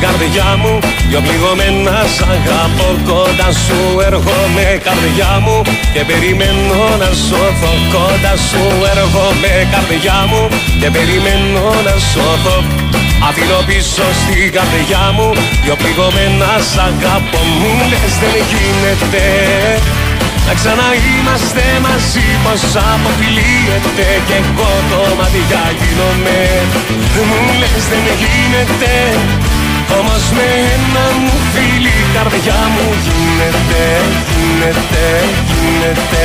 πίσω στην καρδιά μου Δυο πληγωμένα σ' αγαπώ κοντά σου έρχομαι καρδιά μου Και περιμένω να σώθω κοντά σου έρχομαι καρδιά μου Και περιμένω να σώθω. Αφήνω πίσω στην καρδιά μου Δυο πληγωμένα σ' αγαπώ. Μου λες δεν γίνεται να ξαναείμαστε μαζί πως αποκλείεται και εγώ το μάτια γίνομαι Μου λες δεν γίνεται όμως με ένα μου φίλη καρδιά μου γίνεται, γίνεται, γίνεται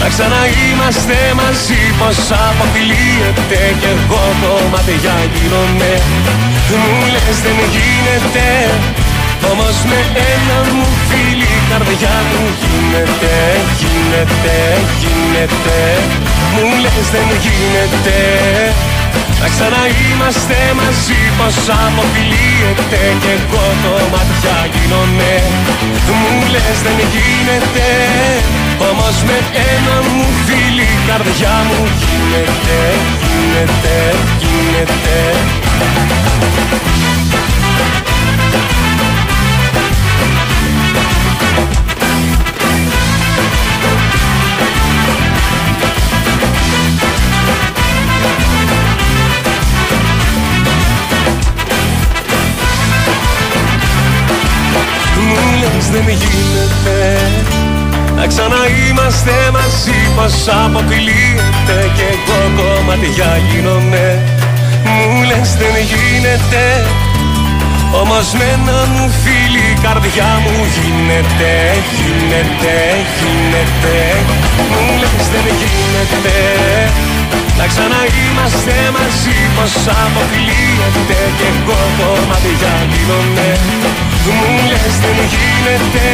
να ξαναείμαστε μαζί πως αποκλείεται Κι εγώ το μάτια γίνομαι. Μου λες δεν γίνεται Όμως με ένα μου φίλη καρδιά μου γίνεται Γίνεται, γίνεται. Μου λες δεν γίνεται να ξαναείμαστε μαζί πως αποκλείεται Κι εγώ το μάτια γίνομαι. Μου λες δεν γίνεται Όμως με ένα μου φίλη καρδιά μου γίνεται Γίνεται, γίνεται δεν γίνεται. Να ξαναείμαστε μαζί πως αποκλείεται. Κι εγώ κομματιά γίνομαι. Μου λες δεν γίνεται. Όμως με ένα μου φίλη η καρδιά μου γίνεται, γίνεται, γίνεται. Μου λες δεν γίνεται. Να ξαναείμαστε μαζί πως αποκλείεται. Κι εγώ κομματιά γίνομαι Μου λες δεν γίνεται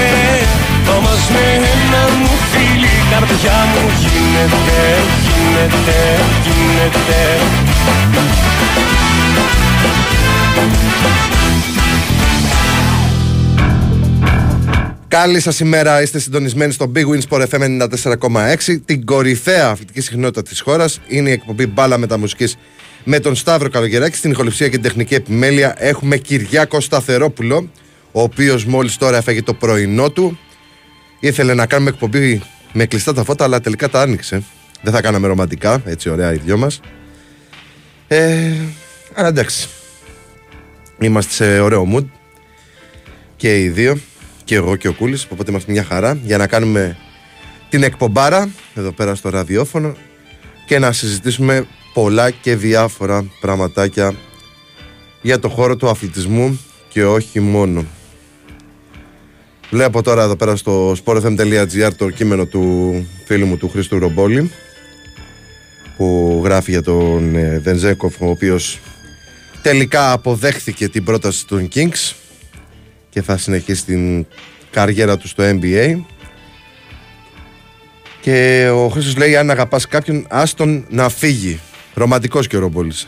Όμως με ένα μου φίλη η καρδιά μου γίνεται, γίνεται, γίνεται Καλή σας ημέρα, είστε συντονισμένοι στο Big Win Sport FM 94,6. Την κορυφαία αθλητική συχνότητα της χώρας είναι η εκπομπή Μπάλα Μεταμουσικής με τον Σταύρο Καλογεράκη. Στην ηχοληψία και την τεχνική επιμέλεια έχουμε Κυριάκο Σταθερόπουλο, ο οποίος μόλις τώρα έφεγε το πρωινό του. Ήθελε να κάνουμε εκπομπή με κλειστά τα φώτα, αλλά τελικά τα άνοιξε. Δεν θα κάναμε ρομαντικά, έτσι ωραία οι δυο μας. Ε, αλλά εντάξει. Είμαστε σε ωραίο mood και οι δύο και εγώ και ο Κούλης, οπότε είμαστε μια χαρά για να κάνουμε την εκπομπάρα εδώ πέρα στο ραδιόφωνο και να συζητήσουμε πολλά και διάφορα πραγματάκια για το χώρο του αθλητισμού και όχι μόνο. Βλέπω τώρα εδώ πέρα στο sportfm.gr το κείμενο του φίλου μου του Χρήστου Ρομπόλη που γράφει για τον ε, Βενζέκοφ ο οποίος τελικά αποδέχθηκε την πρόταση των Kings και θα συνεχίσει την καριέρα του στο NBA. Και ο Χρήστος λέει αν αγαπάς κάποιον άστον να φύγει. Ρομαντικός και ο Ρομπόλης.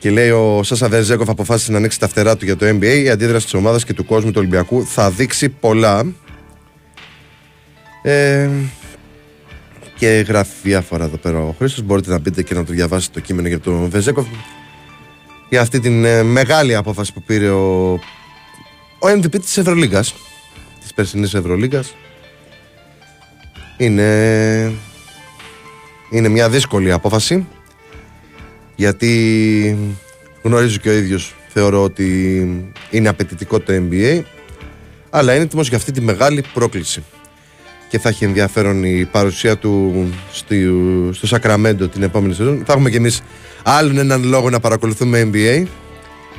Και λέει ο Σάσα Βεζέκοφ αποφάσισε να ανοίξει τα φτερά του για το NBA. Η αντίδραση της ομάδας και του κόσμου του Ολυμπιακού θα δείξει πολλά. Ε, και γράφει διάφορα εδώ πέρα ο Χρήστος. Μπορείτε να μπείτε και να το διαβάσετε το κείμενο για τον Βεζέκοφ για αυτή την ε, μεγάλη απόφαση που πήρε ο, ο MVP της Ευρωλίγκας της περσινής Ευρωλίγκας είναι είναι μια δύσκολη απόφαση γιατί γνωρίζω και ο ίδιος θεωρώ ότι είναι απαιτητικό το NBA αλλά είναι έτοιμος για αυτή τη μεγάλη πρόκληση και θα έχει ενδιαφέρον η παρουσία του στο, στο Σακραμέντο την επόμενη σεζόν. Θα έχουμε κι εμείς άλλον έναν λόγο να παρακολουθούμε NBA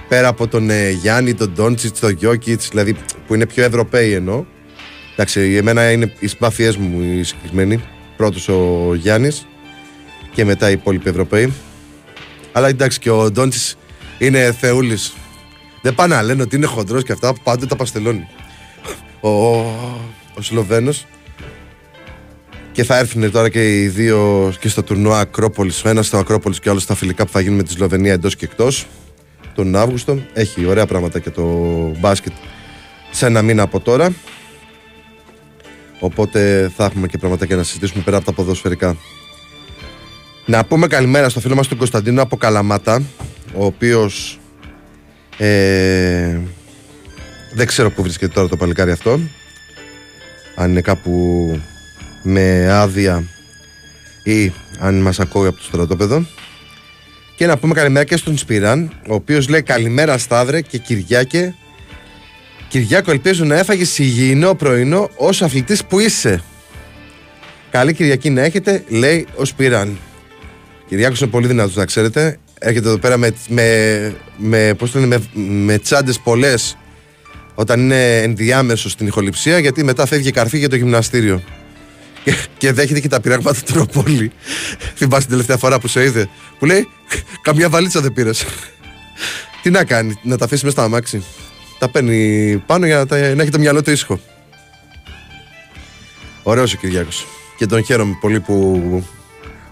πέρα από τον ε, Γιάννη, τον Ντόντσιτς, τον Γιώκητς, δηλαδή που είναι πιο Ευρωπαίοι εννοώ. Εντάξει, εμένα είναι οι συμπάθειές μου οι συγκεκριμένοι. Πρώτος ο Γιάννης και μετά οι υπόλοιποι Ευρωπαίοι. Αλλά εντάξει και ο Ντόντσιτ είναι θεούλης. Δεν πάνε να λένε ότι είναι χοντρός και αυτά, πάντα τα παστελώνει. Ο, ο Σλοβαίνος και θα έρθουν τώρα και οι δύο και στο τουρνουά Ακρόπολης. Ένας στο Ακρόπολης και άλλος στα φιλικά που θα γίνουν με τη Σλοβενία εντός και εκτός τον Αύγουστο. Έχει ωραία πράγματα και το μπάσκετ σε ένα μήνα από τώρα. Οπότε θα έχουμε και πράγματα και να συζητήσουμε πέρα από τα ποδοσφαιρικά. Να πούμε καλημέρα στο φίλο μας τον Κωνσταντίνο από Καλαμάτα, ο οποίος ε, δεν ξέρω πού βρίσκεται τώρα το παλικάρι αυτό. Αν είναι κάπου με άδεια ή αν μας ακούει από το στρατόπεδο. Και να πούμε καλημέρα και στον Σπυράν, ο οποίος λέει καλημέρα Σταύρε και Κυριάκε. Κυριάκο, ελπίζω να έφαγες υγιεινό πρωινό ως αθλητής που είσαι. Καλή Κυριακή να έχετε, λέει ο Σπυράν. Κυριάκος είναι πολύ δυνατός, να ξέρετε. Έρχεται εδώ πέρα με, με, με, πώς λένε, με, με τσάντες πολλές όταν είναι ενδιάμεσο στην ηχοληψία, γιατί μετά φεύγει καρφί για το γυμναστήριο. Και, και δέχεται και τα πειράγματα του τροπόλη. Θυμάσαι την τελευταία φορά που σε είδε. Που λέει, Καμιά βαλίτσα δεν πήρες. Τι να κάνει, να τα αφήσει μέσα στα αμάξι. Τα παίρνει πάνω για να, τα, να έχει το μυαλό του ήσυχο. Ωραίος ο Κυριάκος. Και τον χαίρομαι πολύ που,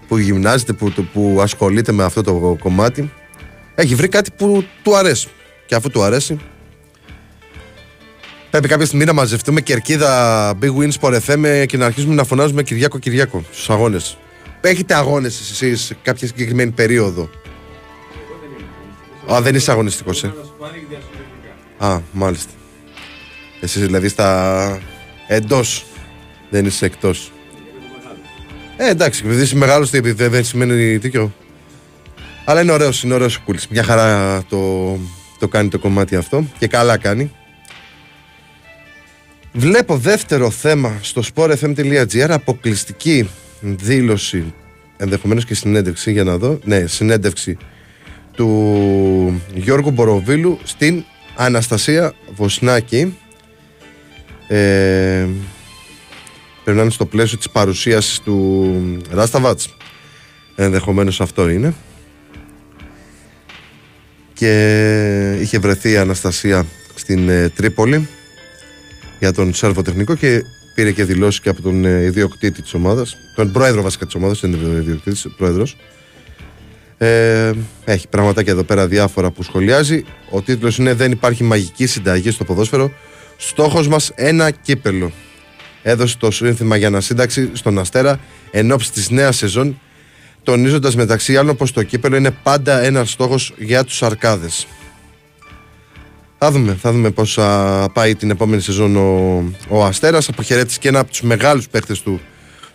που γυμνάζεται, που, που ασχολείται με αυτό το κομμάτι. Έχει βρει κάτι που του αρέσει. Και αφού του αρέσει, Πρέπει κάποια στιγμή να μαζευτούμε κερκίδα Big Wins Sport FM και να αρχίσουμε να φωνάζουμε Κυριάκο Κυριάκο στους αγώνες. Έχετε αγώνες εσείς σε κάποια συγκεκριμένη περίοδο; Α, δεν είσαι αγωνιστικός, ε. Α, μάλιστα. Εσύ δηλαδή στα εντός. Δεν είσαι εκτός. Ε, εντάξει, επειδή είσαι μεγάλος, δεν σημαίνει τέτοιο. Αλλά είναι ωραίος, είναι ωραίος ο Μια χαρά το, το κάνει το κομμάτι αυτό και καλά κάνει. Βλέπω δεύτερο θέμα στο sportfm.gr αποκλειστική δήλωση ενδεχομένως και συνέντευξη για να δω ναι συνέντευξη του Γιώργου Μποροβίλου στην Αναστασία Βοσνάκη ε, περνάνε στο πλαίσιο της παρουσίασης του Ράσταβατς ενδεχομένως αυτό είναι και είχε βρεθεί η Αναστασία στην ε, Τρίπολη για τον Σέρβο τεχνικό και πήρε και δηλώσεις και από τον ε, ιδιοκτήτη της ομάδας, τον πρόεδρο βασικά της ομάδας, δεν είναι ιδιοκτήτης, πρόεδρος. Ε, έχει πραγματάκια εδώ πέρα διάφορα που σχολιάζει. Ο τίτλος είναι Δεν υπάρχει μαγική συνταγή στο ποδόσφαιρο. Στόχος μας ένα κύπελο. Έδωσε το σύνθημα για ανασύνταξη στον Αστέρα εν ώψη της νέας σεζόν, τονίζοντας μεταξύ άλλων πως το κύπελο είναι πάντα ένας στόχος για τους Αρκάδες. Θα δούμε, θα δούμε πώς πάει την επόμενη σεζόν ο, ο Αστέρας. Αποχαιρέτησε και ένα από τους μεγάλους παίχτες του,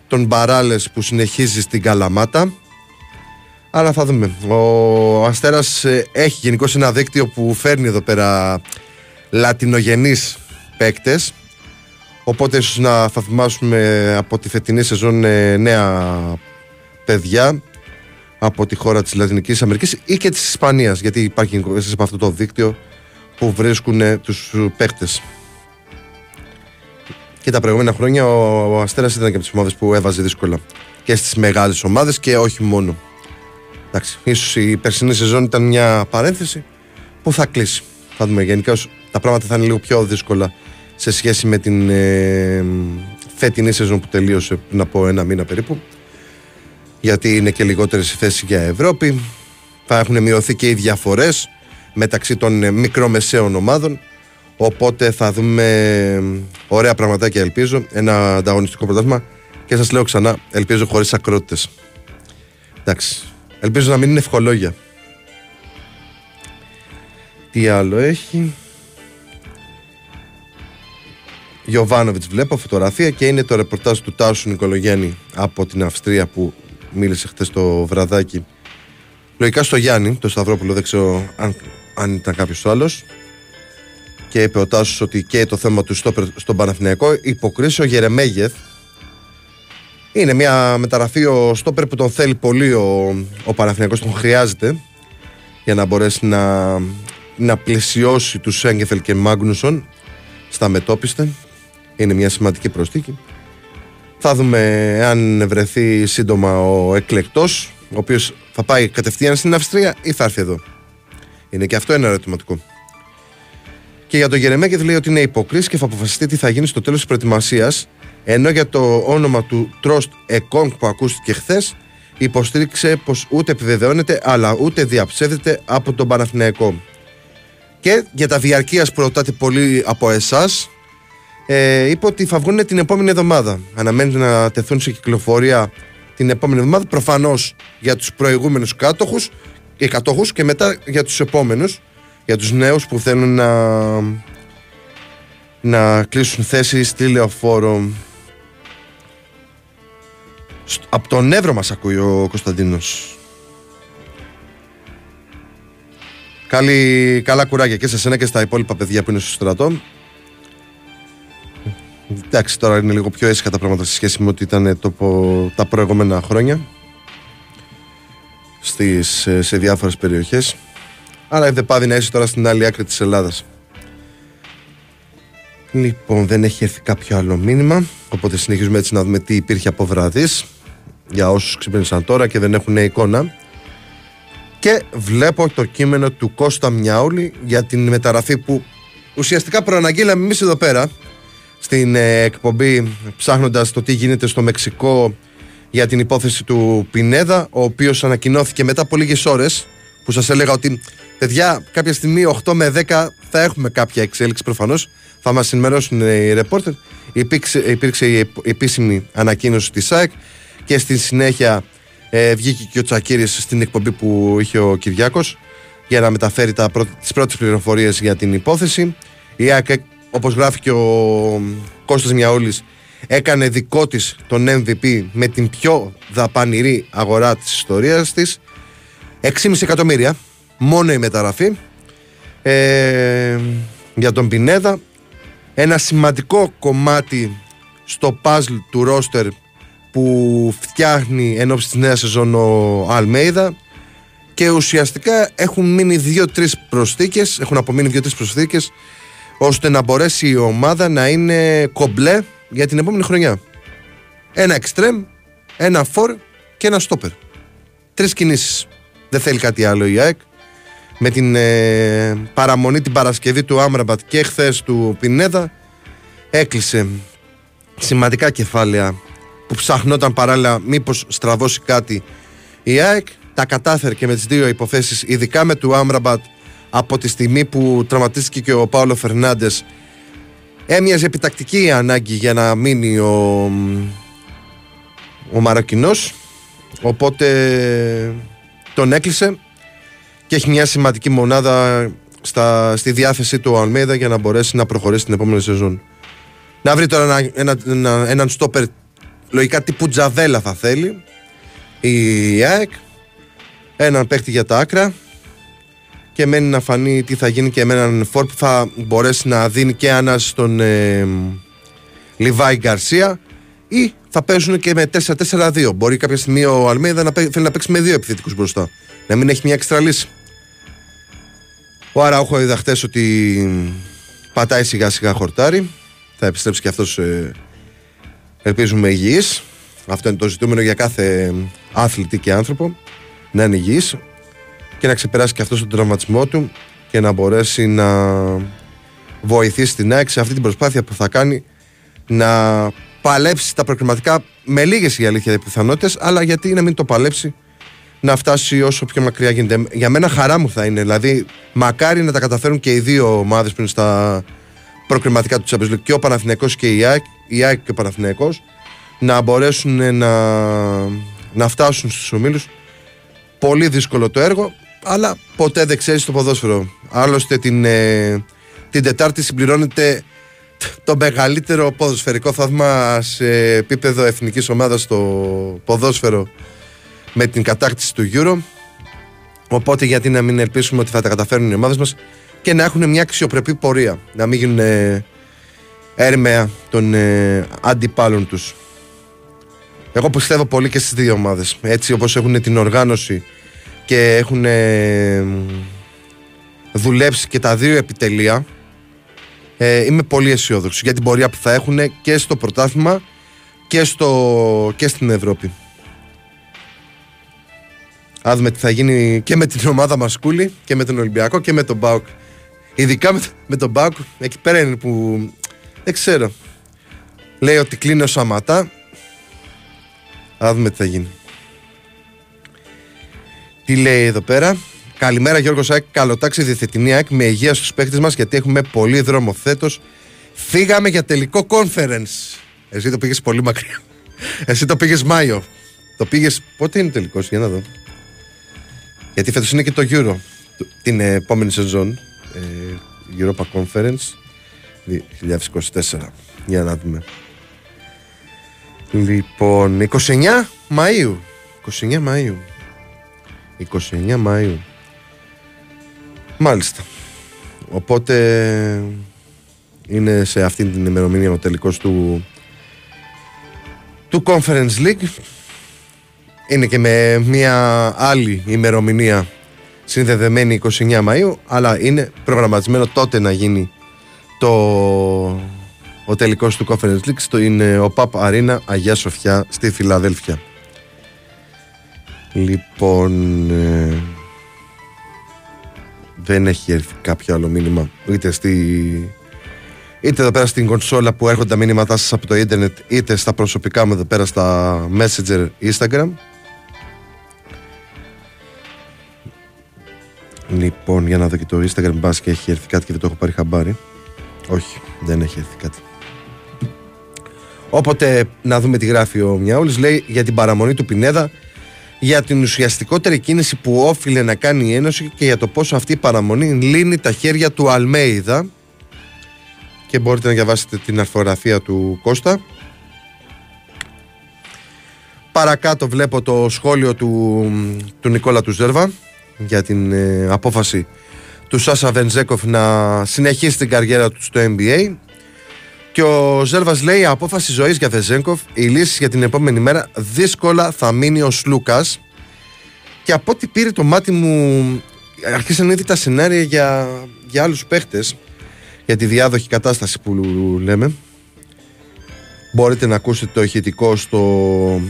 τον Μπαράλες που συνεχίζει στην Καλαμάτα. Αλλά θα δούμε. Ο Αστέρας ε, έχει γενικώς ένα δίκτυο που φέρνει εδώ πέρα λατινογενείς παίκτες. Οπότε ίσως να θα θυμάσουμε από τη φετινή σεζόν ε, νέα παιδιά από τη χώρα της Λατινικής Αμερικής ή και της Ισπανίας γιατί υπάρχει από αυτό το δίκτυο που βρίσκουν τους παίχτες. Και τα προηγούμενα χρόνια ο Αστέρας ήταν και από τις ομάδες που έβαζε δύσκολα και στις μεγάλες ομάδες και όχι μόνο. Εντάξει, ίσως η περσινή σεζόν ήταν μια παρένθεση που θα κλείσει. Θα δούμε γενικά τα πράγματα θα είναι λίγο πιο δύσκολα σε σχέση με την ε, φετινή σεζόν που τελείωσε πριν από ένα μήνα περίπου γιατί είναι και λιγότερες οι θέσεις για Ευρώπη θα έχουν μειωθεί και οι διαφορές μεταξύ των ε, μικρομεσαίων ομάδων. Οπότε θα δούμε ε, ωραία πραγματάκια ελπίζω. Ένα ανταγωνιστικό πρωτάθλημα. Και σας λέω ξανά, ελπίζω χωρίς ακρότητες. Εντάξει. Ελπίζω να μην είναι ευχολόγια. Τι άλλο έχει; Γιωβάνοβιτς βλέπω φωτογραφία και είναι το ρεπορτάζ του Τάσου Νικολογιάννη από την Αυστρία που μίλησε χθες το βραδάκι. Λογικά στο Γιάννη, το Σταυρόπουλο, δεν ξέρω αν αν ήταν κάποιος άλλος. Και είπε ο Τάσος ότι και το θέμα του στόπερ στον Παναθηναϊκό υποκρίσει ο Γερεμέγεθ. Είναι μια μεταγραφή ο στόπερ που τον θέλει πολύ ο, ο Παναθηναϊκός, τον χρειάζεται για να μπορέσει να να πλαισιώσει τους Σέγκεφελ και Μάγνουσον στα μετόπιστε. Είναι μια σημαντική προστίκη. Θα δούμε αν βρεθεί σύντομα ο εκλεκτός, ο οποίος θα πάει κατευθείαν στην Αυστρία ή θα έρθει εδώ. Είναι και αυτό ένα ερωτηματικό. Και για τον Γερεμέγεθ λέει ότι είναι υποκρίση και θα αποφασιστεί τι θα γίνει στο τέλος της προετοιμασίας. Ενώ για το όνομα του Τρόστ Εκόνγκ που ακούστηκε χθες, υποστήριξε πως ούτε επιβεβαιώνεται αλλά ούτε διαψεύδεται από τον Παναθηναϊκό. Και για τα διαρκείας που ρωτάτε πολύ από εσάς, ε, είπε ότι θα βγουν την επόμενη εβδομάδα. Αναμένεται να τεθούν σε κυκλοφορία την επόμενη εβδομάδα. Προφανώς για τους προηγούμενους κάτοχους και κατόχους και μετά για τους επόμενους για τους νέους που θέλουν να, να κλείσουν θέση στη λεωφόρο. Από τον Εύρο μας ακούει ο Κωνσταντίνος. Καλή, καλά κουράγια και σε σένα και στα υπόλοιπα παιδιά που είναι στο στρατό. Εντάξει, τώρα είναι λίγο πιο έσχα τα πράγματα σε σχέση με ό,τι ήταν το, τα προηγούμενα χρόνια στις, σε διάφορες περιοχές. Αλλά δεν πάβει να είσαι τώρα στην άλλη άκρη της Ελλάδας. Λοιπόν, δεν έχει έρθει κάποιο άλλο μήνυμα. Οπότε συνεχίζουμε έτσι να δούμε τι υπήρχε από βραδείς για όσους ξυπνήσαν τώρα και δεν έχουν εικόνα. Και βλέπω το κείμενο του Κώστα Μιάουλη για την μεταγραφή που ουσιαστικά προαναγγείλαμε εμείς εδώ πέρα στην ε, εκπομπή ψάχνοντας το τι γίνεται στο Μεξικό για την υπόθεση του Πινέδα, ο οποίος ανακοινώθηκε μετά από λίγες ώρες που σας έλεγα ότι Παιδιά, κάποια στιγμή 8 με 10 θα έχουμε κάποια εξέλιξη προφανώς. Θα μας ενημερώσουν οι ρεπόρτερ. Υπήρξε, υπήρξε η επίσημη ανακοίνωση της ΣΑΕΚ και στη συνέχεια ε, βγήκε και ο Τσακύρης στην εκπομπή που είχε ο Κυριάκος για να μεταφέρει τις πρώτες πληροφορίες για την υπόθεση. Η ΑΕΚ, όπως γράφει και ο Κώστας Μιαούλης, έκανε δικό της τον MVP με την πιο δαπανηρή αγορά της ιστορίας της. 6,5 εκατομμύρια μόνο η μεταγραφή ε, για τον Πινέδα ένα σημαντικό κομμάτι στο puzzle του ρόστερ που φτιάχνει εν ώψη της νέας σεζόν ο Αλμέιδα και ουσιαστικά έχουν μείνει δύο-τρεις προσθήκες έχουν απομείνει δύο-τρεις προσθήκες ώστε να μπορέσει η ομάδα να είναι κομπλέ για την επόμενη χρονιά. Ένα εξτρέμ, ένα φορ και ένα στόπερ τρεις κινήσεις. Δεν θέλει κάτι άλλο η ΑΕΚ. Με την ε, παραμονή την Παρασκευή του Άμραμπατ και χθες του Πινέδα έκλεισε σημαντικά κεφάλαια που ψαχνόταν παράλληλα μήπως στραβώσει κάτι η ΑΕΚ. Τα κατάφερε και με τις δύο υποθέσεις ειδικά με του Άμραμπατ από τη στιγμή που τραυματίστηκε και ο Πάολο Φερνάντες έμοιαζε επιτακτική ανάγκη για να μείνει ο, ο Μαροκινός. Οπότε τον έκλεισε και έχει μια σημαντική μονάδα στα, στη διάθεσή του ο Αλμέδα για να μπορέσει να προχωρήσει την επόμενη σεζόν. Να βρει τώρα ένα, ένα, έναν στόπερ λογικά τύπου Τζαβέλα θα θέλει η ΑΕΚ. Έναν παίχτη για τα άκρα και μένει να φανεί τι θα γίνει και με έναν φόρ που θα μπορέσει να δίνει και ένα στον ε, Λιβάη Γκαρσία ή θα παίζουν και με 4-4-2. Μπορεί κάποια στιγμή ο Αλμέιδα να θέλει να παίξει με δύο επιθετικούς μπροστά. Να μην έχει μια έξτρα λύση. Ο Αραούχο είδα χθε ότι πατάει σιγά σιγά χορτάρι. Θα επιστρέψει και αυτός ε, ελπίζουμε υγιής. Αυτό είναι το ζητούμενο για κάθε άθλητη και άνθρωπο. Να είναι υγιής και να ξεπεράσει και αυτός τον τραυματισμό του και να μπορέσει να βοηθήσει την ΑΕΚ σε αυτή την προσπάθεια που θα κάνει να παλέψει τα προκριματικά με λίγες η αλήθεια πιθανότητες, αλλά γιατί να μην το παλέψει να φτάσει όσο πιο μακριά γίνεται. Για μένα χαρά μου θα είναι. Δηλαδή, μακάρι να τα καταφέρουν και οι δύο ομάδες που είναι στα προκριματικά του Champions Και ο Παναθηναϊκός και η ΑΕΚ, η ΑΕΚ και ο Παναθηναϊκός, να μπορέσουν να, να φτάσουν στους ομίλους. Πολύ δύσκολο το έργο, αλλά ποτέ δεν ξέρεις το ποδόσφαιρο. Άλλωστε, την, ε, την Τετάρτη συμπληρώνεται το μεγαλύτερο ποδοσφαιρικό θαύμα σε επίπεδο εθνικής ομάδας στο ποδόσφαιρο με την κατάκτηση του Euro. Οπότε γιατί να μην ελπίσουμε ότι θα τα καταφέρουν οι ομάδες μας και να έχουν μια αξιοπρεπή πορεία. Να μην γίνουν ε, έρμεα των ε, αντιπάλων τους. Εγώ πιστεύω πολύ και στις δύο ομάδες. Έτσι όπως έχουν την οργάνωση και έχουν ε, δουλέψει και τα δύο επιτελεία, ε, είμαι πολύ αισιόδοξος για την πορεία που θα έχουν και στο πρωτάθλημα και, στο, και στην Ευρώπη. Α δούμε τι θα γίνει και με την ομάδα Μασκούλη και με τον Ολυμπιακό και με τον Μπάουκ. Ειδικά με, με τον Μπάουκ, εκεί πέρα είναι που δεν ξέρω. Λέει ότι κλείνει ο Σαματά. Α δούμε τι θα γίνει. Τι λέει εδώ πέρα; Καλημέρα Γιώργο Σάκ, καλοτάξει διεθνή ΑΕΚ με υγεία στους παίχτες μας γιατί έχουμε πολύ δρόμο φέτος. Φύγαμε για τελικό conference. Εσύ το πήγες πολύ μακριά. Εσύ το πήγες Μάιο. Το πήγες... Πότε είναι τελικός, για να δω. Γιατί φέτος είναι και το Euro. Την επόμενη σεζόν. Ε, Europa Conference 2024. Για να δούμε. Λοιπόν, 29 Μαΐου. 29 Μαΐου. 29 Μαΐου. Μάλιστα. Οπότε είναι σε αυτήν την ημερομηνία ο τελικός του του Conference League είναι και με μια άλλη ημερομηνία συνδεδεμένη 29 Μαΐου αλλά είναι προγραμματισμένο τότε να γίνει το ο τελικός του Conference League στο είναι ο Παπ Αρίνα Αγία Σοφιά στη Φιλαδέλφια λοιπόν ε, δεν έχει έρθει κάποιο άλλο μήνυμα είτε στη είτε εδώ πέρα στην κονσόλα που έρχονται τα μήνυματά σας από το ίντερνετ είτε στα προσωπικά μου εδώ πέρα στα Messenger Instagram. Λοιπόν, για να δω και το Instagram μπας και έχει έρθει κάτι και δεν το έχω πάρει χαμπάρι. Όχι, δεν έχει έρθει κάτι. Όποτε να δούμε τι γράφει ο Μιαούλης. Λέει για την παραμονή του Πινέδα για την ουσιαστικότερη κίνηση που όφιλε να κάνει η Ένωση και για το πόσο αυτή η παραμονή λύνει τα χέρια του Αλμέιδα και μπορείτε να διαβάσετε την αρθογραφία του Κώστα. Παρακάτω βλέπω το σχόλιο του, του Νικόλα του Ζέρβα για την ε, απόφαση του Σάσα Βενζέκοφ να συνεχίσει την καριέρα του στο NBA και ο Ζέρβας λέει: Η απόφαση ζωής για Βεζέγκοφ, η λύση για την επόμενη μέρα δύσκολα θα μείνει ο Λούκας. Και από ό,τι πήρε το μάτι μου, αρχίσαν ήδη τα σενάρια για, για άλλους παίχτες. Για τη διάδοχη κατάσταση που λέμε. Μπορείτε να ακούσετε το ηχητικό στο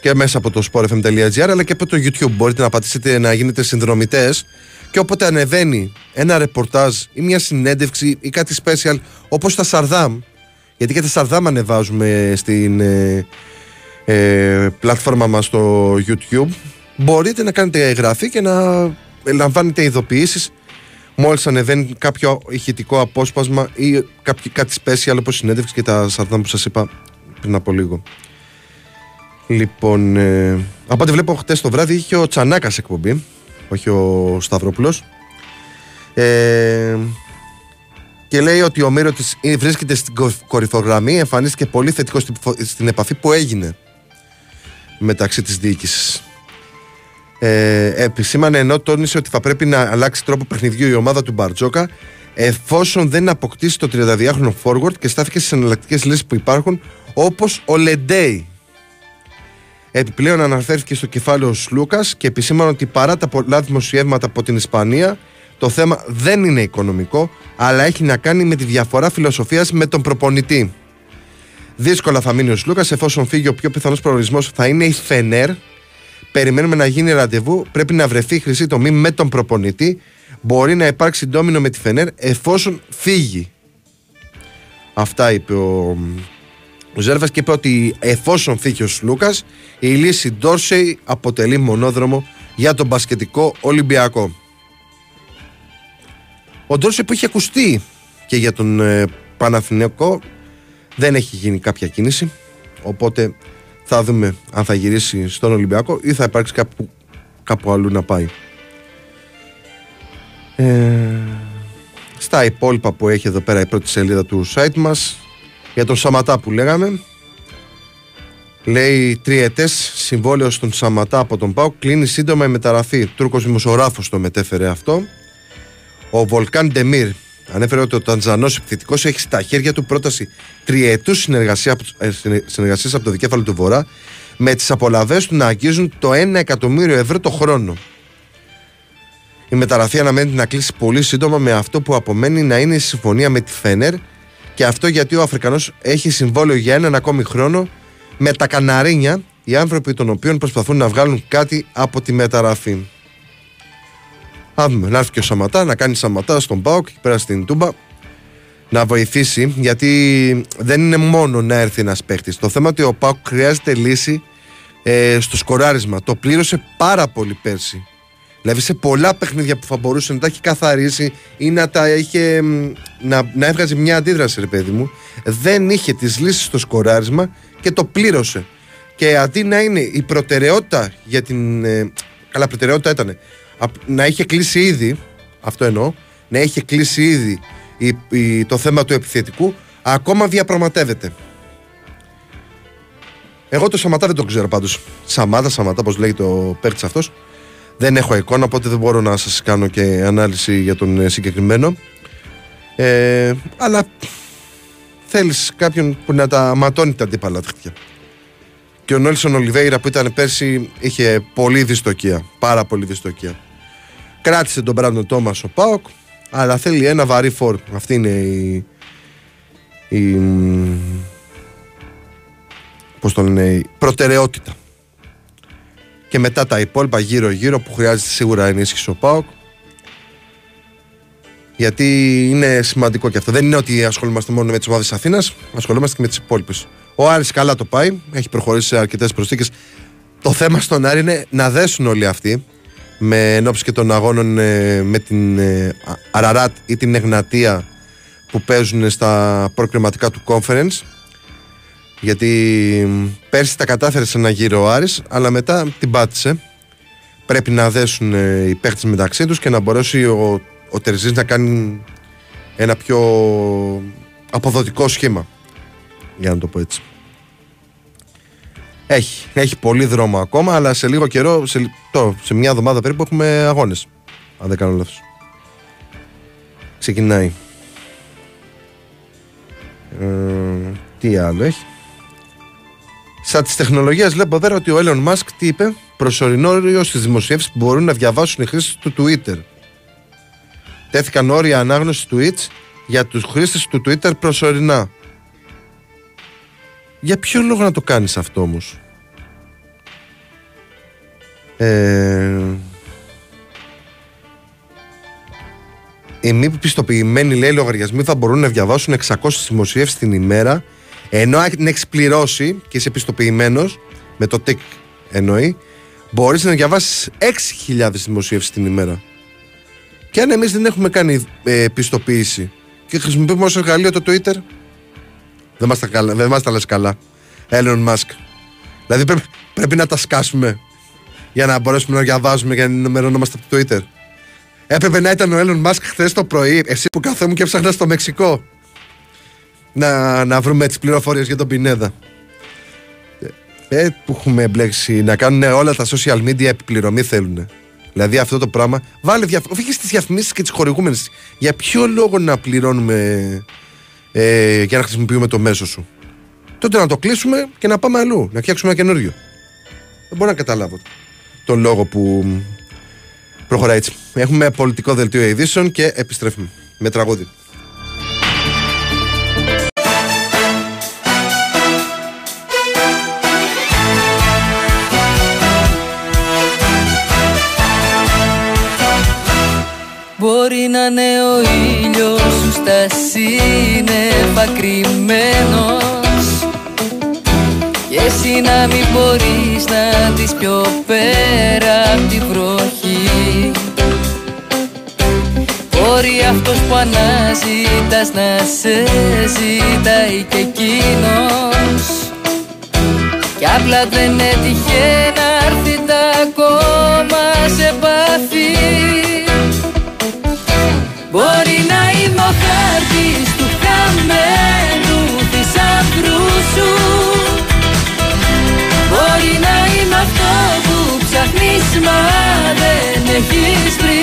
και μέσα από το sportfm.gr αλλά και από το YouTube. Μπορείτε να πατήσετε να γίνετε συνδρομητές και όποτε ανεβαίνει ένα ρεπορτάζ ή μια συνέντευξη ή κάτι special όπως τα Σαρδάμ γιατί και τα Σαρδάμ ανεβάζουμε στην ε, ε, πλατφόρμα μας στο YouTube μπορείτε να κάνετε εγγραφή και να λαμβάνετε ειδοποιήσεις μόλις ανεβαίνει κάποιο ηχητικό απόσπασμα ή κάποιο, κάτι special όπως συνέντευξη και τα Σαρδάμ που σας είπα πριν από λίγο. Λοιπόν, ε, από ό,τι βλέπω χτες το βράδυ είχε ο Τσανάκας εκπομπή, όχι ο Σταυρόπουλος. Ε, και λέει ότι ο Μύρο τη βρίσκεται στην κορυφογραμμή, εμφανίστηκε πολύ θετικό στην επαφή που έγινε μεταξύ της διοίκησης. Ε, επισήμανε ενώ τόνισε ότι θα πρέπει να αλλάξει τρόπο παιχνιδιού η ομάδα του Μπαρτζόκα εφόσον δεν αποκτήσει το 32χρονο forward και στάθηκε στις εναλλακτικές λύσεις που υπάρχουν όπως ο Λεντέι. Επιπλέον αναφέρθηκε στο κεφάλαιο Σλούκας και επισήμανε ότι παρά τα πολλά δημοσιεύματα από την Ισπανία το θέμα δεν είναι οικονομικό, αλλά έχει να κάνει με τη διαφορά φιλοσοφίας με τον προπονητή. Δύσκολα θα μείνει ο Σλούκας, εφόσον φύγει ο πιο πιθανός προορισμός θα είναι η Φενέρ. Περιμένουμε να γίνει ραντεβού. Πρέπει να βρεθεί χρυσή τομή με τον προπονητή. Μπορεί να υπάρξει ντόμινο με τη Φενέρ εφόσον φύγει. Αυτά είπε ο, ο Ζέρβας και είπε ότι εφόσον φύγει ο Σλούκας, η λύση Ντόρσεϊ αποτελεί μονόδρομο για τον μπασκετικό Ολυμπιακό. Ο Ντόρσεϊ που είχε ακουστεί και για τον ε, Παναθηναϊκό δεν έχει γίνει κάποια κίνηση. Οπότε θα δούμε αν θα γυρίσει στον Ολυμπιακό ή θα υπάρξει κάπου, κάπου αλλού να πάει. Ε, στα υπόλοιπα που έχει εδώ πέρα η πρώτη σελίδα του site μας για τον Σαματά που λέγαμε λέει τριετές συμβόλαιος στον Σαματά από τον Πάο κλείνει σύντομα η μεταγραφή Τούρκος δημοσιογράφος το μετέφερε αυτό ο Βολκάν Ντεμίρ ανέφερε ότι ο Τανζανός επιθετικός έχει στα χέρια του πρόταση τριετούς συνεργασίας, ε, συνεργασίας από το δικέφαλο του Βορρά με τις απολαυές του να αγγίζουν το 1 εκατομμύριο ευρώ το χρόνο. Η μεταγραφή αναμένεται να κλείσει πολύ σύντομα με αυτό που απομένει να είναι η συμφωνία με τη Φένερ και αυτό γιατί ο Αφρικανός έχει συμβόλαιο για έναν ακόμη χρόνο με τα Καναρίνια, οι άνθρωποι των οποίων προσπαθούν να βγάλουν κάτι από τη μεταγραφή. Άμε, να έρθει και ο Σαματά, να κάνει Σαματά στον Πάοκ και πέρα στην Τούμπα να βοηθήσει, γιατί δεν είναι μόνο να έρθει ένας παίχτη. Το θέμα ότι ο Πάοκ χρειάζεται λύση ε, στο σκοράρισμα. Το πλήρωσε πάρα πολύ πέρσι. Δηλαδή σε πολλά παιχνίδια που θα μπορούσε να τα έχει καθαρίσει ή να τα είχε. να, να έβγαζε μια αντίδραση, ρε παιδί μου, δεν είχε τις λύσεις στο σκοράρισμα και το πλήρωσε. Και αντί να είναι η προτεραιότητα για την. Ε, καλά, προτεραιότητα ήταν να είχε κλείσει ήδη, αυτό εννοώ, να είχε κλείσει ήδη η, το θέμα του επιθετικού, ακόμα διαπραγματεύεται. Εγώ το Σαματά δεν το ξέρω πάντως. Σαμάτα, Σαματά, πώ λέγεται ο παίκτης αυτός. Δεν έχω εικόνα, οπότε δεν μπορώ να σας κάνω και ανάλυση για τον ε, συγκεκριμένο. Ε, αλλά θέλεις κάποιον που να τα ματώνει τα αντίπαλα τέτοια. Και ο Νόλσον Ολιβέηρα που ήταν πέρσι είχε πολύ δυστοκία. Πάρα πολύ δυστοκία. Κράτησε τον Μπράντον Τόμας ο Πάοκ, αλλά θέλει ένα βαρύ φόρ. Αυτή είναι η. η πώς το λένε, η προτεραιότητα. Και μετά τα υπόλοιπα γύρω-γύρω που χρειάζεται σίγουρα ενίσχυση ο Πάοκ. Γιατί είναι σημαντικό και αυτό. Δεν είναι ότι ασχολούμαστε μόνο με τις ομάδες Αθήνας, ασχολούμαστε και με τις υπόλοιπες. Ο Άρης καλά το πάει, έχει προχωρήσει σε αρκετές προσθήκες. Το θέμα στον Άρη είναι να δέσουν όλοι αυτοί με ενόψει και των αγώνων ε, με την ε, Αραράτ ή την Εγνατία που παίζουν στα προκριματικά του conference. Γιατί πέρσι τα κατάφερε σε ένα γύρο ο Άρης αλλά μετά την πάτησε. Πρέπει να δέσουν ε, οι παίχτες μεταξύ τους και να μπορέσει ο, ο Τερζής να κάνει ένα πιο αποδοτικό σχήμα. Για να το πω έτσι έχει, έχει πολύ δρόμο ακόμα, αλλά σε λίγο καιρό, σε, το, σε μια εβδομάδα περίπου έχουμε αγώνες. Αν δεν κάνω λάθος. Ξεκινάει. Ε, τι άλλο έχει. Σαν τη τεχνολογία βλέπω εδώ ότι ο Elon Musk τι είπε, προσωρινό όριο στις δημοσιεύσεις που μπορούν να διαβάσουν οι χρήστες του Twitter. Τέθηκαν όρια ανάγνωσης tweets για τους χρήστες του Twitter προσωρινά. Για ποιο λόγο να το κάνεις αυτό όμως; Ε, οι μη πιστοποιημένοι λέει λογαριασμοί θα μπορούν να διαβάσουν 600 δημοσιεύσεις την ημέρα ενώ αν έχεις πληρώσει και είσαι πιστοποιημένος με το TIC εννοεί μπορείς να διαβάσεις 6.000 δημοσιεύσεις την ημέρα. Και αν εμείς δεν έχουμε κάνει ε, πιστοποίηση και χρησιμοποιούμε ως εργαλείο το Twitter δεν μας τα, δεν μας τα λες καλά Elon Musk. Δηλαδή πρέπει, πρέπει να τα σκάσουμε για να μπορέσουμε να διαβάζουμε και να ενημερωνόμαστε από το Twitter. Έπρεπε να ήταν ο Elon Musk χθες το πρωί, εσύ που καθόμουν και έψαχνα στο Μεξικό. Να, να βρούμε τις πληροφορίες για τον Πινέδα. Ε, που έχουμε μπλέξει να κάνουν όλα τα social media επιπληρωμή θέλουν. Δηλαδή αυτό το πράγμα. Βάλε δια... Φύγει στις διαφημίσεις και τις χορηγούμενες. Για ποιο λόγο να πληρώνουμε ε, για να χρησιμοποιούμε το μέσο σου; Τότε να το κλείσουμε και να πάμε αλλού. Να φτιάξουμε ένα καινούριο. Δεν μπορώ να καταλάβω τον λόγο που προχωράει έτσι. Έχουμε πολιτικό δελτίο ειδήσεων και επιστρέφουμε με τραγούδι. Μπορεί να είναι ο ήλιος σου στα σύννεφα κρυμμένος εσύ να μην μπορείς να δεις πιο πέρα απ' τη βροχή. Μπορεί αυτός που αναζητάς να σε ζητάει και εκείνος. Κι απλά δεν έτυχε να έρθει τα ακόμα σε μα δεν έχεις βρει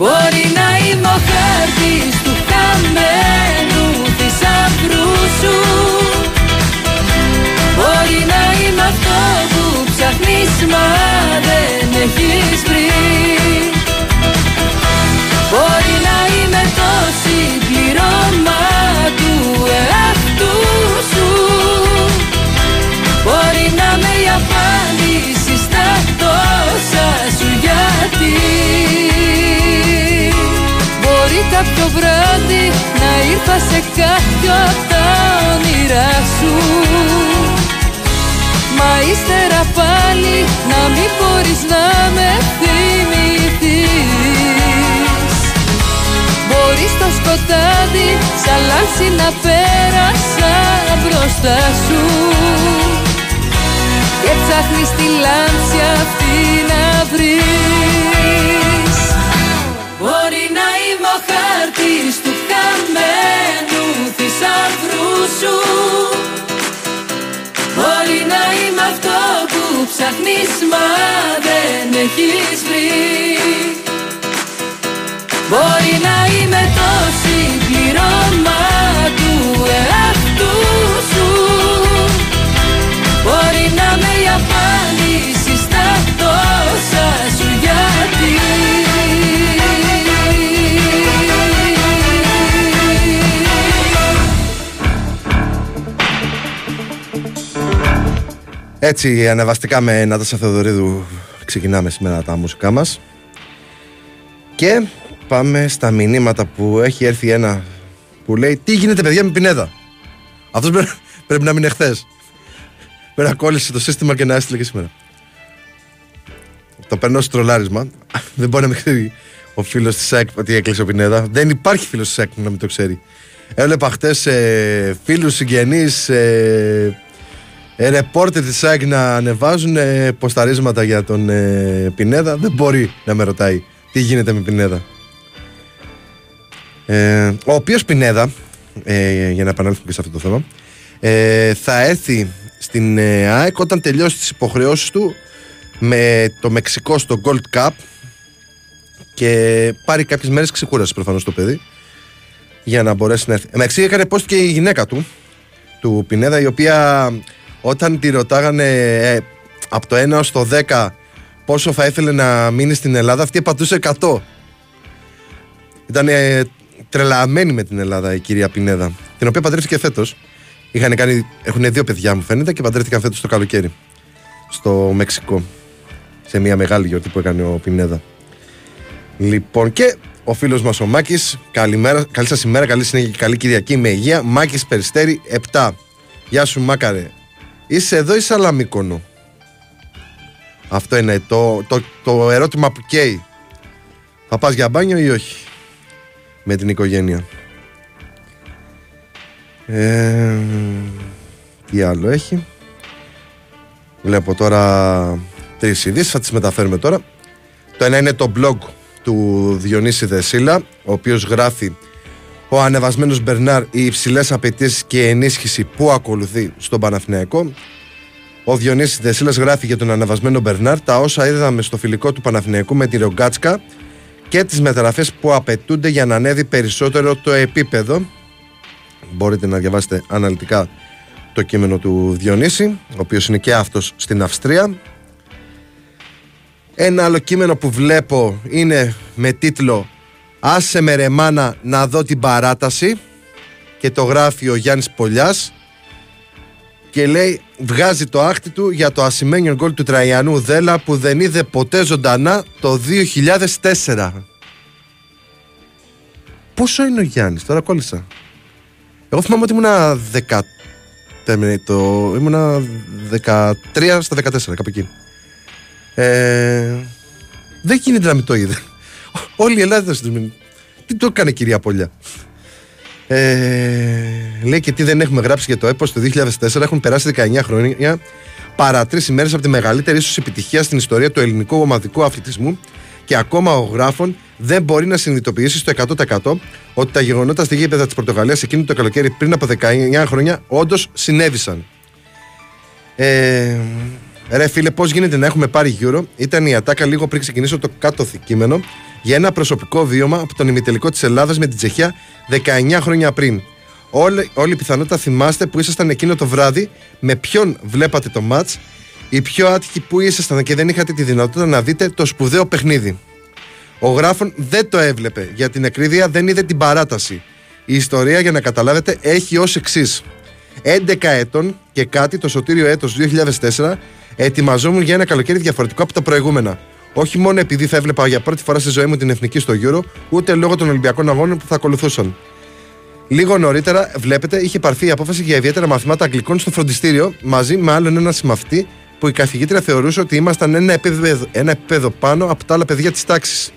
Μπορεί να είμαι ο χάρτης του χαμένου θησαυρού σου. Μπορεί να είμαι αυτό που ψάχνεις μα δεν έχεις βρει βράδυ να ήρθα σε κάποιο απ' τα όνειρά σου. Μα ύστερα πάλι να μην μπορείς να με θυμηθείς. Μπορείς στο σκοτάδι σαν λάμψη να πέρασα μπροστά σου. Και ψάχνεις τη λάμψη αυτή να βρεις. Μπορεί να είμαι ο χάρτης του χαμένου θησαυρού σου. Μπορεί να είμαι αυτό που ψάχνεις μα δεν έχεις βρει. Μπορεί να είμαι το συμπληρώμα του εαυτού σου. Μπορεί να με η απάντηση Έτσι, ανεβαστικά με Νάτασα Θεοδωρίδου ξεκινάμε σήμερα τα μουσικά μας. Και πάμε στα μηνύματα που έχει έρθει ένα που λέει τι γίνεται παιδιά με Πινέδα; Αυτός πρέπει, πρέπει να μείνει εχθές. Πρέπει να κόλλησε το σύστημα και να έστειλε και σήμερα. Το παίρνω στο τρολάρισμα. Δεν μπορεί να μην ξέρει ο φίλος της ΣΑΕΚ ότι έκλεισε ο Πινέδα. Δεν υπάρχει φίλος της ΣΑΕΚ που να μην το ξέρει. Έβλεπα χτες ε, φίλους συγγενείς ε, ε, ρεπόρτερ της ΣΑΕΚ να ανεβάζουν ε, ποσταρίσματα για τον ε, Πινέδα δεν μπορεί να με ρωτάει τι γίνεται με Πινέδα ε, ο οποίος Πινέδα ε, για να επανέλθουμε και σε αυτό το θέμα ε, θα έρθει στην ε, ΑΕΚ όταν τελειώσει τις υποχρεώσεις του με το Μεξικό στο Gold Cup και πάρει κάποιες μέρες ξεκούραση προφανώς το παιδί για να μπορέσει να έρθει. Εντάξει, έκανε post και η γυναίκα του, του Πινέδα, η οποία όταν τη ρωτάγανε ε, από το 1 στο 10 πόσο θα ήθελε να μείνει στην Ελλάδα, αυτή πατούσε 100. Ήταν ε, τρελαμένη με την Ελλάδα η κυρία Πινέδα, την οποία παντρεύτηκε φέτος. Έχουν δύο παιδιά, μου φαίνεται, και παντρεύτηκαν φέτος το καλοκαίρι στο Μεξικό. Σε μια μεγάλη γιορτή που έκανε ο Πινέδα. Λοιπόν, και ο φίλος μας ο Μάκης, καλημέρα, καλή σας ημέρα, καλή συνέχεια και καλή Κυριακή με υγεία. Μάκης Περιστέρη 7. Γεια σου, Μάκαρε. Είσαι εδώ ή Σαλαμίκονο; Αυτό είναι το, το, το ερώτημα που καίει. Θα πας για μπάνιο ή όχι με την οικογένεια; Ε, τι άλλο έχει; Βλέπω τώρα τρεις ειδήσεις, θα τις μεταφέρουμε τώρα. Το ένα είναι το blog του Διονύση Δεσίλα, ο οποίος γράφει ο ανεβασμένος Μπερνάρ, οι υψηλές απαιτήσεις και ενίσχυση που ακολουθεί στον Παναθηναϊκό. Ο Διονύσης Δεσίλας γράφει για τον ανεβασμένο Μπερνάρ τα όσα είδαμε στο φιλικό του Παναθηναϊκού με τη Ρογκάτσκα και τις μεταγραφές που απαιτούνται για να ανέβει περισσότερο το επίπεδο. Μπορείτε να διαβάσετε αναλυτικά το κείμενο του Διονύση, ο οποίος είναι και αυτός στην Αυστρία. Ένα άλλο κείμενο που βλέπω είναι με τίτλο «Άσε με ρε μάνα να δω την παράταση» και το γράφει ο Γιάννης Πολιάς και λέει βγάζει το άχτη του για το ασημένιο γκολ του Τραϊανού Δέλα που δεν είδε ποτέ ζωντανά το 2004. Πόσο είναι ο Γιάννης, τώρα κόλλησα. Εγώ θυμάμαι ότι ήμουνα 10... Το... Ήμουνα 13 στα 14, κάπου εκεί. Ε... Δεν γίνεται να μην το είδε. Όλη η Ελλάδα θα μείνει. Τι το έκανε κυρία Πολιά. Ε, λέει και τι δεν έχουμε γράψει για το έπος το 2004. Έχουν περάσει 19 χρόνια παρά τρεις ημέρες από τη μεγαλύτερη ίσως επιτυχία στην ιστορία του ελληνικού ομαδικού αθλητισμού και ακόμα ο γράφων δεν μπορεί να συνειδητοποιήσει στο 100% ότι τα γεγονότα στη γήπεδα της Πορτογαλίας εκείνο το καλοκαίρι πριν από 19 χρόνια όντως συνέβησαν. Ε, ρε φίλε, πώς γίνεται να έχουμε πάρει γύρω, ήταν η ατάκα λίγο πριν ξεκινήσω το κάτω κείμενο για ένα προσωπικό βίωμα από τον ημιτελικό της Ελλάδας με την Τσεχία 19 χρόνια πριν. Όλη, όλη η πιθανότητα θυμάστε που ήσασταν εκείνο το βράδυ, με ποιον βλέπατε το μάτς, οι πιο άτυχοι που ήσασταν και δεν είχατε τη δυνατότητα να δείτε το σπουδαίο παιχνίδι. Ο γράφων δεν το έβλεπε, για την εκρίδια δεν είδε την παράταση. Η ιστορία, για να καταλάβετε, έχει ως εξής. 11 ετών και κάτι το σωτήριο έτος 2004 ετοιμαζόμουν για ένα καλοκαίρι διαφορετικό από τα προηγούμενα. Όχι μόνο επειδή θα έβλεπα για πρώτη φορά στη ζωή μου την εθνική στο Euro, ούτε λόγω των Ολυμπιακών Αγώνων που θα ακολουθούσαν. Λίγο νωρίτερα, βλέπετε, είχε πάρθει η απόφαση για ιδιαίτερα μαθήματα Αγγλικών στο φροντιστήριο μαζί με άλλον ένα συμμαθητή που η καθηγήτρια θεωρούσε ότι ήμασταν ένα επίπεδο, ένα επίπεδο πάνω από τα άλλα παιδιά της τάξης.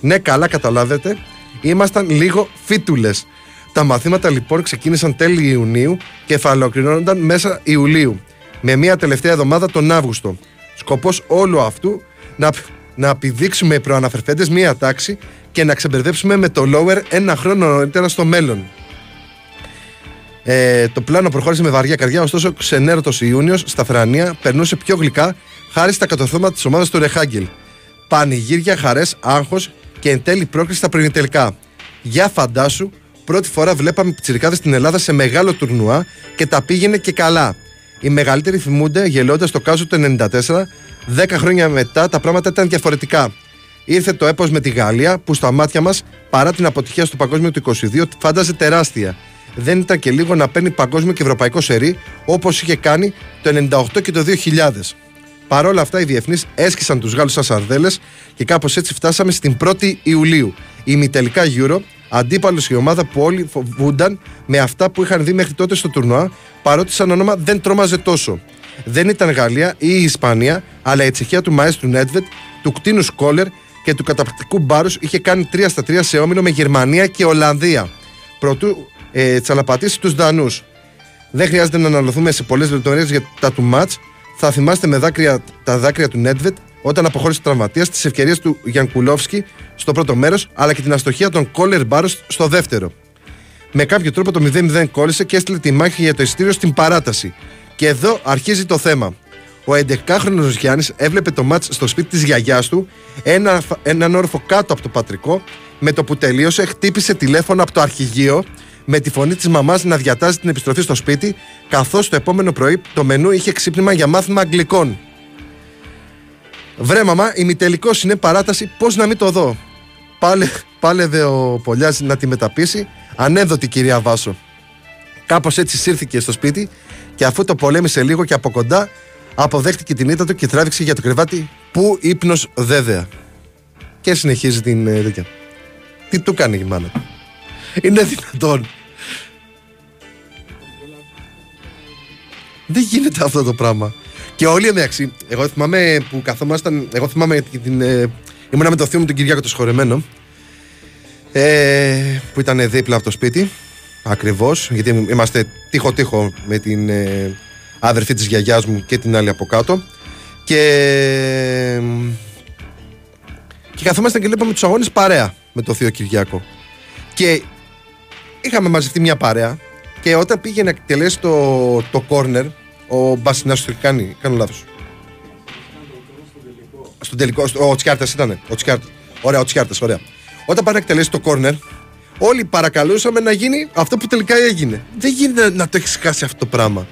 Ναι, καλά καταλάβετε, ήμασταν λίγο φίτουλες. Τα μαθήματα λοιπόν ξεκίνησαν τέλη Ιουνίου και θα ολοκληρώνονταν μέσα Ιουλίου, με μια τελευταία εβδομάδα τον Αύγουστο. Σκοπός όλου αυτού να, να επιδείξουμε οι προαναφερθέντες μία τάξη και να ξεμπερδέψουμε με το lower ένα χρόνο νωρίτερα στο μέλλον. Ε, το πλάνο προχώρησε με βαριά καρδιά, ωστόσο ξενέρωτος Ιούνιος στα Θρανία περνούσε πιο γλυκά χάρη στα κατορθώματα της ομάδας του Ρεχάγκελ. Πανηγύρια, χαρές, άγχος και εν τέλει πρόκληση στα τελικά. Για φαντάσου, πρώτη φορά βλέπαμε πιτσιρικάδες στην Ελλάδα σε μεγάλο τουρνουά και τα πήγαινε και καλά. Οι μεγαλύτεροι θυμούνται γελώντας το κάζο του 94, 10 χρόνια μετά τα πράγματα ήταν διαφορετικά. Ήρθε το έπος με τη Γαλλία που στα μάτια μας, παρά την αποτυχία στο παγκόσμιο του 22, φάνταζε τεράστια δεν ήταν και λίγο να παίρνει παγκόσμιο και ευρωπαϊκό σερί όπως είχε κάνει το 98 και το 2000. Παρ' όλα αυτά, οι διεθνείς έσκησαν τους Γάλλους σαν σαρδέλες και κάπως έτσι φτάσαμε στην 1η Ιουλίου. Η ημιτελικά Euro, αντίπαλος η ομάδα που όλοι φοβούνταν με αυτά που είχαν δει μέχρι τότε στο τουρνουά, παρότι σαν όνομα δεν τρόμαζε τόσο. Δεν ήταν Γαλλία ή η Ισπανία, αλλά η Τσεχία του Μαέστρου Νέτβετ, του κτίνου Κόλερ και του καταπληκτικού Μπάρους είχε κάνει 3 στα 3 σε όμιλο με Γερμανία και Ολλανδία. Προτού ε, τσαλαπατήσει τους Δανούς. Δεν χρειάζεται να αναλωθούμε σε πολλές λεπτομέρειες για τα του ματ. Θα θυμάστε με δάκρυα, τα δάκρυα του Νέτβετ όταν αποχώρησε τραυματίας, τις ευκαιρίες του Γιανκουλόφσκι στο πρώτο μέρος, αλλά και την αστοχία των Κόλερ Μπάρο στο δεύτερο. Με κάποιο τρόπο το 0-0 κόλλησε και έστειλε τη μάχη για το ειστήριο στην παράταση. Και εδώ αρχίζει το θέμα. Ο 11χρονο Γιάννης έβλεπε το μάτς στο σπίτι της γιαγιάς του, ένα, έναν όρφο κάτω από το πατρικό, με το που τελείωσε, χτύπησε τηλέφωνο από το αρχηγείο με τη φωνή της μαμάς να διατάζει την επιστροφή στο σπίτι, καθώς το επόμενο πρωί το μενού είχε ξύπνημα για μάθημα Αγγλικών. Βρε μαμά, ημιτελικό είναι παράταση, πώς να μην το δω; Πάλε, πάλευε ο Πολιάς να τη μεταπίσει, ανέδοτη κυρία Βάσο. Κάπως έτσι σύρθηκε στο σπίτι και αφού το πολέμησε λίγο και από κοντά, αποδέχτηκε την ήττα του και τράβηξε για το κρεβάτι που ύπνος δέδεα. Και συνεχίζει την ε, Τι του κάνει η μάνα. Είναι δυνατόν. Δεν γίνεται αυτό το πράγμα. Και όλοι εντάξει, εγώ θυμάμαι που καθόμασταν, εγώ θυμάμαι την, ε, ήμουνα με το θείο μου τον Κυριάκο το σχορεμένο, ε, που ήταν δίπλα από το σπίτι, ακριβώς, γιατί είμαστε τείχο-τείχο με την ε, άδερφή της γιαγιάς μου και την άλλη από κάτω. Και, και καθόμασταν και βλέπαμε τους αγώνες παρέα με το θείο Κυριάκο. Και είχαμε μαζευτεί μια παρέα και όταν πήγε να εκτελέσει το, το corner, ο Μπασινά το κάνει, κάνω λάθος. Στον τελικό, ο Τσιάρτας ήταν. Ο Τσιάρτα. Ωραία, ο Τσιάρτας, ωραία. Όταν πάει να εκτελέσει το corner, όλοι παρακαλούσαμε να γίνει αυτό που τελικά έγινε. Δεν γίνεται να το έχεις χάσει αυτό το πράγμα.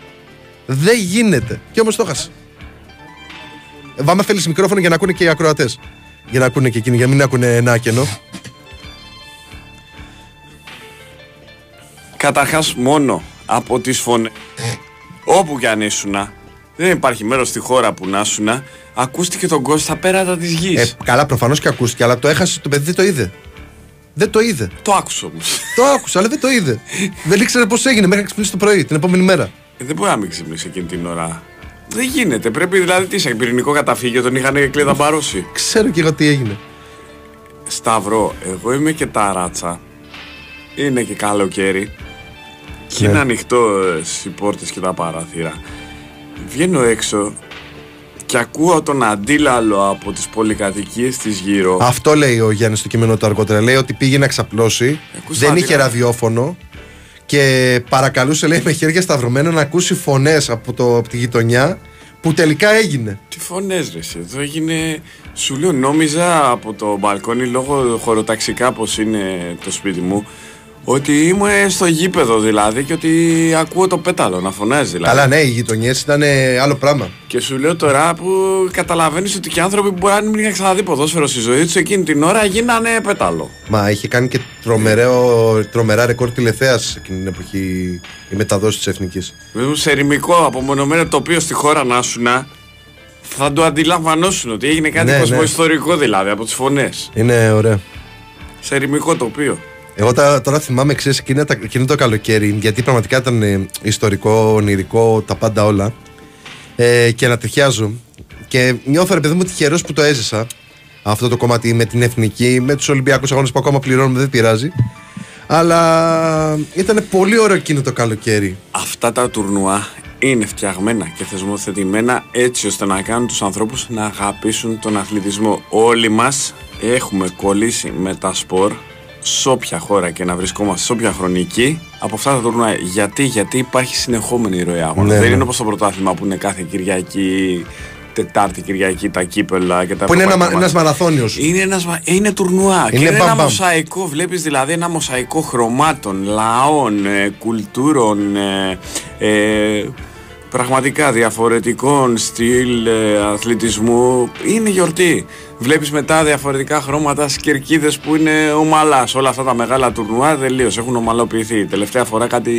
Δεν γίνεται. Και όμως το έχασε. Βάμε θέλεις μικρόφωνο για να ακούνε και οι ακροατές. Για να ακούνε και εκείνοι, για να μην ακούνε ένα κενό. Καταρχάς, μόνο από τις φωνέ. Όπου κι αν ήσουν, δεν υπάρχει μέρος στη χώρα που να ήσουν, ακούστηκε τον κόσμο στα πέρατα της γης. Ε, καλά, προφανώς και ακούστηκε, αλλά το έχασε το παιδί, δεν το είδε. Δεν το είδε. Το άκουσα όμως. το άκουσα, αλλά δεν το είδε. δεν ήξερε πώς έγινε μέχρι να ξυπνήσει το πρωί, την επόμενη μέρα. Ε, δεν μπορεί να μην ξυπνήσει εκείνη την ώρα. Δεν γίνεται. Πρέπει δηλαδή τι σε πυρηνικό καταφύγιο τον είχαν κλειδαμπαρώσει. Ξέρω και εγώ τι έγινε. Σταυρό, εγώ είμαι και ταράτσα. Είναι και καλοκαίρι. Και Ναι. είναι ανοιχτό οι πόρτες και τα παράθυρα. Βγαίνω έξω και ακούω τον αντίλαλο από τις πολυκατοικίες της γύρω. Αυτό λέει ο Γιάννης στο κείμενο του αργότερα. Λέει ότι πήγε να ξαπλώσει, Ακούς δεν τα είχε αντίλα- ραδιόφωνο και παρακαλούσε, λέει, με χέρια σταυρωμένα να ακούσει φωνές από, το, από τη γειτονιά που τελικά έγινε. Τι φωνές ρε εσύ, εδώ έγινε... Σου λέω νόμιζα από το μπαλκόνι λόγω χωροταξικά πως είναι το σπίτι μου ότι είμαι στο γήπεδο δηλαδή και ότι ακούω το πέταλο να φωνάζει δηλαδή. Καλά, ναι, οι γειτονιές ήταν ε, άλλο πράγμα. Και σου λέω τώρα που καταλαβαίνεις ότι και άνθρωποι που μπορεί να μην είχαν ξαναδεί ποδόσφαιρο στη ζωή τους εκείνη την ώρα γίνανε πέταλο. Μα είχε κάνει και τρομερό, τρομερά ρεκόρ τηλεθέαση εκείνη την εποχή η μεταδόση της εθνικής. Βέβαια, σε ερημικό απομονωμένο τοπίο στη χώρα να σου να θα το αντιλαμβανόσουν ότι έγινε κάτι Ναι, ναι. κοσμοϊστορικό δηλαδή από τις φωνές. Είναι ωραίο. Σε ερημικό τοπίο. Εγώ τα- τώρα θυμάμαι ξέρεις εκείνο, τα- εκείνο το καλοκαίρι, γιατί πραγματικά ήταν ε, ιστορικό, ονειρικό, τα πάντα όλα. Ε, και να τριχιάζω. Και νιώθω ρε παιδί μου τυχερός που το έζησα αυτό το κομμάτι με την εθνική, με τους Ολυμπιακούς αγώνες που ακόμα πληρώνουμε, δεν πειράζει. Αλλά ήταν πολύ ωραίο εκείνο το καλοκαίρι. Αυτά τα τουρνουά είναι φτιαγμένα και θεσμοθετημένα έτσι ώστε να κάνουν τους ανθρώπους να αγαπήσουν τον αθλητισμό. Όλοι μας έχουμε κολλήσει με τα σπορ σε όποια χώρα και να βρισκόμαστε, σε όποια χρονική, από αυτά τα τουρνουά. Γιατί, γιατί υπάρχει συνεχόμενη ροή αγώνας. Ναι, Δεν ναι. είναι όπως το πρωτάθλημα που είναι κάθε Κυριακή, Τετάρτη Κυριακή, τα κύπελα και τα Που είναι ένα, ευρωπαϊκά ένας μάτια. μαραθώνιος. Είναι, ένας, μα- είναι τουρνουά. Είναι και είναι μπαμ, ένα μπαμ. μοσαϊκό. Βλέπεις δηλαδή ένα μοσαϊκό χρωμάτων, λαών, ε, κουλτούρων, ε, ε, πραγματικά διαφορετικών στυλ ε, αθλητισμού. Είναι γιορτή. Βλέπεις μετά διαφορετικά χρώματα στις κερκίδες που είναι ομαλάς. Όλα αυτά τα μεγάλα τουρνουά τελείως έχουν ομαλοποιηθεί. Τελευταία φορά κάτι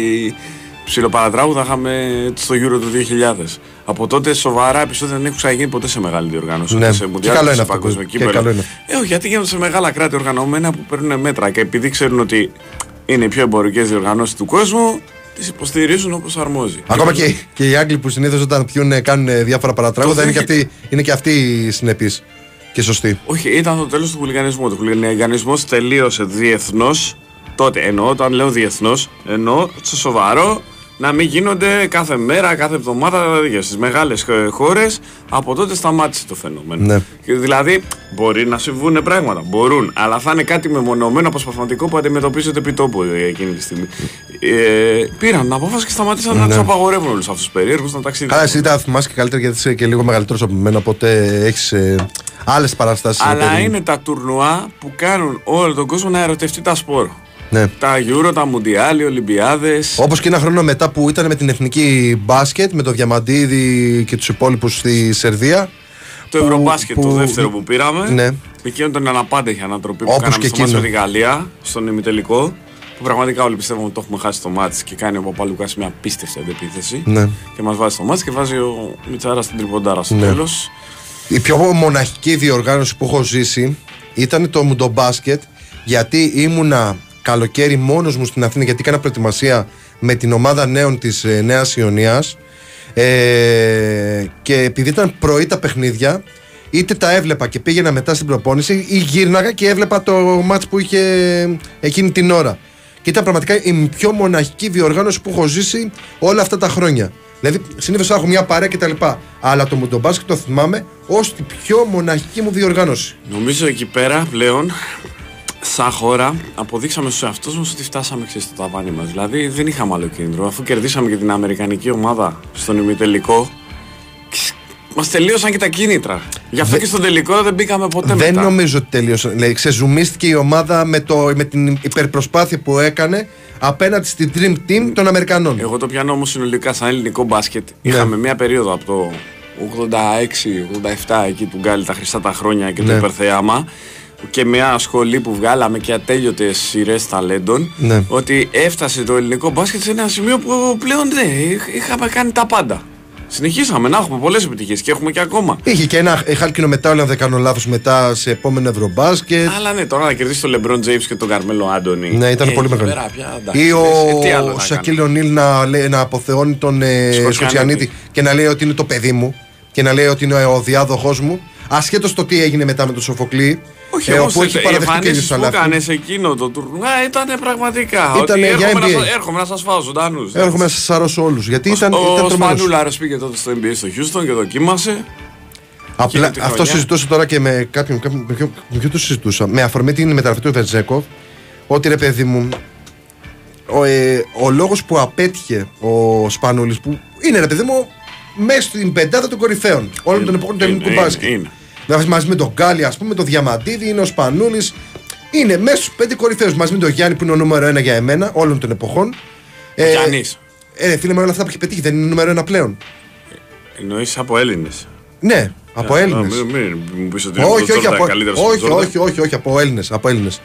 ψιλοπαρατράγουδα είχαμε στο Euro του 2000. Από τότε σοβαρά επεισόδια δεν έχουν ξαναγίνει ποτέ σε μεγάλη διοργάνωση. Ναι. ούτε σε Και Μουντιάλ, καλό ούτε είναι σε αυτό που- παγκόσμιο και κύπελλο. καλό είναι. Ε, όχι, γιατί γίνονται σε μεγάλα κράτη οργανωμένα που παίρνουν μέτρα και επειδή ξέρουν ότι είναι οι πιο εμπορικές διοργανώσεις του κόσμου, τις υποστηρίζουν όπως αρμόζει. Ακόμα και, και οι Άγγλοι που συνήθως όταν πιούν κάνουν διάφορα παρατράγουδα Το είναι και, δέχεται. αυτοί, είναι και αυτοί συνεπείς και σωστοί. Όχι, ήταν το τέλος του χουλιγανισμού. Το χουλιγανισμός τελείωσε διεθνώς. Τότε εννοώ, όταν λέω διεθνώς, εννοώ στο σοβαρό να μην γίνονται κάθε μέρα, κάθε εβδομάδα για στις μεγάλες χώρες. Από τότε σταμάτησε το φαινόμενο. Ναι. Και Δηλαδή, μπορεί να συμβούν πράγματα. Μπορούν. Αλλά θα είναι κάτι μεμονωμένο αποσπασματικό που αντιμετωπίζεται επί τόπου ε, εκείνη τη στιγμή. Ε, πήραν την απόφαση και σταμάτησαν να Ναι. τους απαγορεύουν όλους αυτούς τους περίεργους να ταξιδεύουν. Καλά, εσύ τα θυμάσαι και καλύτερα γιατί είσαι και λίγο μεγαλύτερος από μένα, οπότε έχεις ε, άλλες παραστάσεις. Αλλά είναι τα τουρνουά που κάνουν όλο τον κόσμο να ερωτευτεί τα σπορ. Ναι. Τα Euro, τα Μουντιάλ, οι Ολυμπιάδες. Όπως και ένα χρόνο μετά που ήταν με την εθνική μπάσκετ, με το Διαμαντίδη και τους υπόλοιπους στη Σερβία. Το που- Ευρωμπάσκετ, το που- δεύτερο που πήραμε. Ναι. Εκείνο ήταν αναπάντεχη ανατροπή που Όπως κάναμε και στο μάτς με εκείνο. τη Γαλλία, στον ημιτελικό. Που πραγματικά όλοι πιστεύουμε ότι το έχουμε χάσει το μάτς και κάνει ο Παπαλουκάς μια απίστευτη αντεπίθεση. Ναι. Και μας βάζει το μάτς και βάζει ο Μιτσάρα στην τριποντάρα στο Ναι. τέλος. Η πιο μοναχική διοργάνωση που έχω ζήσει ήταν το μουντομπάσκετ γιατί ήμουνα καλοκαίρι μόνος μου στην Αθήνα γιατί έκανα προετοιμασία με την ομάδα νέων της ε, Νέας Ιωνίας ε, και επειδή ήταν πρωί τα παιχνίδια είτε τα έβλεπα και πήγαινα μετά στην προπόνηση ή γύρναγα και έβλεπα το μάτς που είχε εκείνη την ώρα και ήταν πραγματικά η πιο μοναχική διοργάνωση που έχω ζήσει όλα αυτά τα χρόνια. Δηλαδή, συνήθως έχω μια παρέα κτλ. Αλλά το μουντομπάσκετ το θυμάμαι ως την πιο μοναχική μου διοργάνωση. Νομίζω εκεί πέρα πλέον, σαν χώρα, αποδείξαμε στους εαυτούς μας ότι φτάσαμε ξέρεις, στο ταβάνι μας. Δηλαδή δεν είχαμε άλλο κίνητρο. Αφού κερδίσαμε και την Αμερικανική ομάδα στον ημιτελικό, μας τελείωσαν και τα κίνητρα. Γι' αυτό Δε- και στον τελικό δεν μπήκαμε ποτέ Δεν μετά. νομίζω ότι τελείωσε. Δηλαδή, ξεζουμίστηκε η ομάδα με, το, με την υπερπροσπάθεια που έκανε απέναντι στην Dream Team των Αμερικανών. Εγώ το πιάνω όμως συνολικά σαν ελληνικό μπάσκετ. Ναι. Είχαμε μια περίοδο από το 86-87 εκεί του Γκάλι τα χρυσά τα χρόνια και το Ναι. υπερθέαμα και μια σχολή που βγάλαμε και ατέλειωτε σειρές ταλέντων Ναι. ότι έφτασε το ελληνικό μπάσκετ σε ένα σημείο που πλέον ναι, είχ- είχαμε κάνει τα πάντα. Συνεχίσαμε να έχουμε πολλές επιτυχίες και έχουμε και ακόμα. Είχε και ένα χάλκινο μετάλλιο, αν δεν κάνω λάθος, μετά σε επόμενο Ευρωμπάσκετ. Αλλά ναι, τώρα να κερδίσει τον Λεμπρόν Τζέιμ και τον Καρμέλο Άντωνη. Ναι, ήταν Ε, πολύ εκεί μεγάλο. πέρα πια, εντάξει, Ή ο ε, τι άλλο να κάνει. Σακίλ Ονίλ να, λέει- να αποθεώνει τον ε, Σκοτσιανίτη. Σκοτσιανίτη και να λέει ότι είναι το παιδί μου και να λέει ότι είναι ο διάδοχός μου. Ασχέτως το τι έγινε μετά με τον Σοφοκλή. Όχι, ε, όμως, όπου έχει οι παραδεχτεί και εμφανίσεις ο που Σαλάφη. έκανε σε εκείνο το τουρνουά ήταν πραγματικά. Ήτανε ότι για έρχομαι, να, NBA. σας- έρχομαι να σας φάω ζωντανούς. Έρχομαι να σας σαρώσω όλους. Γιατί ήταν, ο ήταν τρομερός. Σπανούλαρος πήγε τότε στο NBA στο Houston και δοκίμασε. Απλά εκείνη τη αυτό χρονιά. συζητούσα τώρα και με κάποιον. κάποιον με, ποιο, με ποιο το συζητούσα. Με αφορμή την μεταγραφή του Βερζέκοφ. Ότι ρε παιδί μου. Ο, ε, ο λόγος που απέτυχε ο Σπανούλης που είναι ρε παιδί μου μέσα στην πεντάδα των κορυφαίων όλων των εποχών του είναι, ελληνικού είναι, μπάσκετ. Είναι. Δηλαδή μαζί με τον Γκάλι, ας πούμε, τον Διαμαντίδη, είναι ο Σπανούλης. Είναι μέσα στους πέντε κορυφαίους μαζί με τον Γιάννη που είναι ο νούμερο ένα για εμένα όλων των εποχών. Ε, Γιάννης. Ε, ρε, φίλε με όλα αυτά που έχει πετύχει δεν είναι νούμερο ένα πλέον. Εννοείς από Έλληνες. Ναι, από Έλληνες. Μην μην μου πεις ότι Όχι, όχι, από, καλύτερο όχι, όχι, όχι, όχι, από Έλληνες. Από Έλληνες.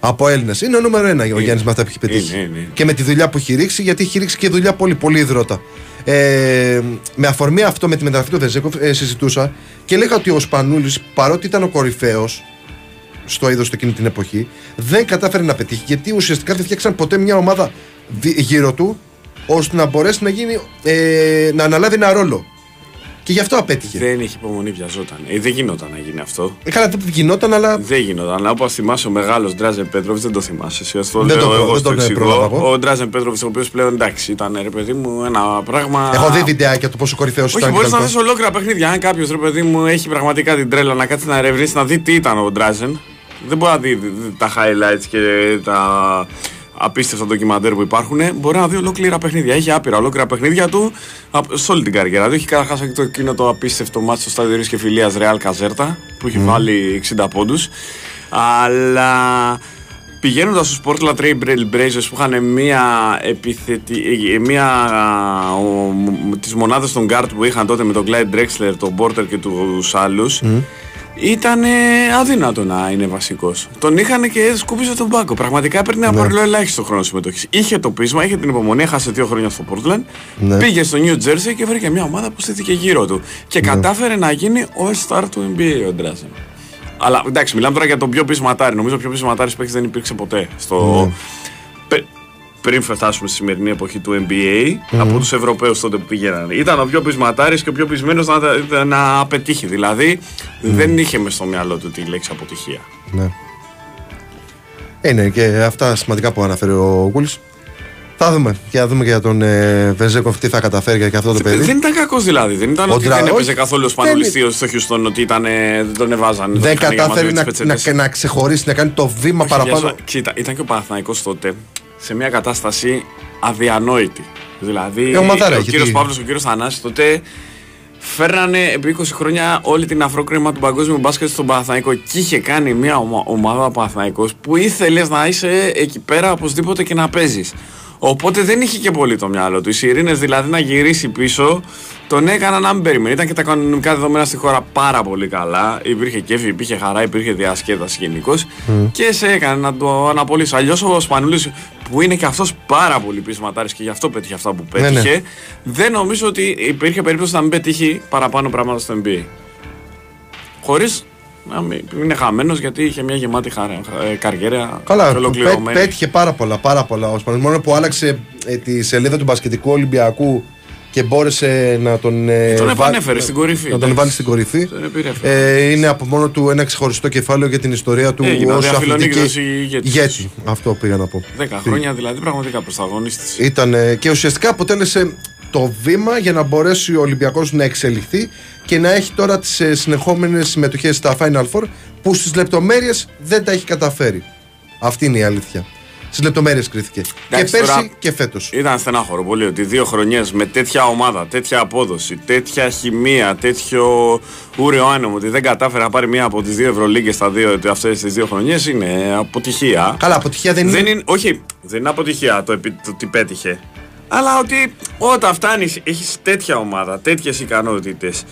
Από Έλληνες. Είναι ο νούμερο ένα ο Γιάννης με αυτά που έχει πετύχει. Είναι, είναι, είναι. Και με τη δουλειά που έχει ρίξει, γιατί έχει ρίξει και δουλειά πολύ, πολύ υδρότα. Ε, με αφορμή αυτό με τη μεταγραφή του Βεζέκοφ ε, συζητούσα και έλεγα ότι ο Σπανούλης, παρότι ήταν ο κορυφαίος στο είδος του εκείνη την εποχή, δεν κατάφερε να πετύχει γιατί ουσιαστικά δεν φτιάξαν ποτέ μια ομάδα δι- γύρω του ώστε να μπορέσει να, γίνει, ε, να αναλάβει ένα ρόλο. Και γι' αυτό απέτυχε. Δεν έχει υπομονή, βιαζόταν. Ε, δεν γινόταν να γίνει αυτό. Ε, Καλά, δεν γινόταν, αλλά Δεν γινόταν. Αλλά όπως θυμάσαι ο μεγάλος Ντράζεν Πέτροβιτ, δεν το θυμάσαι. Εσύ, ας το Δεν λέω το- εγώ δεν στο τον εξηγώ. πρόλαβα εγώ. Ο Ντράζεν Πέτροβιτ, ο οποίος πλέον εντάξει ήταν ρε παιδί μου ένα πράγμα. έχω δει βιντεάκια του πόσο κορυφαίος ήταν. Όχι, μπορείς κτλ. να δεις ολόκληρα παιχνίδια. Αν κάποιος ρε παιδί μου έχει πραγματικά την τρέλα να κάτσει να ερευνήσει να δει τι ήταν ο Ντράζεν, δεν μπορεί να δει δει τα highlights και τα απίστευτα ντοκιμαντέρ που υπάρχουν. Μπορεί να δει ολόκληρα παιχνίδια. Έχει άπειρα ολόκληρα παιχνίδια του απ- σε όλη την καριέρα του. Έχει καταρχάς το εκείνο το απίστευτο μάτι στο στάδιο και φιλίας Ρεάλ Καζέρτα που έχει βάλει 60 πόντους. Αλλά Πηγαίνοντας στου Portland Trail Blazers που είχαν μία επιθετη... ε, μία τις μονάδες των guard που είχαν τότε με τον Clyde Drexler, τον Porter και τους άλλους, ήταν αδύνατο να είναι βασικός. Τον είχαν και σκούπιζε τον πάγκο. Πραγματικά έπαιρνε από ναι. ελάχιστο χρόνο συμμετοχής. Είχε το πείσμα, είχε την υπομονή, έχασε δύο χρόνια στο Portland. Ναι. Πήγε στο New Jersey και βρήκε μια ομάδα που στήθηκε γύρω του. Και κατάφερε να γίνει All-Star του NBA ο Ντράζεν. Αλλά εντάξει, μιλάμε τώρα για τον πιο πεισματάρι. Νομίζω ο πιο πεισματάρι παίκτης δεν υπήρξε ποτέ. Στο... Πε- Πριν φτάσουμε στη σημερινή εποχή του NBA, από τους Ευρωπαίους τότε που πήγαιναν. Ήταν ο πιο πεισματάρης και ο πιο πεισμένος να, να πετύχει. Δηλαδή, δεν είχε μες στο μυαλό του τη λέξη αποτυχία. Ναι. Ε, ναι, και αυτά σημαντικά που αναφέρει ο Γκούλ. Θα δούμε. Και θα δούμε και για τον ε, Βεζέκοφ τι θα καταφέρει και αυτό το παιδί. Δεν ήταν κακός δηλαδή. Δεν ήταν Ο ότι Ντρα- δεν έπαιζε όχι, καθόλου ο δεν Σπανουλιστή στο Χιουστόν, ότι ήταν, ε, δεν τον εβάζαν. δεν τον είχαν για κατάφερε μαζί να, με τις να, πετσέτες. να ξεχωρίσει, να κάνει το βήμα παραπάνω. Γεια σου. Κοίτα, ήταν και ο Παναθηναϊκός τότε σε μια κατάσταση αδιανόητη. Δηλαδή, Ε, ομαδάρα ο έχει, κύριος τι- Παύλος, ο κύριος Θανάσης τότε φέρνανε επί 20 χρόνια όλη την αφρόκρεμα του παγκόσμιου μπάσκετ στον Παναθηναϊκό και είχε κάνει μια ομα- ομάδα Παναθηναϊκός που ήθελες να είσαι εκεί πέρα οπωσδήποτε και να παίζεις. Οπότε δεν είχε και πολύ το μυαλό του. Οι Σιρήνες δηλαδή να γυρίσει πίσω τον έκανα να μην περιμένει. Ήταν και τα κανονικά δεδομένα στη χώρα πάρα πολύ καλά. Υπήρχε κέφι, υπήρχε χαρά, υπήρχε διασκέδαση γενικώς. Και σε έκανε να το αναπολύσει. Αλλιώς ο Σπανούλης που είναι και αυτός πάρα πολύ πεισματάρης και γι' αυτό πέτυχε αυτά που Ναι, ναι. πέτυχε, δεν νομίζω ότι υπήρχε περίπτωση να μην πετύχει παραπάνω πράγματα στο NBA. Χωρί να μην είναι χαμένος γιατί είχε μια γεμάτη χαρά, ε, καριέρα Καλά, ολοκληρωμένη. πέ, πέτυχε πάρα πολλά, πάρα πολλά ο Σπανούλης. Μόνο που άλλαξε ε, τη σελίδα του μπασκετικού Ολυμπιακού και μπόρεσε να τον. ε, Τον βά- επανέφερε στην κορυφή, Να τον εντάξει. βάλει στην κορυφή. Τον επήρε. Ε, είναι από μόνο του ένα ξεχωριστό κεφάλαιο για την ιστορία του Έγινε ο ως διαφιλονίκητος αθλητική ηγέτης. ηγέτη. Αυτό πήγα να πω. 10 χρόνια δηλαδή πραγματικά πρωταγωνιστή. Ήταν, ε, και ουσιαστικά αποτέλεσε το βήμα για να μπορέσει ο Ολυμπιακός να εξελιχθεί και να έχει τώρα τις ε, συνεχόμενες συμμετοχές στα Final Four που στις λεπτομέρειες δεν τα έχει καταφέρει. Αυτή είναι η αλήθεια. Στις λεπτομέρειες κρίθηκε. Εντάξει, και πέρσι τώρα- και φέτος. Ήταν στενάχωρο πολύ ότι δύο χρονιές με τέτοια ομάδα, τέτοια απόδοση, τέτοια χημεία, τέτοιο ούριο άνεμο ότι δεν κατάφερε να πάρει μία από τις δύο Ευρωλίγκες αυτές τις δύο χρονιές είναι αποτυχία. Καλά, αποτυχία δεν είναι. Δεν είναι, όχι, δεν είναι αποτυχία το, επί- το τι πέτυχε. Αλλά ότι όταν φτάνεις, έχεις τέτοια ομάδα, τέτοιες ικανότητες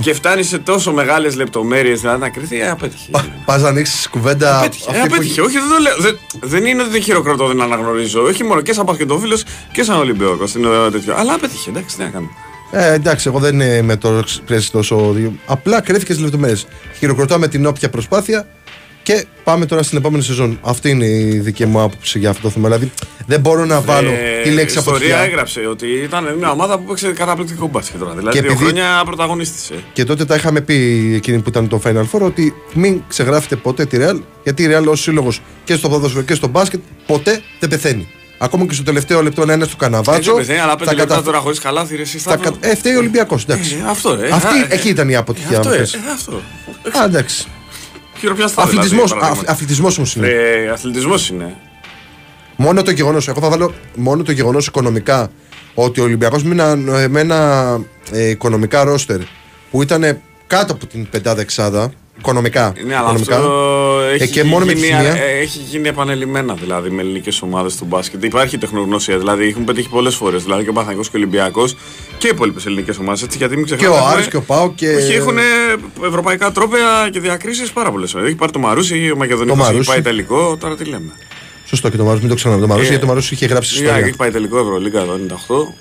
και φτάνεις σε τόσο μεγάλες λεπτομέρειες δηλαδή να κρυθεί, ε, απέτυχε. Πα να ανοίξεις κουβέντα. Απέτυχε, αυτή ε, που- απέτυχε. Όχι, δεν το λέω. Δεν, δεν είναι ότι δεν χειροκροτώ, δεν αναγνωρίζω. Όχι μόνο και σαν πασκετόφιλο και σαν Ολυμπιακός. Είναι τέτοιο. Αλλά απέτυχε, εντάξει, τι να κάνουμε. Ε, εντάξει, εγώ δεν είμαι το πρέσβη τόσο. Απλά κρέθηκε στι λεπτομέρειες. Χειροκροτάμε την όποια προσπάθεια Και πάμε τώρα στην επόμενη σεζόν. Αυτή είναι η δική μου άποψη για αυτό το θέμα. Δηλαδή δεν μπορώ να βάλω Ε, τη λέξη η ιστορία αποτυχία. έγραψε ότι ήταν μια ομάδα που παίξε καταπληκτικό μπάσκετ τώρα. Δηλαδή Και δύο επειδή- χρόνια πρωταγωνίστησε. Και τότε τα είχαμε πει εκείνη που ήταν το Final Four ότι μην ξεγράφετε ποτέ τη Real γιατί η Real ως σύλλογος και στο ποδόσφαιρο και στο μπάσκετ ποτέ δεν πεθαίνει. Ακόμα και στο τελευταίο λεπτό να είναι στο καναβάτσο. Έτσι πεθαίνει, αλλά πέντε θα λεπτά κατα- τώρα χωρίς καλάθι, ρε, εσύ θα θα κα- Ε, φταίει ο Ολυμπιακός. Εντάξει. Ε, αυτό, ε. Αυτή, Α, ε, εκεί ήταν η ε, αποτυχία. Αυτό, αν ε, θες. ε, αυτό. Α, εντάξει. Χειροπιαστά. Αθλητισμό δηλαδή, αθλητισμός όμως είναι. Ε, αθλητισμός είναι. Μόνο το γεγονός, εγώ θα βάλω μόνο το γεγονός οικονομικά ότι ο Ολυμπιακός με ένα, με ένα ε, οικονομικά ρόστερ που ήταν κάτω από την πεντάδα εξάδα, οικονομικά. Ναι, αλλά οικονομικά αυτό έχει, και μόνο με τη γίνει, σημεία. ε, έχει γίνει επανελειμμένα δηλαδή με ελληνικές ομάδες του μπάσκετ. Υπάρχει τεχνογνωσία, δηλαδή έχουν πετύχει πολλές φορές. Δηλαδή και ο Παθανικός και ο Ολυμπιακός και οι υπόλοιπες ελληνικές ομάδες. Γιατί μην και ξεχνάμε. ο έχουμε- Άρης και ο Πάο και. Όχι, έχουν ευρωπαϊκά τρόπαια και διακρίσεις πάρα πολλές φορές. Έχει πάρει το Μαρούσι, ο Μακεδονικός έχει Μαρούσι. πάει τελικό. Τώρα τι λέμε. Σωστό και το Μαρούσι, μην το ξαναδούμε. Το Μαρούσι, Ε, γιατί το Μαρούσι είχε γράψει Η ΑΕΚ ιστορία. έχει πάει τελικό Ευρωλίγκα το 98.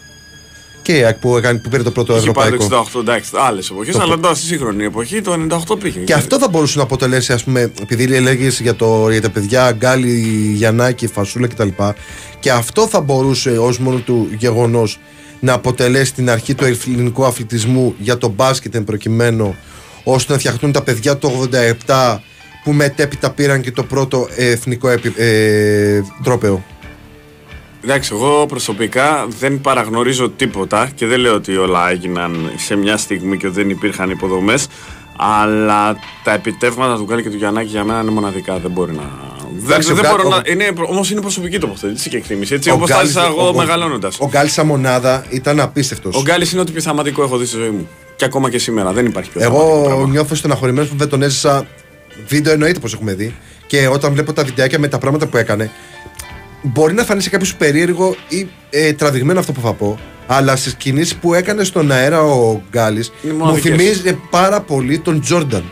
Και η ΑΕΚ που, έκανε, που πήρε το πρώτο Έχει πάει ευρωπαϊκό. το 68, εντάξει, άλλες εποχές. Το- Αλλά τώρα στη σύγχρονη εποχή το 98 πήγε. Και αυτό θα μπορούσε να αποτελέσει, ας πούμε, επειδή έλεγε για, το, για τα παιδιά Γκάλι, Γιαννάκη, Φασούλα κτλ. Και αυτό θα μπορούσε ως μόνο του γεγονός να αποτελέσει την αρχή του ελληνικού αθλητισμού για το μπάσκετ εν προκειμένου, ώστε να φτιαχτούν τα παιδιά το 87 που μετέπειτα πήραν και το πρώτο εθνικό επι, ε, τρόπεο. Εντάξει, εγώ προσωπικά δεν παραγνωρίζω τίποτα και δεν λέω ότι όλα έγιναν σε μια στιγμή και ότι δεν υπήρχαν υποδομές. Αλλά τα επιτεύγματα του Γκάλη και του Γιαννάκη για μένα είναι μοναδικά. Δεν μπορεί να. Δεν, Εντάξει, δεν ο Γκά- μπορώ ο- να. Είναι, όμως είναι προσωπική τοποθέτηση και εκτίμηση. Έτσι, Ο όπως τα Γκάλης- έζησα εγώ ο- ο- μεγαλώνοντας. Ο Γκάλι σαν μονάδα ήταν απίστευτος. Ο Γκάλης είναι ό,τι πιο θεαματικό έχω δει στη ζωή μου. Και ακόμα και σήμερα δεν υπάρχει πιο θεαματικό Εγώ πράγμα. νιώθω στεναχωρημένος που δεν τον έζησα. Βίντεο εννοείται πως έχουμε δει. Και όταν βλέπω τα βιντεάκια με τα πράγματα που έκανε, μπορεί να φανεί σε κάποιο περίεργο ή ε, τραβηγμένο αυτό που θα πω. Αλλά στις κινήσεις που έκανε στον αέρα ο Γκάλης, Είναι μου μοναδικές. θυμίζει πάρα πολύ τον Τζόρνταν.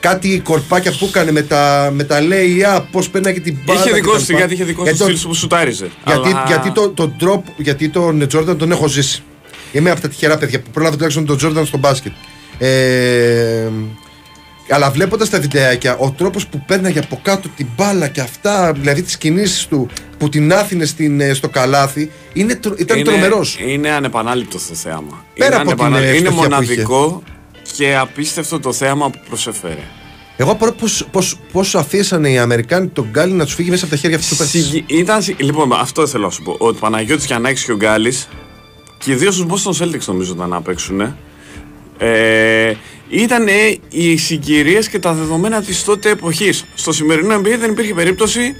Κάτι κορπάκια που έκανε με τα, με τα layup, πώς πέναγε την μπάλα. Είχε δικό κτλ. του, γιατί είχε δικό του Γιατί τον- στυλ που σουτάριζε. γιατί, Αλλά- γιατί, το, τον τρόπο, γιατί τον Τζόρνταν τον έχω ζήσει. Είμαι από τα τυχερά παιδιά που πρόλαβα τουλάχιστον τον Τζόρνταν στο μπάσκετ. Ε, αλλά βλέποντας τα βιντεάκια, ο τρόπος που παίρναγε από κάτω την μπάλα και αυτά, δηλαδή τις κινήσεις του που την άφηνε στην, ε, στο καλάθι, είναι, τρο- ήταν είναι, τρομερός. Είναι ανεπανάληπτο το θέαμα. Πέρα είναι, από την, ε, είναι φτωχιά που μοναδικό και απίστευτο το θέαμα που προσέφερε. Εγώ απορώ πώς, πώς, πώς αφήσαν οι Αμερικάνοι τον Γκάλι να τους φύγει μέσα από τα χέρια αυτού του παίκτη. Συγκι- Ήταν, συ- λοιπόν, αυτό θέλω να σου πω. Ο Παναγιώτης Γιαννάκης και ο Γκάλης και ιδίω του Boston Celtics νομίζω ήταν να παίξουν. Ε, ήταν οι συγκυρίες και τα δεδομένα της τότε εποχής. Στο σημερινό NBA δεν υπήρχε περίπτωση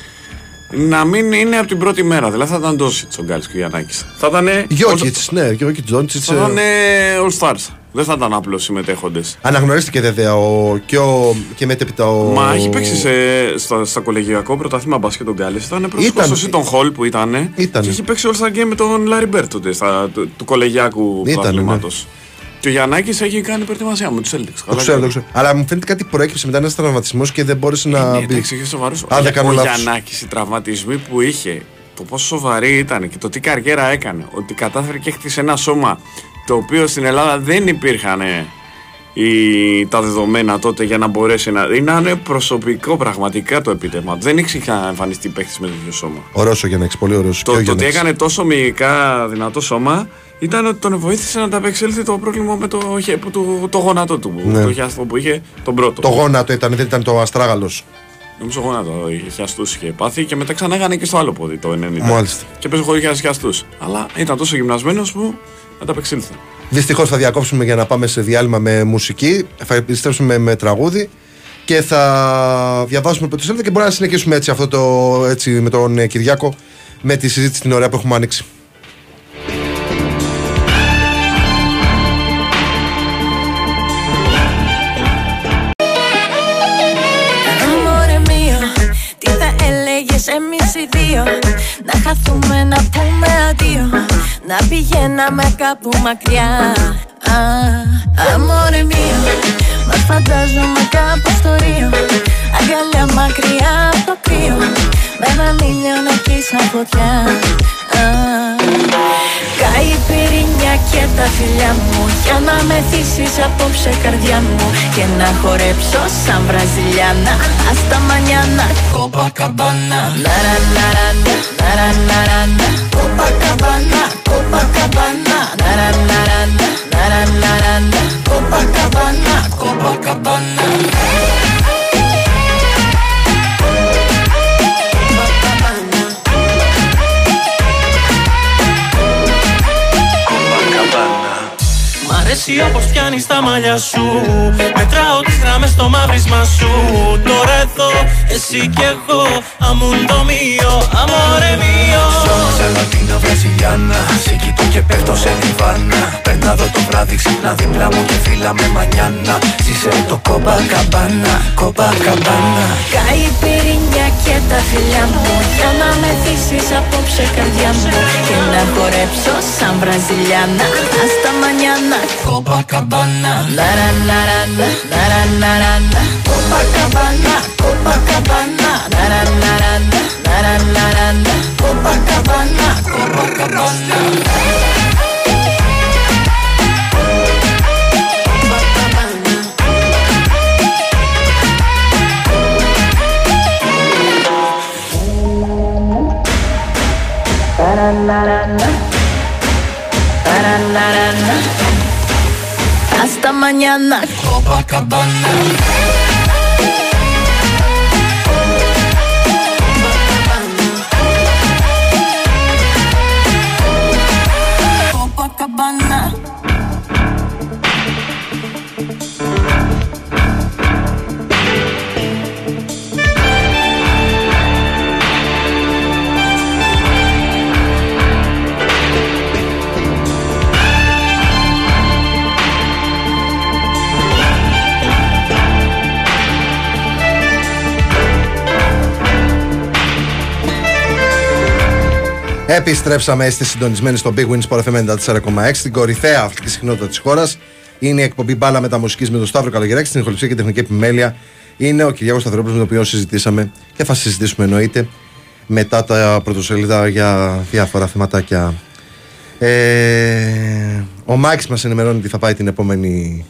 να μην είναι από την πρώτη μέρα. Δηλαδή θα ήταν Ντόσιτς ο Γκάλης και ο Γιαννάκης. Θα ήταν. Γιώκητς, ναι, Γιώκητς Τζόντσιτ. Θα ήταν All Stars. Δεν θα ήταν απλώ συμμετέχοντες. Αναγνωρίστηκε βέβαια ο, και, ο, και μετέπειτα ο. Μα έχει παίξει σε, στα, στα κολεγιακό πρωτάθλημα μπάσκετ τον Γκάλης. Ήταν πρόσωπο Ήταν. στο Seton Hall που ήταν. Ήταν. Και έχει παίξει All Star Game με τον Larry Bird τότε στα, του, του κολεγιακού Ήταν, πρωταθλήματος. Και ο Γιαννάκης έχει κάνει προετοιμασία με τους Celtics. Το ξέρω, το ξέρω. Αλλά μου φαίνεται κάτι προέκυψε μετά ένα τραυματισμός και δεν μπόρεσε να Ναι, μπει. εντάξει, έχει σοβαρού. Αν δεν κάνω Ο λάθος. Γιαννάκης, οι τραυματισμοί που είχε, το πόσο σοβαρή ήταν και το τι καριέρα έκανε, ότι κατάφερε και χτίσε ένα σώμα το οποίο στην Ελλάδα δεν υπήρχαν ε, οι, τα δεδομένα τότε για να μπορέσει να. Είναι προσωπικό πραγματικά το επίτευγμα. του. Δεν έχει εμφανιστεί παίχτης με τέτοιο σώμα. Ωραίος ο Γιάννεξ, πολύ ωραίος. Το, το ότι έκανε τόσο μυϊκά δυνατό σώμα ήταν ότι τον βοήθησε να ανταπεξέλθει το πρόβλημα με το, χε- που το, το γόνατο του. Ναι. Το χιάστο που είχε τον πρώτο. Το γόνατο ήταν, δεν ήταν το αστράγαλος. Νομίζω γόνατο είχε χιαστούς είχε πάθει και μετά ξανά έκανε και στο άλλο πόδι το 90. Μάλιστα. Και παίζει χωρίς χιαστούς. Αλλά ήταν τόσο γυμνασμένος που ανταπεξήλθε. Δυστυχώς θα διακόψουμε για να πάμε σε διάλειμμα με μουσική. Θα επιστρέψουμε με τραγούδι και θα διαβάσουμε από το σελίδα και μπορεί να συνεχίσουμε έτσι αυτό το έτσι με τον ε, Κυριάκο με τη συζήτηση την ωραία που έχουμε ανοίξει. Εμείς οι δύο Να χαθούμε να πούμε αντίο. Να πηγαίναμε κάπου μακριά. Α, Αμόρε μείο, μας φαντάζομαι κάπου στο Ρίο. Αγκαλιά μακριά από το κρύο Με έναν ήλιο να σαν φωτιά. Α, Καεί η πυρηνιά και τα φιλιά μου Για να με θύσεις απόψε καρδιά μου Και να χορέψω σαν Βραζιλιάνα Hasta mañana Copacabana Ναρα ναρα ναρα ναρα Copacabana Copacabana Ναρα ναρα κόπα ναρα κόπα Copacabana αρέσει όπως πιάνεις τα μαλλιά σου. Μετράω τις γράμμε στο μαύρισμα σου. Τώρα εδώ, εσύ κι εγώ. Αμούντο μείο, αμόρε μείο. Σε Λατίνα Βραζιλιάνα. Σε κοιτώ και πέφτω σε διβάνα. Παίρνα εδώ το βράδυ, ξύπνα δίπλα μου και φύλλα με μανιάνα. Ζήσε το κόμπα καμπάνα, κόμπα καμπάνα. Καϊπηρίνια και τα φιλιά μου. Για να με θύσεις απόψε καρδιά μου. Και να χορέψω σαν Βραζιλιάνα. Άστα μανιάνα. Copacabana La la la la la la la la la la Copacabana Copacabana La la la la la la la la la la Copacabana Copacabana La la la la la la la la esta mañana Copacabana Επιστρέψαμε, είστε συντονισμένοι στο Big Win Sport FM 94,6 την κορυφαία αυτή συχνότητα της χώρας. Είναι η εκπομπή μπάλα μεταμουσική με τον Σταύρο Καλογεράκη στην ηχοληψία και τεχνική επιμέλεια. Είναι ο Κυριάκος Σταυρόπουλο με τον οποίο συζητήσαμε και θα συζητήσουμε εννοείται μετά τα πρωτοσέλιδα για διάφορα θεματάκια. Ε, ο Μάκης μας ενημερώνει ότι θα πάει την επόμενη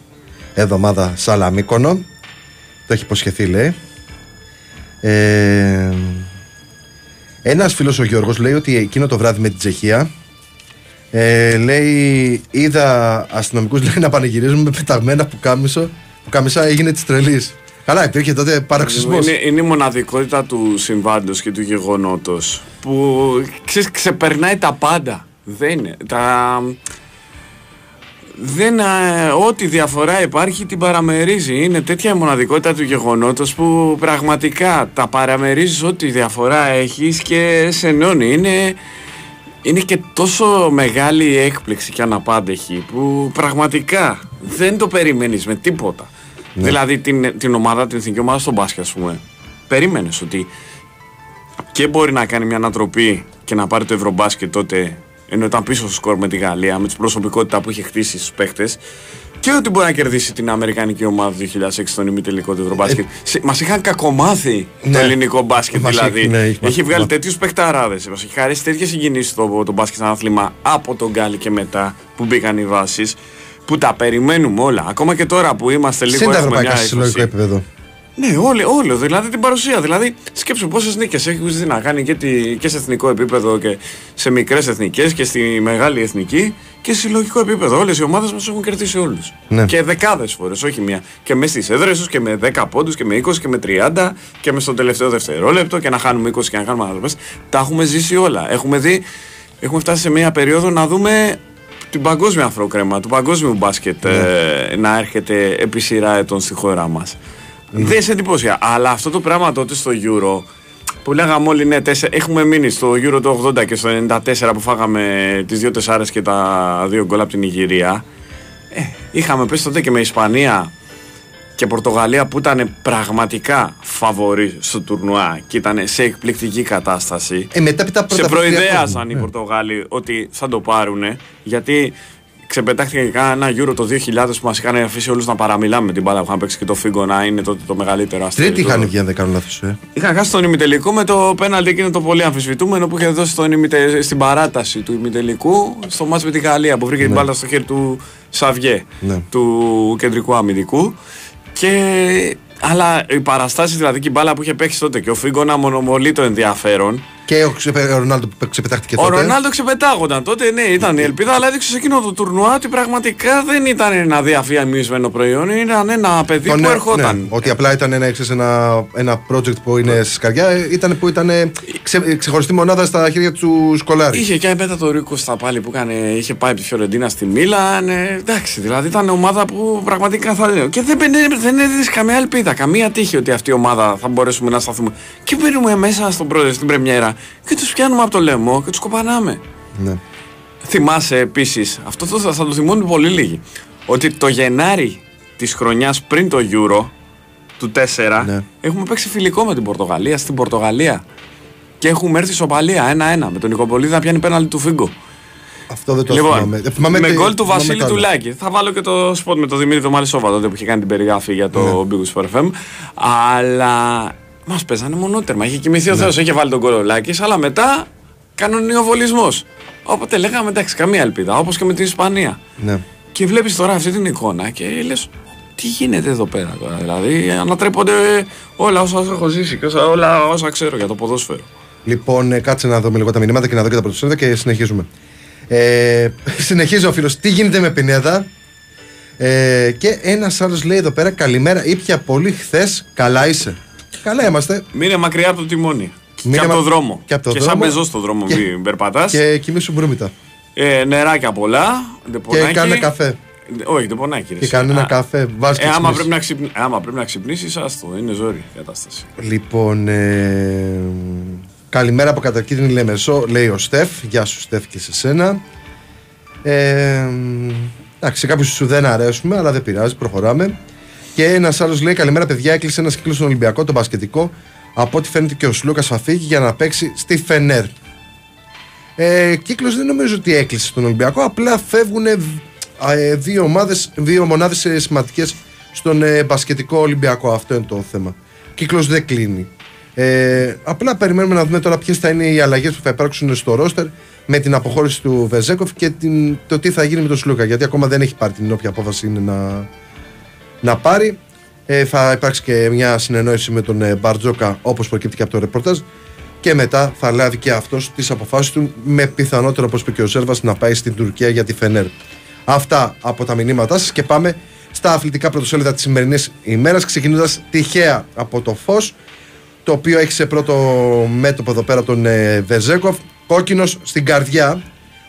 εβδομάδα Σαλαμίκονο. Το έχει υποσχεθεί, λέει. Ε, ένας φίλος ο Γιώργος λέει ότι εκείνο το βράδυ με την Τσεχία ε, λέει, είδα αστυνομικούς να πανηγυρίζουν με πεταγμένα που κάμισο. Που κάμισα έγινε της τρελής. Καλά, υπήρχε τότε παραξισμό. Είναι, είναι η μοναδικότητα του συμβάντος και του γεγονότος που ξέρεις, ξεπερνάει τα πάντα. Δεν είναι. Τα, δεν, ό,τι διαφορά υπάρχει την παραμερίζει. Είναι τέτοια η μοναδικότητα του γεγονότος που πραγματικά τα παραμερίζεις ό,τι διαφορά έχεις και σε ενώνει. Είναι, είναι και τόσο μεγάλη η έκπληξη και αναπάντεχη που πραγματικά δεν το περιμένεις με τίποτα. Ναι. Δηλαδή την, την ομάδα, την εθνική ομάδα στον μπάσκετ ας πούμε. Περίμενες ότι και μπορεί να κάνει μια ανατροπή και να πάρει το ευρωμπάσκετ τότε ενώ ήταν πίσω στο σκορ με τη Γαλλία, με την προσωπικότητα που είχε χτίσει στους παίχτες. Και ότι μπορεί να κερδίσει την Αμερικανική ομάδα του 2006 στον ημιτελικό του Ευρωμπάσκετ. Ε, Μας είχαν κακομάθει ναι. το ελληνικό μπάσκετ Μας δηλαδή. Ναι, έχει, έχει βγάλει τέτοιους παιχταράδες. Μας έχει χαρίσει τέτοιες συγκινήσεις το, το μπάσκετ σαν άθλημα από τον Γκάλι και μετά που μπήκαν οι βάσεις. Που τα περιμένουμε όλα. Ακόμα και τώρα που είμαστε λίγο. Έχουμε μια συλλογικό επίπεδο. Ναι, όλο, όλο, δηλαδή την παρουσία. Δηλαδή, σκέψου πόσες νίκες έχεις δει να κάνει και, τη, και σε εθνικό επίπεδο και σε μικρές εθνικές και στη μεγάλη εθνική και σε συλλογικό επίπεδο. Όλες οι ομάδες μας έχουν κερδίσει όλους. Ναι. Και δεκάδες φορές, όχι μία. Και μες στις έδρες τους και με 10 πόντους και με 20 και με 30 και μες στο τελευταίο δευτερόλεπτο και να χάνουμε 20 και να κάνουμε άλλε. Τα έχουμε ζήσει όλα. Έχουμε δει, έχουμε φτάσει σε μία περίοδο να δούμε την παγκόσμια αφροκρέμα, του παγκόσμιου μπάσκετ ναι. ε, να έρχεται επί σειρά ετών στη χώρα μας. Δεν σε εντυπωσία. Αλλά αυτό το πράγμα τότε στο Euro που λέγαμε όλοι ναι, τέσσερα, έχουμε μείνει στο Euro το 80 και στο 94 που φάγαμε τις δύο τεσσάρες και τα δύο γκολ από την Ιγυρία. Ε, είχαμε πέσει τότε και με Ισπανία και Πορτογαλία που ήταν πραγματικά φαβορή στο τουρνουά και ήταν σε εκπληκτική κατάσταση. Ε, μετά σε προειδέασαν οι ναι. Πορτογάλοι ότι θα το πάρουν γιατί ξεπετάχτηκε και κάνα Euro το 2000 που μας είχαν αφήσει όλους να παραμιλάμε με την μπάλα που είχαν παίξει και το Φίγκο να είναι τότε το μεγαλύτερο αστέρι. Τρίτη Το- είχαν βγει, αν δεν κάνω λάθος. Ε. Είχαν χάσει τον ημιτελικό με το πέναλτι εκείνο το πολύ αμφισβητούμενο που είχε δώσει στον ημιτε... στην παράταση του ημιτελικού στο μάτς με τη Γαλλία που βρήκε την μπάλα στο χέρι του Σαβιέ, Ναι. του κεντρικού αμυντικού. Και... Αλλά οι παραστάσεις, δηλαδή και η μπάλα που είχε παίξει τότε και ο Φίγκο να μονομολεί το ενδιαφέρον. Και ο Ξεπε- ο Ρονάλντο που ξεπετάχτηκε Ο τότε. Ρονάλντο ξεπετάγονταν τότε, ναι, ήταν η ελπίδα, αλλά έδειξε σε εκείνο το τουρνουά ότι πραγματικά δεν ήταν ένα διαφημισμένο προϊόν, ήταν ένα παιδί Το που ναι, ερχόταν. ναι, ότι απλά ήταν ένα, ξέρεις, ένα, ένα project που είναι στη σκαριά, ε, ήταν που ήταν ε, ξε, ξεχωριστή μονάδα στα χέρια του Σκολάρη. Είχε και μετά το Ρίκο στα πάλι που έκανε, είχε πάει από τη Φιωρεντίνα στη Μίλαν. ε, εντάξει, δηλαδή ήταν ομάδα που πραγματικά θα λέω. Και δεν, δεν, δεν έδινε καμία ελπίδα, καμία τύχη ότι αυτή η ομάδα θα μπορέσουμε να σταθούμε. Και μπαίνουμε μέσα στον πρώτο, στην Πρεμιέρα και τους πιάνουμε από το λαιμό και τους κοπανάμε. Ναι. Θυμάσαι επίσης, αυτό το, θα, θα το θυμούν πολύ λίγοι, ότι το Γενάρη της χρονιάς πριν το Euro του 4 Ναι. έχουμε παίξει φιλικό με την Πορτογαλία στην Πορτογαλία. Και έχουμε έρθει σοπαλία 1-1 με τον Νικοπολίδη να πιάνει πέναλτι του Φίγκο. Αυτό δεν το Λοιπόν, θυμάμαι. Ε, θυμάμαι με τε- γκολ του θυμάμαι Βασίλη τα άλλα. Τουλάκη. Θα βάλω και το σποτ με τον Δημήτρη το Μαλισσόβα τότε που είχε κάνει την περιγραφή για το Ναι. Big Wings for FM. Αλλά μας παίζανε μονότερμα. Είχε κοιμηθεί Ναι. ο Θεός, είχε βάλει τον γκολ ο Λάκης, αλλά μετά κανονιοβολισμός. Οπότε λέγαμε εντάξει, καμία ελπίδα. Όπως και με την Ισπανία. Ναι. Και βλέπεις τώρα αυτή την εικόνα και λες. Τι γίνεται εδώ πέρα τώρα, δηλαδή ανατρέπονται όλα όσα έχω ζήσει και όσα, όλα όσα ξέρω για το ποδόσφαιρο. Λοιπόν, ε, κάτσε να δούμε λίγο τα μηνύματα και να δω και τα πρωτοσέλιδα και συνεχίζουμε. Ε, συνεχίζει ο φίλος. Τι γίνεται με Πινέδα; Ε, και ένας άλλος λέει εδώ πέρα Καλημέρα. Ήπια πολύ χθες. Καλά είσαι. Καλά είμαστε. Μείνε μακριά από το τιμόνι. Μείνε και από μα- το δρόμο. και από το σαν δρόμο. πεζός στο δρόμο, Και- μην περπατάς. Και κοιμήσου μπρούμητα. Ε, νεράκια πολλά. Και ντεπονάκι. κάνε καφέ. Ε, Όχι, δεν πονάκι. ρε, Και εσύ. κάνε ένα Α, καφέ. Βάζεις Ε, άμα πρέπει, να ξυπνήσει, άμα πρέπει να ξυπνήσεις, άστο, είναι ζόρι η κατάσταση. Λοιπόν, ε, καλημέρα από κατακίνδυνη Λεμεσό, λέει ο Στεφ. Γεια σου, Στεφ, και σε σένα. Ε, εντάξει, σε κάποιους σου δεν αρέσουμε, αλλά δεν πειράζει, προχωράμε. Και ένας άλλος λέει: Καλημέρα, παιδιά. Έκλεισε ένα κύκλος στον Ολυμπιακό, τον Μπασκετικό. Από ό,τι φαίνεται και ο Σλούκας θα φύγει για να παίξει στη Φενέρ. Ε, κύκλος δεν νομίζω ότι έκλεισε στον Ολυμπιακό. Απλά φεύγουν ε, δύο, ομάδες, δύο μονάδες ε, σημαντικές στον ε, μπασκετικό Ολυμπιακό. Αυτό είναι το θέμα. Κύκλος δεν κλείνει. Ε, απλά περιμένουμε να δούμε τώρα ποιες θα είναι οι αλλαγές που θα υπάρξουν στο ρόστερ με την αποχώρηση του Βεζέκοφ και την, το τι θα γίνει με τον Σλούκα. Γιατί ακόμα δεν έχει πάρει την όποια απόφαση είναι να, να πάρει. Ε, θα υπάρξει και μια συνεννόηση με τον ε, Μπαρτζόκα όπως προκύπτει και από το ρεπορτάζ. Και μετά θα λάβει και αυτός τις αποφάσεις του με πιθανότερο, όπως είπε και ο Σέρβας, να πάει στην Τουρκία για τη Φενέρ. Αυτά από τα μηνύματά σας και πάμε στα αθλητικά πρωτοσέλιδα της σημερινής ημέρας. Ξεκινώντας τυχαία από το φως, το οποίο έχει σε πρώτο μέτωπο εδώ πέρα τον ε, Βεζέκοφ. Κόκκινος στην καρδιά.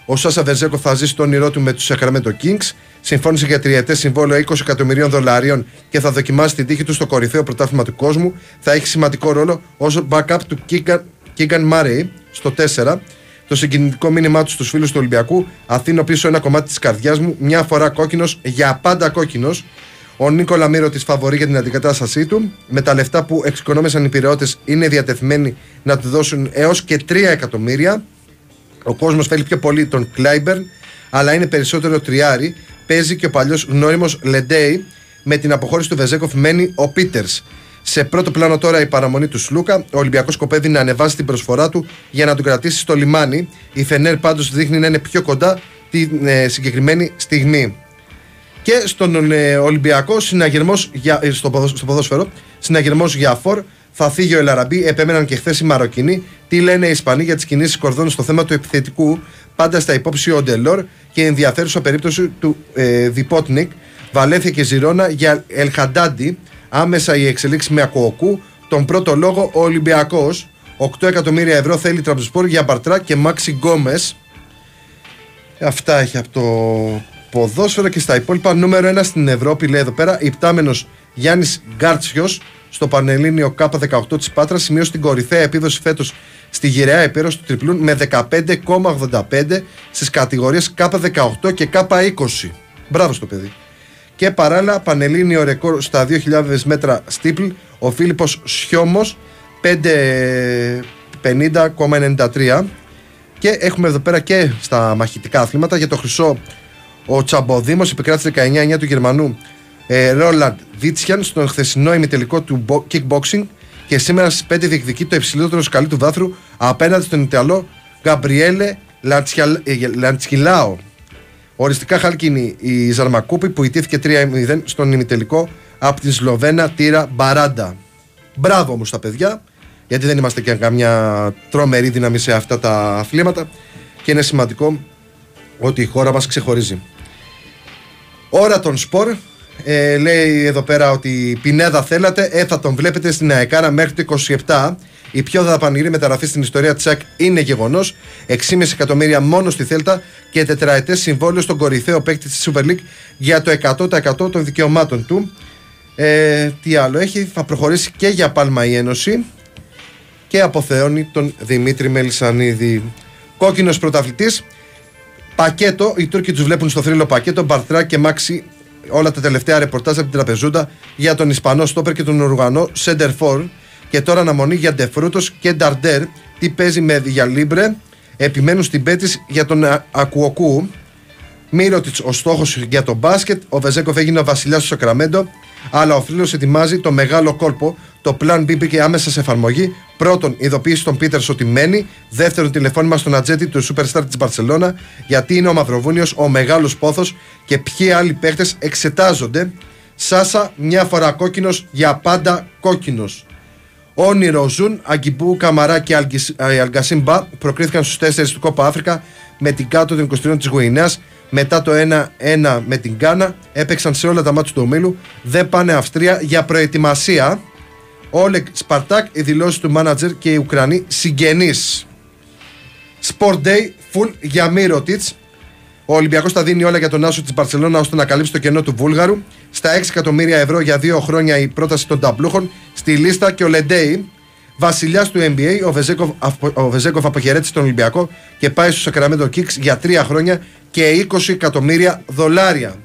Ο Σάσα Βεζέκοφ θα ζήσει το όνειρό του με τους Sacramento Kings. Συμφώνησε για τριετές συμβόλαιο 20 εκατομμυρίων δολαρίων και θα δοκιμάσει την τύχη του στο κορυφαίο πρωτάθλημα του κόσμου. Θα έχει σημαντικό ρόλο ως backup του Keegan Murray στο 4. Το συγκινητικό μήνυμά του στους φίλους του Ολυμπιακού. Αθήνω πίσω ένα κομμάτι της καρδιάς μου. Μια φορά κόκκινος, για πάντα κόκκινος. Ο Νίκολα Μύρο της φαβορεί για την αντικατάστασή του. Με τα λεφτά που εξοικονόμησαν οι πυρεώτε, είναι διατεθειμένοι να του δώσουν έως και 3 εκατομμύρια. Ο κόσμος θέλει πιο πολύ τον Κλάιμπερν, αλλά είναι περισσότερο τριάρι. Παίζει και ο παλιός γνώριμος Λεντέι. Με την αποχώρηση του Βεζέκοφ μένει ο Πίτερς. Σε πρώτο πλάνο τώρα η παραμονή του Σλούκα. Ο Ολυμπιακός σκοπεύει να ανεβάσει την προσφορά του για να τον κρατήσει στο λιμάνι. Η Φενέρ πάντως δείχνει να είναι πιο κοντά την ε, συγκεκριμένη στιγμή. Και στον ε, Ολυμπιακό συναγερμός για, ε, στο, ποδο- στο ποδόσφαιρο, συναγερμός για φόρ. Θα φύγει ο Ελαραμπή. Επέμεναν και χθες οι Μαροκινοί. Τι λένε οι Ισπανοί για τις κινήσεις κορδών στο θέμα του επιθετικού; Πάντα στα υπόψη ο Ντελόρ και ενδιαφέρουσα περίπτωση του ε, Διπότνικ. Βαλέθια και Ζηρώνα για Ελχαντάντι. Άμεσα η εξελίξη με Ακουοκού. Τον πρώτο λόγο ο Ολυμπιακός. 8 εκατομμύρια ευρώ θέλει η Τραμπζοσπορ για Μπαρτρά και Μάξι Γκόμες. Αυτά έχει από το ποδόσφαιρο και στα υπόλοιπα. Νούμερο 1 στην Ευρώπη, λέει εδώ πέρα, υπτάμενος Γιάννης Γκάρτσιος στο Πανελλήνιο K18 της Πάτρας σημείωσε την κορυφαία επίδοση φέτος στη γυραιά επίρρωση του τριπλούν με 15,85 στις κατηγορίες K18 και K20. Μπράβο στο παιδί. Και παράλληλα, Πανελλήνιο ρεκόρ στα 2.000 μέτρα στίπλ, ο Φίλιππος Σιώμος 5.50,93 και έχουμε εδώ πέρα και στα μαχητικά αθλήματα για το χρυσό Ο Τσαμποδήμος επικράτησε 19-9 του Γερμανού Ρόλαντ Βίτσιαν στον χθεσινό ημιτελικό του kickboxing και σήμερα στις 5 διεκδικεί το υψηλότερο σκαλί του βάθρου απέναντι στον Ιταλό Γκαμπριέλε Λαντσχιλάο. Οριστικά χάλκινη η Ζαρμακούπη που ιτήθηκε 3-0 στον ημιτελικό από την Σλοβένα Τίρα Μπαράντα. Μπράβο όμως τα παιδιά, γιατί δεν είμαστε και καμιά τρομερή δύναμη σε αυτά τα αθλήματα και είναι σημαντικό ότι η χώρα μας ξεχωρίζει. Ώρα των σπορ, ε, λέει εδώ πέρα ότι Πινέδα θέλατε, ε, θα τον βλέπετε στην ΑΕΚΑΡΑ μέχρι το 27. Η πιο δαπανηρή μεταγραφή στην ιστορία της ΑΚ είναι γεγονός. 6,5 εκατομμύρια μόνο στη Θέλτα και τετραετές συμβόλαιο στον κορυφαίο παίκτη της Super League για το 100% των δικαιωμάτων του. Ε, τι άλλο έχει, θα προχωρήσει και για πάλμα η Ένωση και αποθεώνει τον Δημήτρη Μελισανίδη. Κόκκινος πρωταθλητής. Πακέτο, οι Τούρκοι τους βλέπουν στο θρύλο πακέτο. Μπαρτρά και Μάξι, όλα τα τελευταία ρεπορτάζ από την τραπεζούντα για τον Ισπανό Στόπερ και τον Οργανό Σέντερ Φορ. Και τώρα αναμονή για Ντεφρούτο και Νταρντέρ. Τι παίζει με Διαλίμπρε. Επιμένουν στην πέτη για τον Ακουοκού. Μύρωτιτς ο στόχος για τον μπάσκετ. Ο Βεζέκοφ έγινε ο βασιλιάς του Σακραμέντο. Αλλά ο Θρύλο ετοιμάζει το μεγάλο κόλπο. Το Plan B μπήκε άμεσα σε εφαρμογή. Πρώτον, ειδοποίηση των Πίτερ ότι μένει. Δεύτερον, τηλεφώνημα στον ατζέτη του Superstar της Μπαρσελόνα. Γιατί είναι ο Μαυροβούνιος ο μεγάλος πόθος και ποιοι άλλοι παίχτε εξετάζονται. Σάσα, μια φορά κόκκινος, για πάντα κόκκινος. Όνειρο Ζουν, Αγκιμπού, Καμαρά και Αλγκασίμπα προκρίθηκαν στους 4 του Κόπα Αφρικα με την κάτω των 23 της Γουινέας. Μετά το 1-1 με την Κάνα, έπαιξαν σε όλα τα μάτια του ομίλου. Δεν πάνε Αυστρία για προετοιμασία. Όλεκ Σπαρτάκ, οι δηλώσεις του μάνατζερ και οι Ουκρανοί συγγενείς. Sport Day, full για Μύρωτιτ. Ο Ολυμπιακός τα δίνει όλα για τον Άσο της Μπαρσελόνα ώστε να καλύψει το κενό του Βούλγαρου. Στα 6 εκατομμύρια ευρώ για δύο χρόνια η πρόταση των ταμπλούχων. Στη λίστα και ο Λεντέι, βασιλιάς του NBA, ο Βεζέκοφ, ο Βεζέκοφ αποχαιρέτησε τον Ολυμπιακό και πάει στο Sacramento Kicks για τρία χρόνια και 20 εκατομμύρια δολάρια.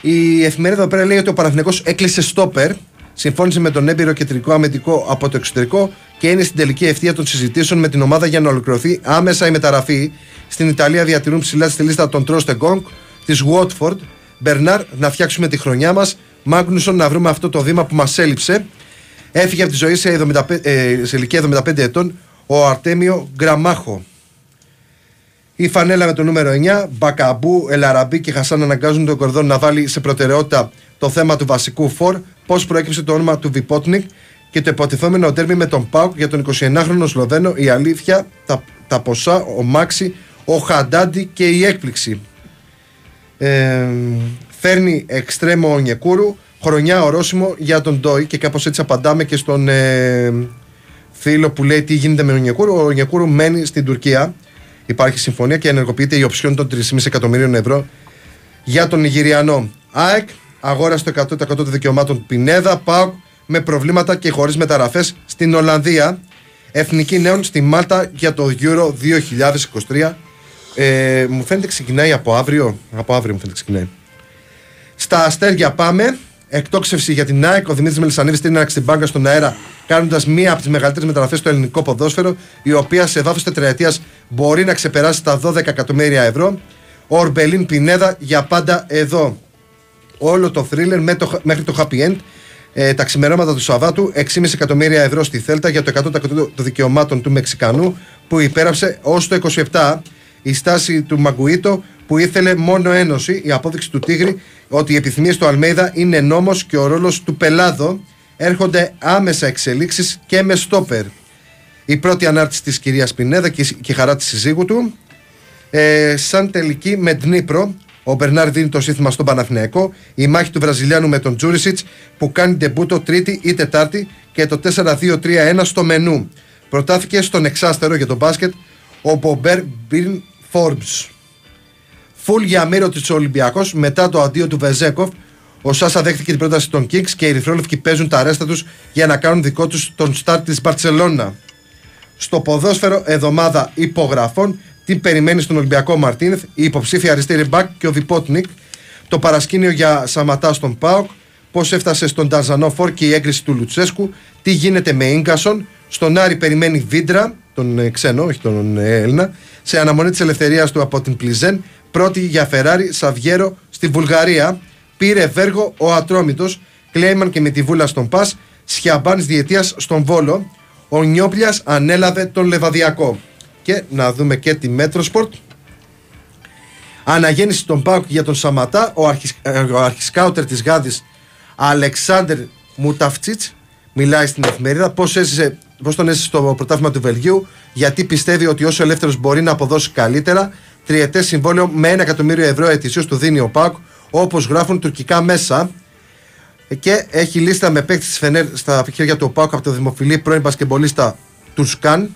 Η εφημερίδα εδώ πέρα λέει ότι ο Παναθηναϊκός έκλεισε στόπερ συμφώνησε με τον έμπειρο κεντρικό αμυντικό από το εξωτερικό και είναι στην τελική ευθεία των συζητήσεων με την ομάδα για να ολοκληρωθεί άμεσα η μεταγραφή. Στην Ιταλία διατηρούν ψηλά στη λίστα τον Τρώστε Γκόγκ της Watford. Μπερνάρ να φτιάξουμε τη χρονιά μας. Μάγνουσον να βρούμε αυτό το βήμα που μας έλειψε. Έφυγε από τη ζωή σε, 75, ε, σε ηλικία 75 ετών ο Αρτέμιο Γκραμάχο. Η φανέλα με το νούμερο 9, Μπακαμπού, Ελαραμπή και Χασάν αναγκάζουν τον Κορδόν να βάλει σε προτεραιότητα το θέμα του βασικού φορ, πώς προέκυψε το όνομα του Βιπότνικ και το υποτιθόμενο τέρμι με τον Πάουκ για τον 29χρονο Σλοβαίνο, η αλήθεια, τα, τα ποσά, ο Μάξι, ο Χαντάντι και η έκπληξη. Ε, φέρνει εξτρέμο ο Νιεκούρου, χρονιά ορόσημο για τον Ντόι και κάπως έτσι απαντάμε και στον ε, φίλο που λέει τι γίνεται με τον Νιεκούρου. Ο Νιεκούρου μένει στην Τουρκία. Υπάρχει συμφωνία και ενεργοποιείται η οψιόν των 3,5 εκατομμυρίων ευρώ για τον Νιγηριανό. ΑΕΚ αγόρασε το 100% των δικαιωμάτων Πινέδα, ΠΑΟΚ με προβλήματα και χωρίς μεταγραφές στην Ολλανδία. Εθνική νέων στη Μάλτα για το Euro 2023. Ε, μου φαίνεται ξεκινάει από αύριο. Από αύριο μου φαίνεται ξεκινάει. Στα αστέρια πάμε. Εκτόξευση για την ΑΕΚ. Ο Δημήτρης Μελισανίδης την στην μπάγκα στον αέρα, κάνοντας μία από τις μεγαλύτερες μεταγραφές στο ελληνικό ποδόσφαιρο, η οποία σε βάθος τετραετίας μπορεί να ξεπεράσει τα 12 εκατομμύρια ευρώ. Ο Ορμπελίν Πινέδα για πάντα εδώ όλο το θρίλερ μέχρι το happy end. Ε, τα ξημερώματα του Σαββάτου, 6,5 εκατομμύρια ευρώ στη Θέλτα για το 100% των δικαιωμάτων του Μεξικανού που υπέραψε ως το 27. Η στάση του Μαγκουίτο που ήθελε μόνο ένωση, η απόδειξη του Τίγρη ότι οι επιθυμίες του Αλμέιδα είναι νόμος και ο ρόλος του Πελάδο έρχονται άμεσα εξελίξεις και με στόπερ. Η πρώτη ανάρτηση της κυρίας Πινέδα και η χαρά της συζύγου του. Ε, σαν τελική με Δνήπρο, ο Μπερνάρ δίνει το σύνθημα στον Παναθηναϊκό. Η μάχη του Βραζιλιάνου με τον Τζούρισιτς που κάνει τεμπούτο Τρίτη ή Τετάρτη και το 4-2-3-1 στο μενού. Προτάθηκε στον εξάστερο για τον μπάσκετ ο Μπομπέρ Μπιν Φόρμπς. Φουλ για μύρο της Ολυμπιακός μετά το αντίο του Βεζέκοφ. Ο Σάσα δέχτηκε την πρόταση των Kings και οι Ερυθρόλευκοι παίζουν τα αρέστα τους για να κάνουν δικό τους τον στάρ της Μπαρσελόνα. Στο ποδόσφαιρο, εβδομάδα υπογραφών τι περιμένει στον Ολυμπιακό Μαρτίνεθ, η υποψήφια αριστερή μπακ και ο Διπότνικ, το παρασκήνιο για Σαμάτα στον ΠΑΟΚ, πώς έφτασε στον Τανζανό φορ και η έγκριση του Λουτσέσκου, τι γίνεται με Γκάζον, στον Άρη περιμένει Βίντρα, τον ε, ξένο, όχι τον ε, Έλληνα, σε αναμονή της ελευθερίας του από την Πλζεν. Πρώτη για Φεράρι Σαβιέρο στη Βουλγαρία. Πήρε Βέργο ο Ατρόμητος. Κλέιμαν και με τη βούλα στον ΠΑΣ. Σιαμπάν διετίας στον Βόλο. Ο Νιόπλιας ανέλαβε τον Λεβαδιακό. Και να δούμε και τη Μέτροσπορτ. Αναγέννηση των Πάουκ για τον Σαματά. Ο, αρχις, ε, ο αρχισκάουτερ της Γάδης Αλεξάνδρ Μουταφτσίτς μιλάει στην εφημερίδα πώς πώς τον έζησε στο πρωτάθλημα του Βελγίου, γιατί πιστεύει ότι όσο ελεύθερος μπορεί να αποδώσει καλύτερα. Τριετές συμβόλαιο με ένα εκατομμύριο ευρώ ετησίως του δίνει ο Πάουκ, όπως γράφουν τουρκικά μέσα. Και έχει λίστα με παίκτη της Φενέρ στα χέρια του Πάουκ από το δημοφιλή πρώην μπασκεμπολίστα Τουρσκάν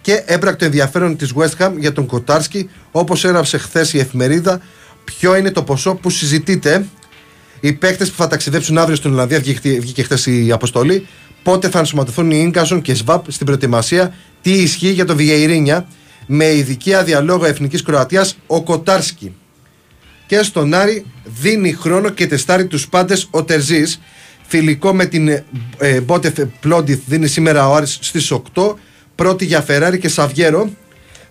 και έμπρακτο ενδιαφέρον της West Ham για τον Κοτάρσκι, όπως έγραψε χθες η εφημερίδα. Ποιο είναι το ποσό που συζητείται. Οι παίκτες που θα ταξιδέψουν αύριο στην Ολλανδία, βγήκε χθες η αποστολή. Πότε θα ενσωματωθούν οι Γκάζον και Σβαμπ στην προετοιμασία. Τι ισχύει για το Βιεϊρίνια με ειδική άδεια εθνικής Κροατίας ο Κοτάρσκι. Και στον Άρη δίνει χρόνο και τεστάρει τους πάντες ο Τερζής. Φιλικό με την ε, Μπότεφ Πλόντιθ δίνει σήμερα ο Άρης στις 8 πρώτη για Φεράρι και Σαβιέρο.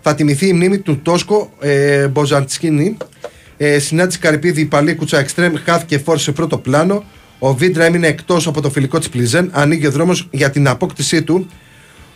Θα τιμηθεί η μνήμη του Τόσκο ε, Μποζαντσκίνη. Ε, συνάντηση Καρυπίδη Παλίκουτσα Εξτρέμ χάθηκε φόρ σε πρώτο πλάνο. Ο Βίντρα έμεινε εκτός από το φιλικό της Πλιζέν. Ανοίγει ο δρόμος για την απόκτησή του.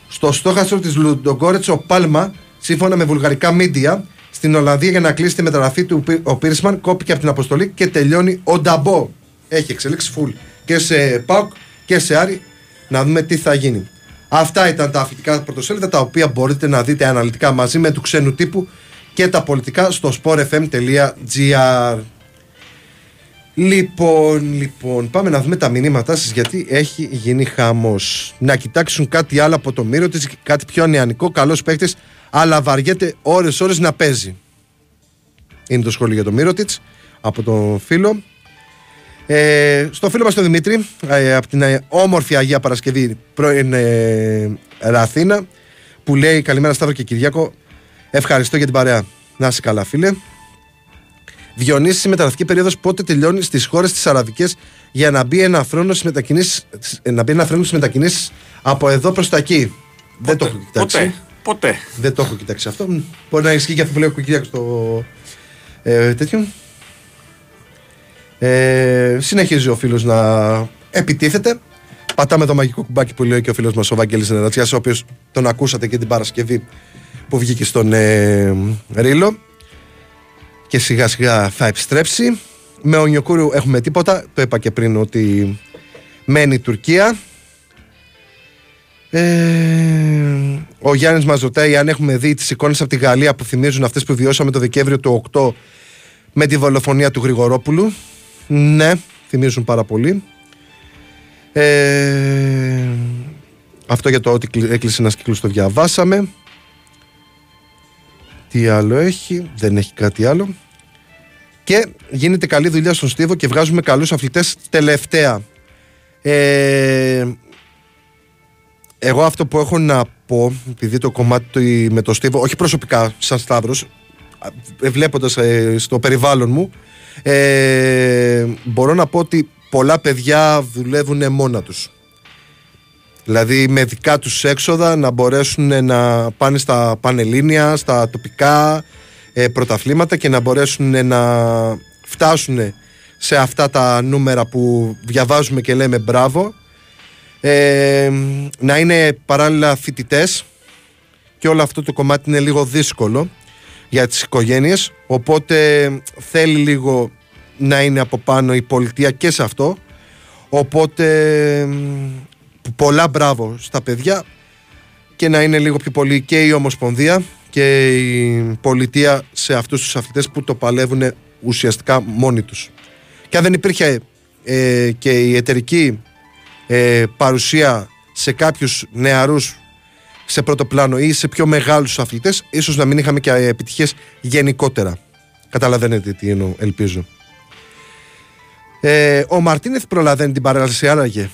Στο στόχαστρο της Λουντογκόρετς, ο Πάλμα, σύμφωνα με βουλγαρικά μίντια, στην Ολλανδία για να κλείσει τη μεταγραφή του ο Πίρσμαν, κόπηκε από την αποστολή και τελειώνει ο Νταμπό. Έχει εξελίξει φουλ και σε ΠΑΟΚ και σε Άρη. Να δούμε τι θα γίνει. Αυτά ήταν τα αθλητικά πρωτοσέλιδα τα οποία μπορείτε να δείτε αναλυτικά μαζί με του ξένου τύπου και τα πολιτικά στο sportfm.gr. Λοιπόν, λοιπόν, πάμε να δούμε τα μηνύματά σας γιατί έχει γίνει χαμός. Να κοιτάξουν κάτι άλλο από το μύρο της, κάτι πιο νεανικό, καλός παίκτης, αλλά βαριέται ώρες ώρες να παίζει. Είναι το σχόλιο για το μύρο της, από τον φίλο. Ε, στο φίλο μας τον Δημήτρη, ε, από την ε, όμορφη Αγία Παρασκευή πρώην ε, Ραθήνα, που λέει καλημέρα Σταύρο και Κυριάκο, ευχαριστώ για την παρέα. Να είσαι καλά φίλε. Διονύσει η μεταγραφική περίοδος πότε τελειώνει στις χώρες τι Αραβικές για να μπει ένα φρόνο στις μετακινήσεις να μπει ένα φρόνο στις μετακινήσεις από εδώ προς τα εκεί. Δεν το έχω κοιτάξει. Ποτέ. Ποτέ. Δεν το έχω κοιτάξει αυτό. Μπορεί να ισχύει και αυτό που λέει ο Κυριάκο στο ε, τέτοιο. Ε, συνεχίζει ο φίλος να επιτίθεται. Πατάμε το μαγικό κουμπάκι που λέει και ο φίλος μας ο Βαγγέλης Νερατσιά, ο οποίος τον ακούσατε και την Παρασκευή που βγήκε στον ε, Ρήλο. Και σιγά σιγά θα επιστρέψει. Με ο Νιοκούρου έχουμε τίποτα. Το είπα και πριν ότι μένει η Τουρκία. Ε, ο Γιάννης μας ρωτάει αν έχουμε δει τις εικόνες από τη Γαλλία που θυμίζουν αυτές που βιώσαμε το Δεκέμβριο του 8 με τη δολοφονία του Γρηγορόπουλου. Ναι, θυμίζουν πάρα πολύ. Ε, αυτό για το ότι έκλεισε ένας κύκλος το διαβάσαμε. Τι άλλο έχει, δεν έχει κάτι άλλο. Και γίνεται καλή δουλειά στον Στίβο και βγάζουμε καλούς αθλητές τελευταία. Ε, εγώ αυτό που έχω να πω, επειδή το κομμάτι με το Στίβο, όχι προσωπικά σαν Σταύρος, βλέποντας ε, στο περιβάλλον μου, ε, μπορώ να πω ότι πολλά παιδιά δουλεύουν μόνα τους. Δηλαδή με δικά τους έξοδα να μπορέσουν να πάνε στα πανελλήνια, στα τοπικά ε, πρωταθλήματα και να μπορέσουν να φτάσουν σε αυτά τα νούμερα που διαβάζουμε και λέμε μπράβο. Ε, να είναι παράλληλα φοιτητές και όλο αυτό το κομμάτι είναι λίγο δύσκολο για τις οικογένειες οπότε θέλει λίγο να είναι από πάνω η πολιτεία και σε αυτό οπότε πολλά μπράβο στα παιδιά και να είναι λίγο πιο πολύ και η Ομοσπονδία και η πολιτεία σε αυτούς τους αθλητές που το παλεύουν ουσιαστικά μόνοι τους. Και αν δεν υπήρχε ε, και η εταιρική ε, παρουσία σε κάποιους νεαρούς σε πρώτο πλάνο ή σε πιο μεγάλους αθλητές ίσως να μην είχαμε και επιτυχίες γενικότερα. Καταλαβαίνετε τι εννοώ, ελπίζω. Ε, ο Μαρτίνεθ προλαβαίνει την παρέλαση άραγε.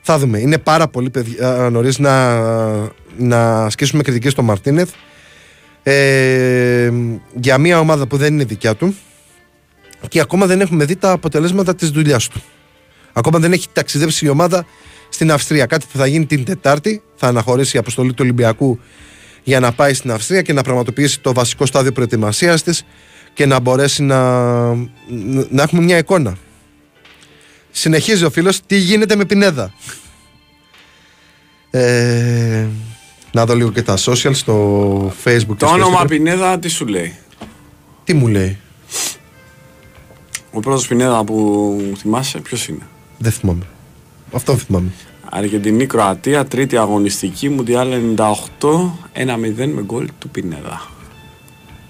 Θα δούμε. Είναι πάρα πολύ νωρίς να, να ασκήσουμε κριτική στο Μαρτίνεθ ε, για μια ομάδα που δεν είναι δικιά του και ακόμα δεν έχουμε δει τα αποτελέσματα της δουλειάς του. Ακόμα δεν έχει ταξιδέψει η ομάδα στην Αυστρία. Κάτι που θα γίνει την Τετάρτη. Θα αναχωρήσει η αποστολή του Ολυμπιακού για να πάει στην Αυστρία και να πραγματοποιήσει το βασικό στάδιο προετοιμασίας της και να μπορέσει να, να έχουμε μια εικόνα. Συνεχίζει ο φίλος τι γίνεται με Πινέδα; Ε, να δω λίγο και τα social στο facebook. και Το στο όνομα Instagram. Πινέδα τι σου λέει; Τι μου λέει; Ο πρώτο Πινέδα που θυμάσαι, ποιος είναι; Δεν θυμάμαι. Αυτό θυμάμαι. Αργεντινή Κροατία, τρίτη αγωνιστική, Μουντιάλ 98, 1-0 με γκολ του Πινέδα.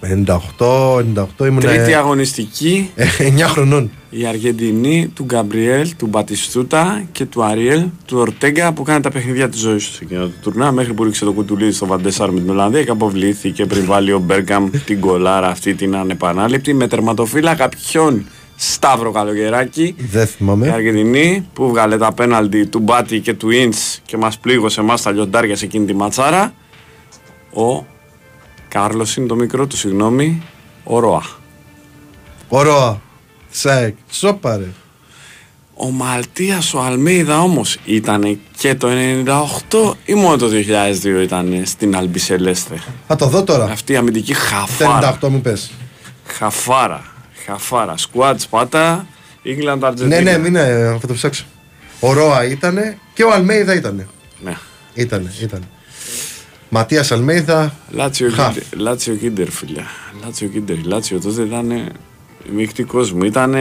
98, 98 ήμουν Τρίτη ε, αγωνιστική, 9 χρονών. η Αργεντινή του Γκαμπριέλ, του Μπατιστούτα και του Αριέλ, του Ορτέγκα που κάνει τα παιχνίδια της ζωής τους σε εκείνο το τουρνά μέχρι που ρίξε το κουτουλίδι στο Βαντέσαρ με την Ολλανδία και αποβλήθηκε πριν βάλει ο Μπέργκαμ την κολάρα αυτή την ανεπανάληπτη με τερματοφύλακα ποιον; Σταύρο Καλογεράκη. Δεν Η θυμάμαι. Αργεντινή που βγάλε τα πέναλτι του Μπάτι και του Ίντς και μας πλήγωσε εμάς τα λιοντάρια σε εκείνη τη ματσάρα. Ο Κάρλος είναι το μικρό του, συγγνώμη, ο Ροά. Ωραία. Σεκ. Σόπαρε. Ο Μαλτίας ο Αλμέιδα όμως ήταν και το 98 ή μόνο το 2002 ήταν στην Αλμπισελέστε. Θα το δω τώρα. Αυτή η αμυντική χαφάρα. 58 μου πες. Χαφάρα. Χαφάρα. Σκουάτς σπάτα. England Argentina. Ναι, ναι, μην ε, θα το ψάξω. Ο Ρώα ήτανε και ο Αλμέιδα ήτανε. ναι. Ήτανε, ήτανε. Ματίας Αλμέιδα. Λάτσιο χαφ. Και Ίντερ, Λάτσιο και Ίντερ, φίλε. Λάτσιο και Ίντερ. Η Λάτσιο τότε ήταν μεικτή κόσμου. Ήταν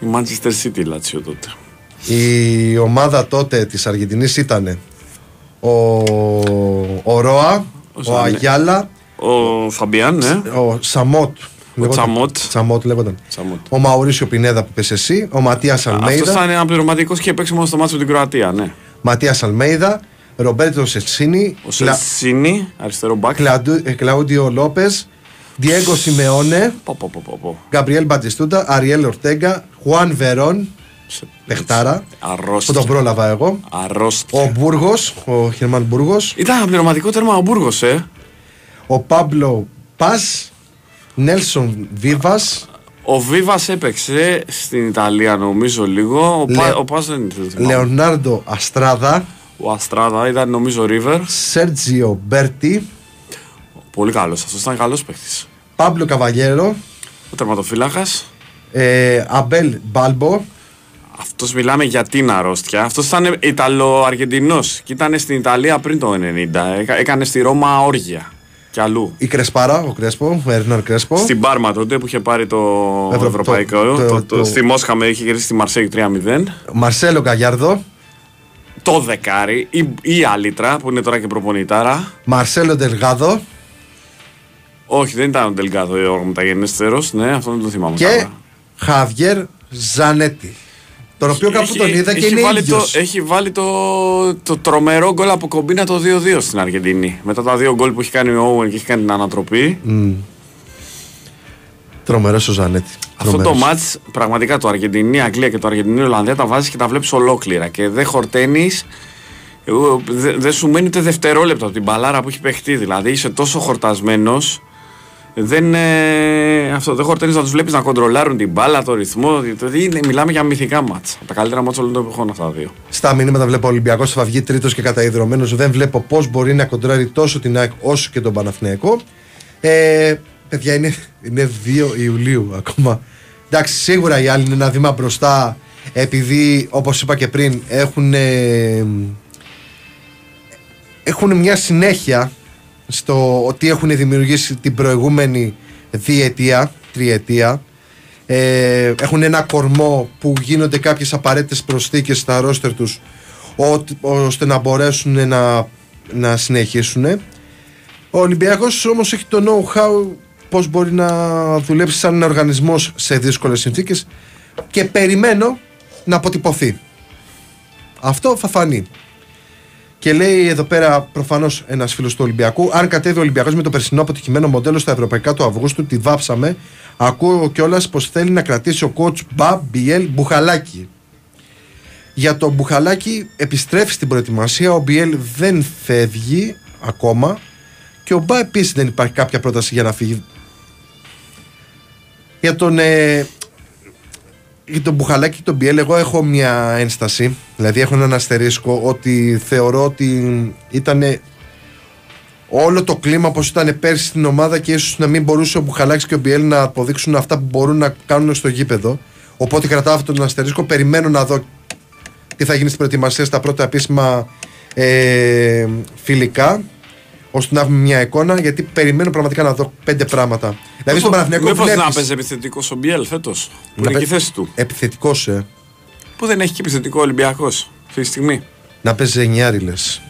η Manchester City η Λάτσιο τότε. Η ομάδα τότε της Αργεντινής ήτανε ο, ο Ρώα, ο, Σαμέ. Αγιάλα, Ο Φαμπιάν, ναι. ο Σαμότ. Λεγόταν. Τσαμότ. Τσαμότ λέγονταν. Τσαμότ. Ο Μαουρίσιο Πινέδα που πες εσύ, ο Ματίας Αυτό Αλμέιδα, ήταν ένα πληρωματικό και παίξει μόνο στο μάτσο με την Κροατία, ναι. Ματίας Αλμέιδα, Ρομπέρτο Σενσίνι, Ο Σενσίνι, αριστερό μπακ. Κλαούντιο Λόπες, Διέγκο Σιμεώνε, Πω, πω, πω, πω, πω. Γκαμπριέλ Μπατιστούτα, Αριέλ Ορτέγκα, Χουάν Βερόν, Σε- παιχτάρα, που τον Αρρώστια. πρόλαβα εγώ, Αρρώστια. ο Μπούργος, ο Χερμάν Μπούργος, Ήταν ένα πληρωματικό τέρμα ο Μπούργος, ε. ο Πάμπλο Πας, Νέλσον Βίβας, Ο Βίβας έπαιξε στην Ιταλία, νομίζω λίγο. Ο, Λε- Πα, ο Πας δεν είναι. δεν θυμάμαι. Λεωνάρντο Αστράδα, Ο Αστράδα ήταν, νομίζω, River. Σέρτζιο Μπέρτι, Πολύ καλός. Αυτός ήταν καλός παίχτης. Πάμπλο Καβαγέρο, Ο τερματοφύλακας. ε, Αμπέλ Μπάλμπο, Αυτός μιλάμε για την αρρώστια. Αυτός ήταν Ιταλο-Αργεντινός και ήταν στην Ιταλία πριν το 90. Έκα- Έκανε στη Ρώμα όργια και αλλού. η Κρεσπάρα, ο Κρέσπο, ο Ερνάν Κρέσπο, Στην Πάρμα τότε που είχε πάρει το Ευρω- Ευρωπαϊκό. το- Το, το- το- το- Στη Μόσχα με είχε γυρίσει στη Μαρσέη 3-0. Μαρσέλο Καγιάρδο, Το δεκάρι ή, ή άλυτρα που είναι τώρα και προπονητάρα. Μαρσέλο Ντελγάδο Όχι, δεν ήταν ο Ντελγκάδο ο μεταγενέστερος. Ναι, αυτό δεν το θυμάμαι. και καλά. Χαβιέρ Ζανέτη. Τον οποίο κάπου Έχει- τον είδα και έχει είναι βάλει ίδιος. το, Έχει βάλει το, το τρομερό γκολ από κομπίνα το 2-2 στην Αργεντινή. Μετά τα δύο γκολ που έχει κάνει ο Owen και έχει κάνει την ανατροπή. Τρομερός ο Ζανέτη. Αυτό το Τρομερός. μάτς, πραγματικά το Αργεντινή-Αγγλία και το Αργεντινή-Ολλανδία τα βάζεις και τα βλέπεις ολόκληρα και δεν χορταίνεις εγώ- δεν δεν σου μένει ούτε δευτερόλεπτο από την μπαλάρα που έχει παιχτεί. Δηλαδή είσαι τόσο χορτασμένος δεν, ε, αυτό, δεν χορταίνεις να τους βλέπεις να κοντρολάρουν την μπάλα, το ρυθμό. Δηλαδή, είναι- μιλάμε για μυθικά μάτς. Από τα καλύτερα μάτς όλων των εποχών αυτά τα δύο. Στα μηνύματα βλέπω ο Ολυμπιακός θα βγει τρίτος και καταϊδρωμένο. Δεν βλέπω πώς μπορεί να κοντράρει τόσο την ΑΕΚ όσο και τον Παναθηναϊκό. Ε, παιδιά, είναι, είναι 2 Ιουλίου ακόμα. Εντάξει, σίγουρα οι άλλοι είναι ένα βήμα μπροστά επειδή, όπως είπα και πριν, έχουν, ε, έχουν μια συνέχεια στο ότι έχουν δημιουργήσει την προηγούμενη διετία, τριετία. Ε, έχουν ένα κορμό που γίνονται κάποιες απαραίτητες προσθήκες στα ρόστερ τους ό- ώστε να μπορέσουν να, να συνεχίσουν. Ο Ολυμπιακός όμως έχει το know-how πώς μπορεί να δουλέψει σαν οργανισμός σε δύσκολες συνθήκες και περιμένω να αποτυπωθεί. Αυτό θα φανεί. Και λέει εδώ πέρα προφανώς ένας φίλος του Ολυμπιακού, αν κατέβει ο Ολυμπιακός με το περσινό αποτυχημένο μοντέλο στα ευρωπαϊκά του Αυγούστου, τη βάψαμε. Ακούω κιόλας πως θέλει να κρατήσει ο coach Μπα Μπιέλ Μπουχαλάκη. Για τον Μπουχαλάκη επιστρέφει στην προετοιμασία. Ο Μπιέλ δεν φεύγει ακόμα. Και ο Μπα επίσης δεν υπάρχει κάποια πρόταση για να φύγει. Για τον. Ε, για τον Μπουχαλάκη και τον Μπιέλ, εγώ έχω μια ένσταση. Δηλαδή, έχω έναν αστερίσκο ότι θεωρώ ότι ήταν όλο το κλίμα όπως ήταν πέρσι στην ομάδα και ίσως να μην μπορούσε ο Μπουχαλάκης και ο Μπιέλ να αποδείξουν αυτά που μπορούν να κάνουν στο γήπεδο. Οπότε κρατάω αυτόν τον αστερίσκο. Περιμένω να δω τι θα γίνει στην προετοιμασία στα πρώτα επίσημα ε, φιλικά ώστε να έχουμε μια εικόνα γιατί περιμένω πραγματικά να δω πέντε πράγματα. Δηλαδή στον Παναθηναϊκό Μήπως βλέπεις- να παίζει επιθετικός ο Μπιέλ φέτος. Που να είναι και η παί- θέση του. Επιθετικός, ε. Που δεν έχει και επιθετικό Ολυμπιακός αυτή τη στιγμή. Να παίζει εννιάρι λες.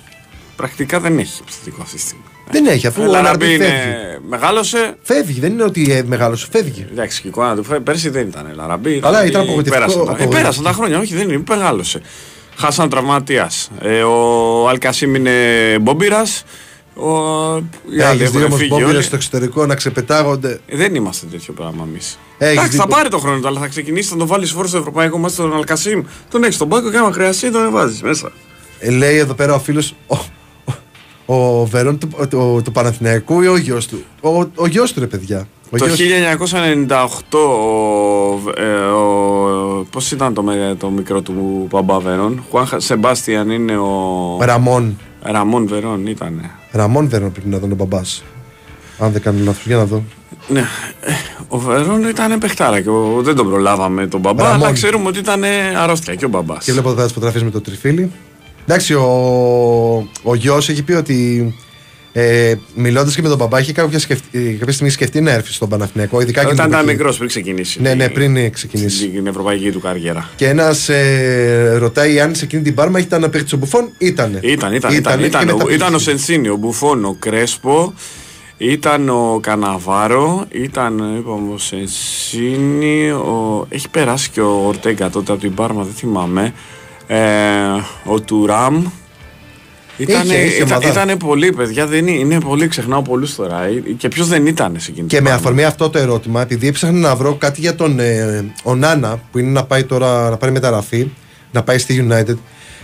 Πρακτικά δεν έχει επιθετικό αυτή τη στιγμή. Δεν έχει αφού Ο ο Λαραμπή Λαραμπή είναι... φεύγει. μεγάλωσε. Φεύγει, δεν είναι ότι ε, μεγάλο, φεύγει. Εντάξει, και η εικόνα του φε- πέρσι δεν ήταν Λαραμπή. Καλά, ήταν απογοητευτικό, Πέρασαν, τα- ε, απογοητευτικό. πέρασαν τα χρόνια, όχι, δεν είναι, μεγάλωσε. Χάσαν τραυματίας. Ε, ο Αλκασίμ είναι μπόμπιρα. Ο... οι άλλοι Έχεις έχουν δει όμως φύγει μπόμπιρε όλοι. στο εξωτερικό να ξεπετάγονται. Ε, Δεν είμαστε τέτοιο πράγμα εμείς. Έχεις Εντάξει, δει θα το- πάρει το χρόνο του, αλλά θα ξεκινήσει, θα τον βάλεις φόρο στο ευρωπαϊκό μα τον Αλκασίμ. Τον έχεις στον πάγκο και άμα χρειαστεί τον βάζεις μέσα. Ε, λέει εδώ πέρα ο φίλος. Ο, ο, ο Βερόν του, του, του Παναθηναϊκού ή ο γιος του; Ο, ο γιος του, ρε παιδιά. Ο Το γιος- 1998, ο, ε, ο, πώς ήταν το, με- το μικρό του μπαμπά Βερόν, Χουάν Σεμπάστιαν είναι ο... Ραμόν. Ραμόν Βερόν ήταν. Ραμόν Βερόν πρέπει να δω ο μπαμπάς. Αν δεν κάνω λάθος, για να δω. Ναι, ε, ο Βερόν ήταν παιχτάρα και ο- δεν τον προλάβαμε τον μπαμπά, Ραμόν. αλλά ξέρουμε ότι ήταν αρρώστια και ο μπαμπάς. Και βλέπω εδώ τις φωτογραφίες με το τριφύλλι. Εντάξει, ο, ο γιος έχει πει ότι ε, μιλώντας και με τον μπαμπά, είχε κάποια, σκεφτεί, ε, κάποια στιγμή σκεφτεί να έρθει στον Παναθηναϊκό. Ειδικά και Όταν την ήταν εποχή. μικρός πριν ξεκινήσει. Ναι, τη- ναι, πριν ξεκινήσει. Την ευρωπαϊκή του καριέρα. Και ένας ε, ρωτάει αν σε εκείνη την Πάρμα ήταν να παίχτης ο Μπουφόν. Ήτανε. Ήταν, ήταν, ήταν, Ήτανε ήταν, και ο, μετά ήταν ο πήγε. Σενσίνι, ο Μπουφόν, ο Κρέσπο, ήταν ο Καναβάρο, ήταν είπαμε, ο Σενσίνη, ο... έχει περάσει και ο Ορτέγκα τότε από την Πάρμα, δεν θυμάμαι, ε, ο Τουράμ. Ήτανε, Είχε, είχε ήταν, ομαδάρα. ήτανε πολλοί παιδιά, δεν είναι, είναι πολύ, ξεχνάω πολλούς τώρα. Ε, Και ποιος δεν ήταν σε εκείνη Και την με Πάρμα. αφορμή αυτό το ερώτημα, επειδή έψαχνα να βρω κάτι για τον ε, ο Νάνα, που είναι να πάει τώρα να πάρει μεταγραφή, να πάει στη United,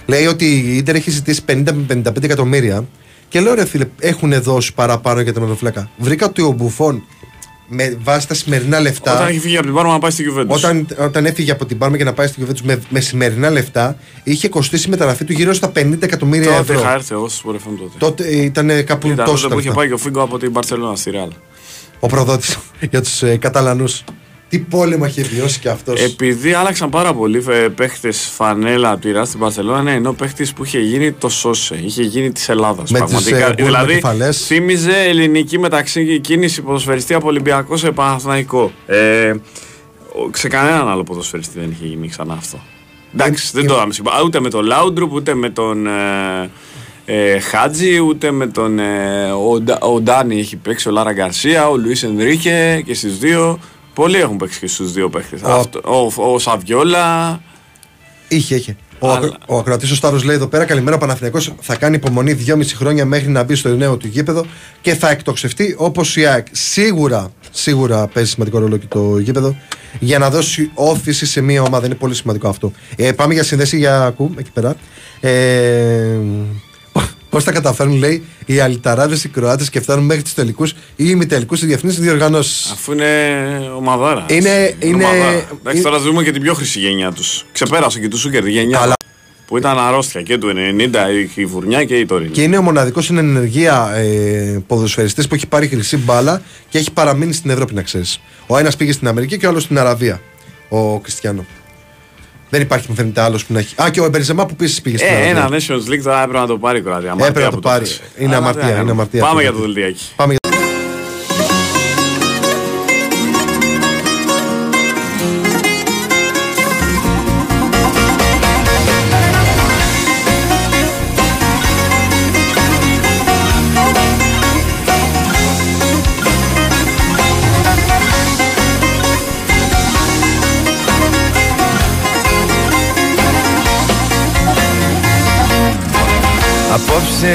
λέει ότι η Ιντερ έχει ζητήσει 50 με 55 εκατομμύρια. Και λέω ρε φίλε, έχουν δώσει παραπάνω για τον Οροφλέκα. Βρήκα ότι ο Μπουφόν με βάση τα σημερινά λεφτά. Όταν έχει φύγει από την Πάρμα να πάει στη Juventus. Όταν, όταν έφυγε από την Πάρμα για να πάει στη Juventus με, με σημερινά λεφτά, είχε κοστίσει η μεταγραφή του γύρω στα 50 εκατομμύρια Τότε ευρώ. είχα έρθει εγώ στους Πορεφών τότε. Τότε ήταν κάπου Ήταν τόσο τότε τα που είχε λεφτά. πάει και ο Φίγκο από την Μπαρσελόνα στη Ρεάλ. Ο προδότης για τους ε, Καταλανούς. Τι πόλεμο είχε βιώσει και αυτός. Επειδή άλλαξαν πάρα πολύ παίχτες φανέλα από τη Ρεάλ στην Παρσελόνα, ναι, ενώ παίχτη που είχε γίνει το σώσε, είχε γίνει της Ελλάδας. Με τις, ε, Δηλαδή γκολ-μετυφαλές. θύμιζε ελληνική μεταξύ κίνηση ποδοσφαιριστή από Ολυμπιακός σε Παναθηναϊκό. Ε, ο- σε κανέναν άλλο ποδοσφαιριστή δεν είχε γίνει ξανά αυτό. Εντάξει, δεν το είδαμε συμπα- Ούτε με τον Λάουντρουπ, ούτε με τον ε, ε, Χάτζη, ούτε με τον. Ε, ο, Ντα- ο Ντάνι έχει παίξει, ο Λάρα Γκαρσία, ο Λουίς Ενρίκε και στις δύο. Πολλοί έχουν παίξει και στους δύο παίχτες. Ο- Ο, ο, Σαβιόλα. Είχε, είχε. Ο, Αλλά- ακρο- ο ακροατής ο Σταύρο λέει εδώ πέρα: Καλημέρα, Παναθηναϊκός θα κάνει υπομονή 2,5 χρόνια μέχρι να μπει στο νέο του γήπεδο και θα εκτοξευτεί όπως η ΑΕΚ. Σίγουρα, σίγουρα παίζει σημαντικό ρόλο και το γήπεδο για να δώσει όθηση σε μια ομάδα. Είναι πολύ σημαντικό αυτό. Ε, πάμε για συνδέση για ακού εκεί πέρα. Ε, Πώς θα καταφέρουν, λέει, οι αλυταράδε οι Κροάτες και φτάνουν μέχρι τους τελικούς ή ημιτελικούς σε διεθνείς διοργανώσεις. Αφού είναι ομαδάρα. Είναι- είναι- Εντάξει, είναι- τώρα δούμε και την πιο χρυσή γενιά τους. Ξεπέρασε και τους Σούκερ τη γενιά. Καλά. Που ήταν αρρώστια και του 90 η Βουρνιά και η τωρινή. Και είναι ο μοναδικός στην ενεργεία ε, ποδοσφαιριστής που έχει πάρει χρυσή μπάλα και έχει παραμείνει στην Ευρώπη, να ξέρεις. Ο ένας πήγε στην Αμερική και ο άλλος στην Αραβία. Ο Κριστιανό. Δεν υπάρχει, μου φαίνεται άλλος που να έχει. Α, και ο Μπερζεμά που επίσης πήγε στην Ε, Αραβία. ένα Nations League τώρα έπρεπε να το πάρει η Κροατία. Αμαρτία Έπρεπε να το που πάρει. χάσε. Είναι Αλλά αμαρτία, τι να είναι κάνουμε. αμαρτία Πάμε αυτό. για το Δελτιάκι.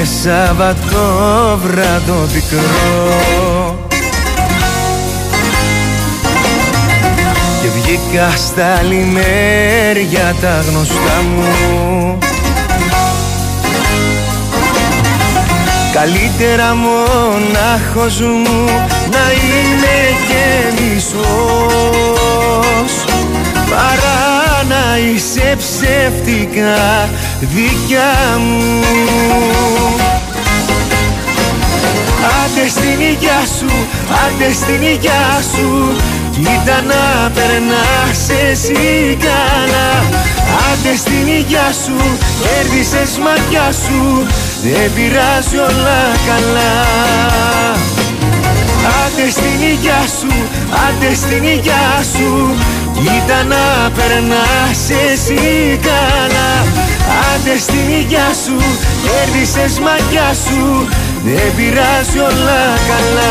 Πάμε για... Απόψε Σαββατό βράδο πικρό. Και βγήκα στα λιμέρια τα γνωστά μου. Καλύτερα μονάχος μου να είμαι και μισός. Παρά να είσαι ψεύτικα δικιά μου. Άντε στην υγειά σου, άντε στην υγειά σου. Κοίτα να περνάς εσύ καλά. Άντε στην υγειά σου, κέρδισες μάτια σου. Δεν πειράζει όλα καλά. Άντε στην υγειά σου, άντε στην υγειά σου Κοίτα να περνάς εσύ καλά. Άντε στην υγειά σου, κέρδισες μάτια σου. Δεν πειράζει όλα καλά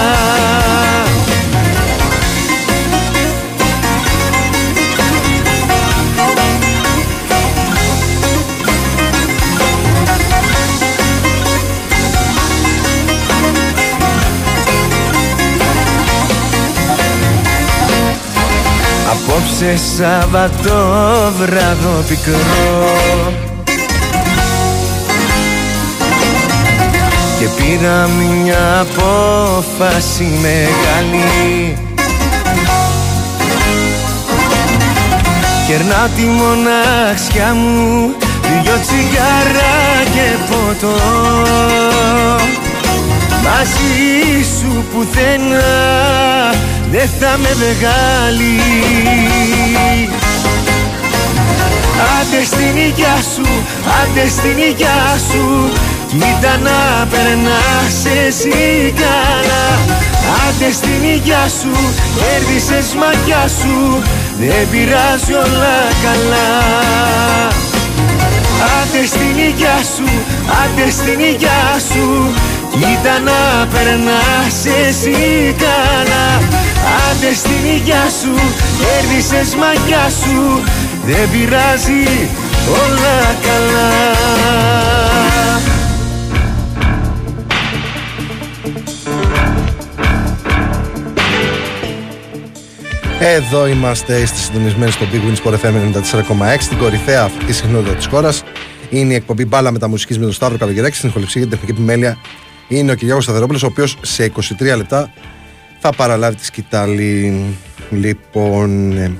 Απόψε Σαββατόβραδο πικρό. Και πήρα μια απόφαση μεγάλη. Κερνάω τη μοναξιά μου Δυο τσιγάρα και ποτό. Μαζί σου πουθενά δεν θα με μεγάλη Άντε στην υγειά σου, άντε στην υγειά σου. Κοίτα να περνάς εσύ καλά. Άντε στην υγειά σου, κέρδισες μαγιά σου. Δεν πειράζει όλα καλά. Άντε στην υγειά σου, άντε στην υγειά σου. Κοίτα να περνάς εσύ καλά Άντε στην υγειά σου, κέρδισες μαγιά σου Δεν πειράζει όλα καλά Εδώ είμαστε, είστε συντονισμένοι στο Big Win Sport FM 94,6 την κορυφαία αυτή συχνότητα της χώρας. Είναι η εκπομπή μπάλα μεταμουσική με τον Σταύρο Καλογεράκη. Στην ηχοληψία για την τεχνική επιμέλεια είναι ο Κυριάκος Σταθερόπουλος, ο οποίος σε 23 λεπτά θα παραλάβει τη σκητάλη. Λοιπόν, ε,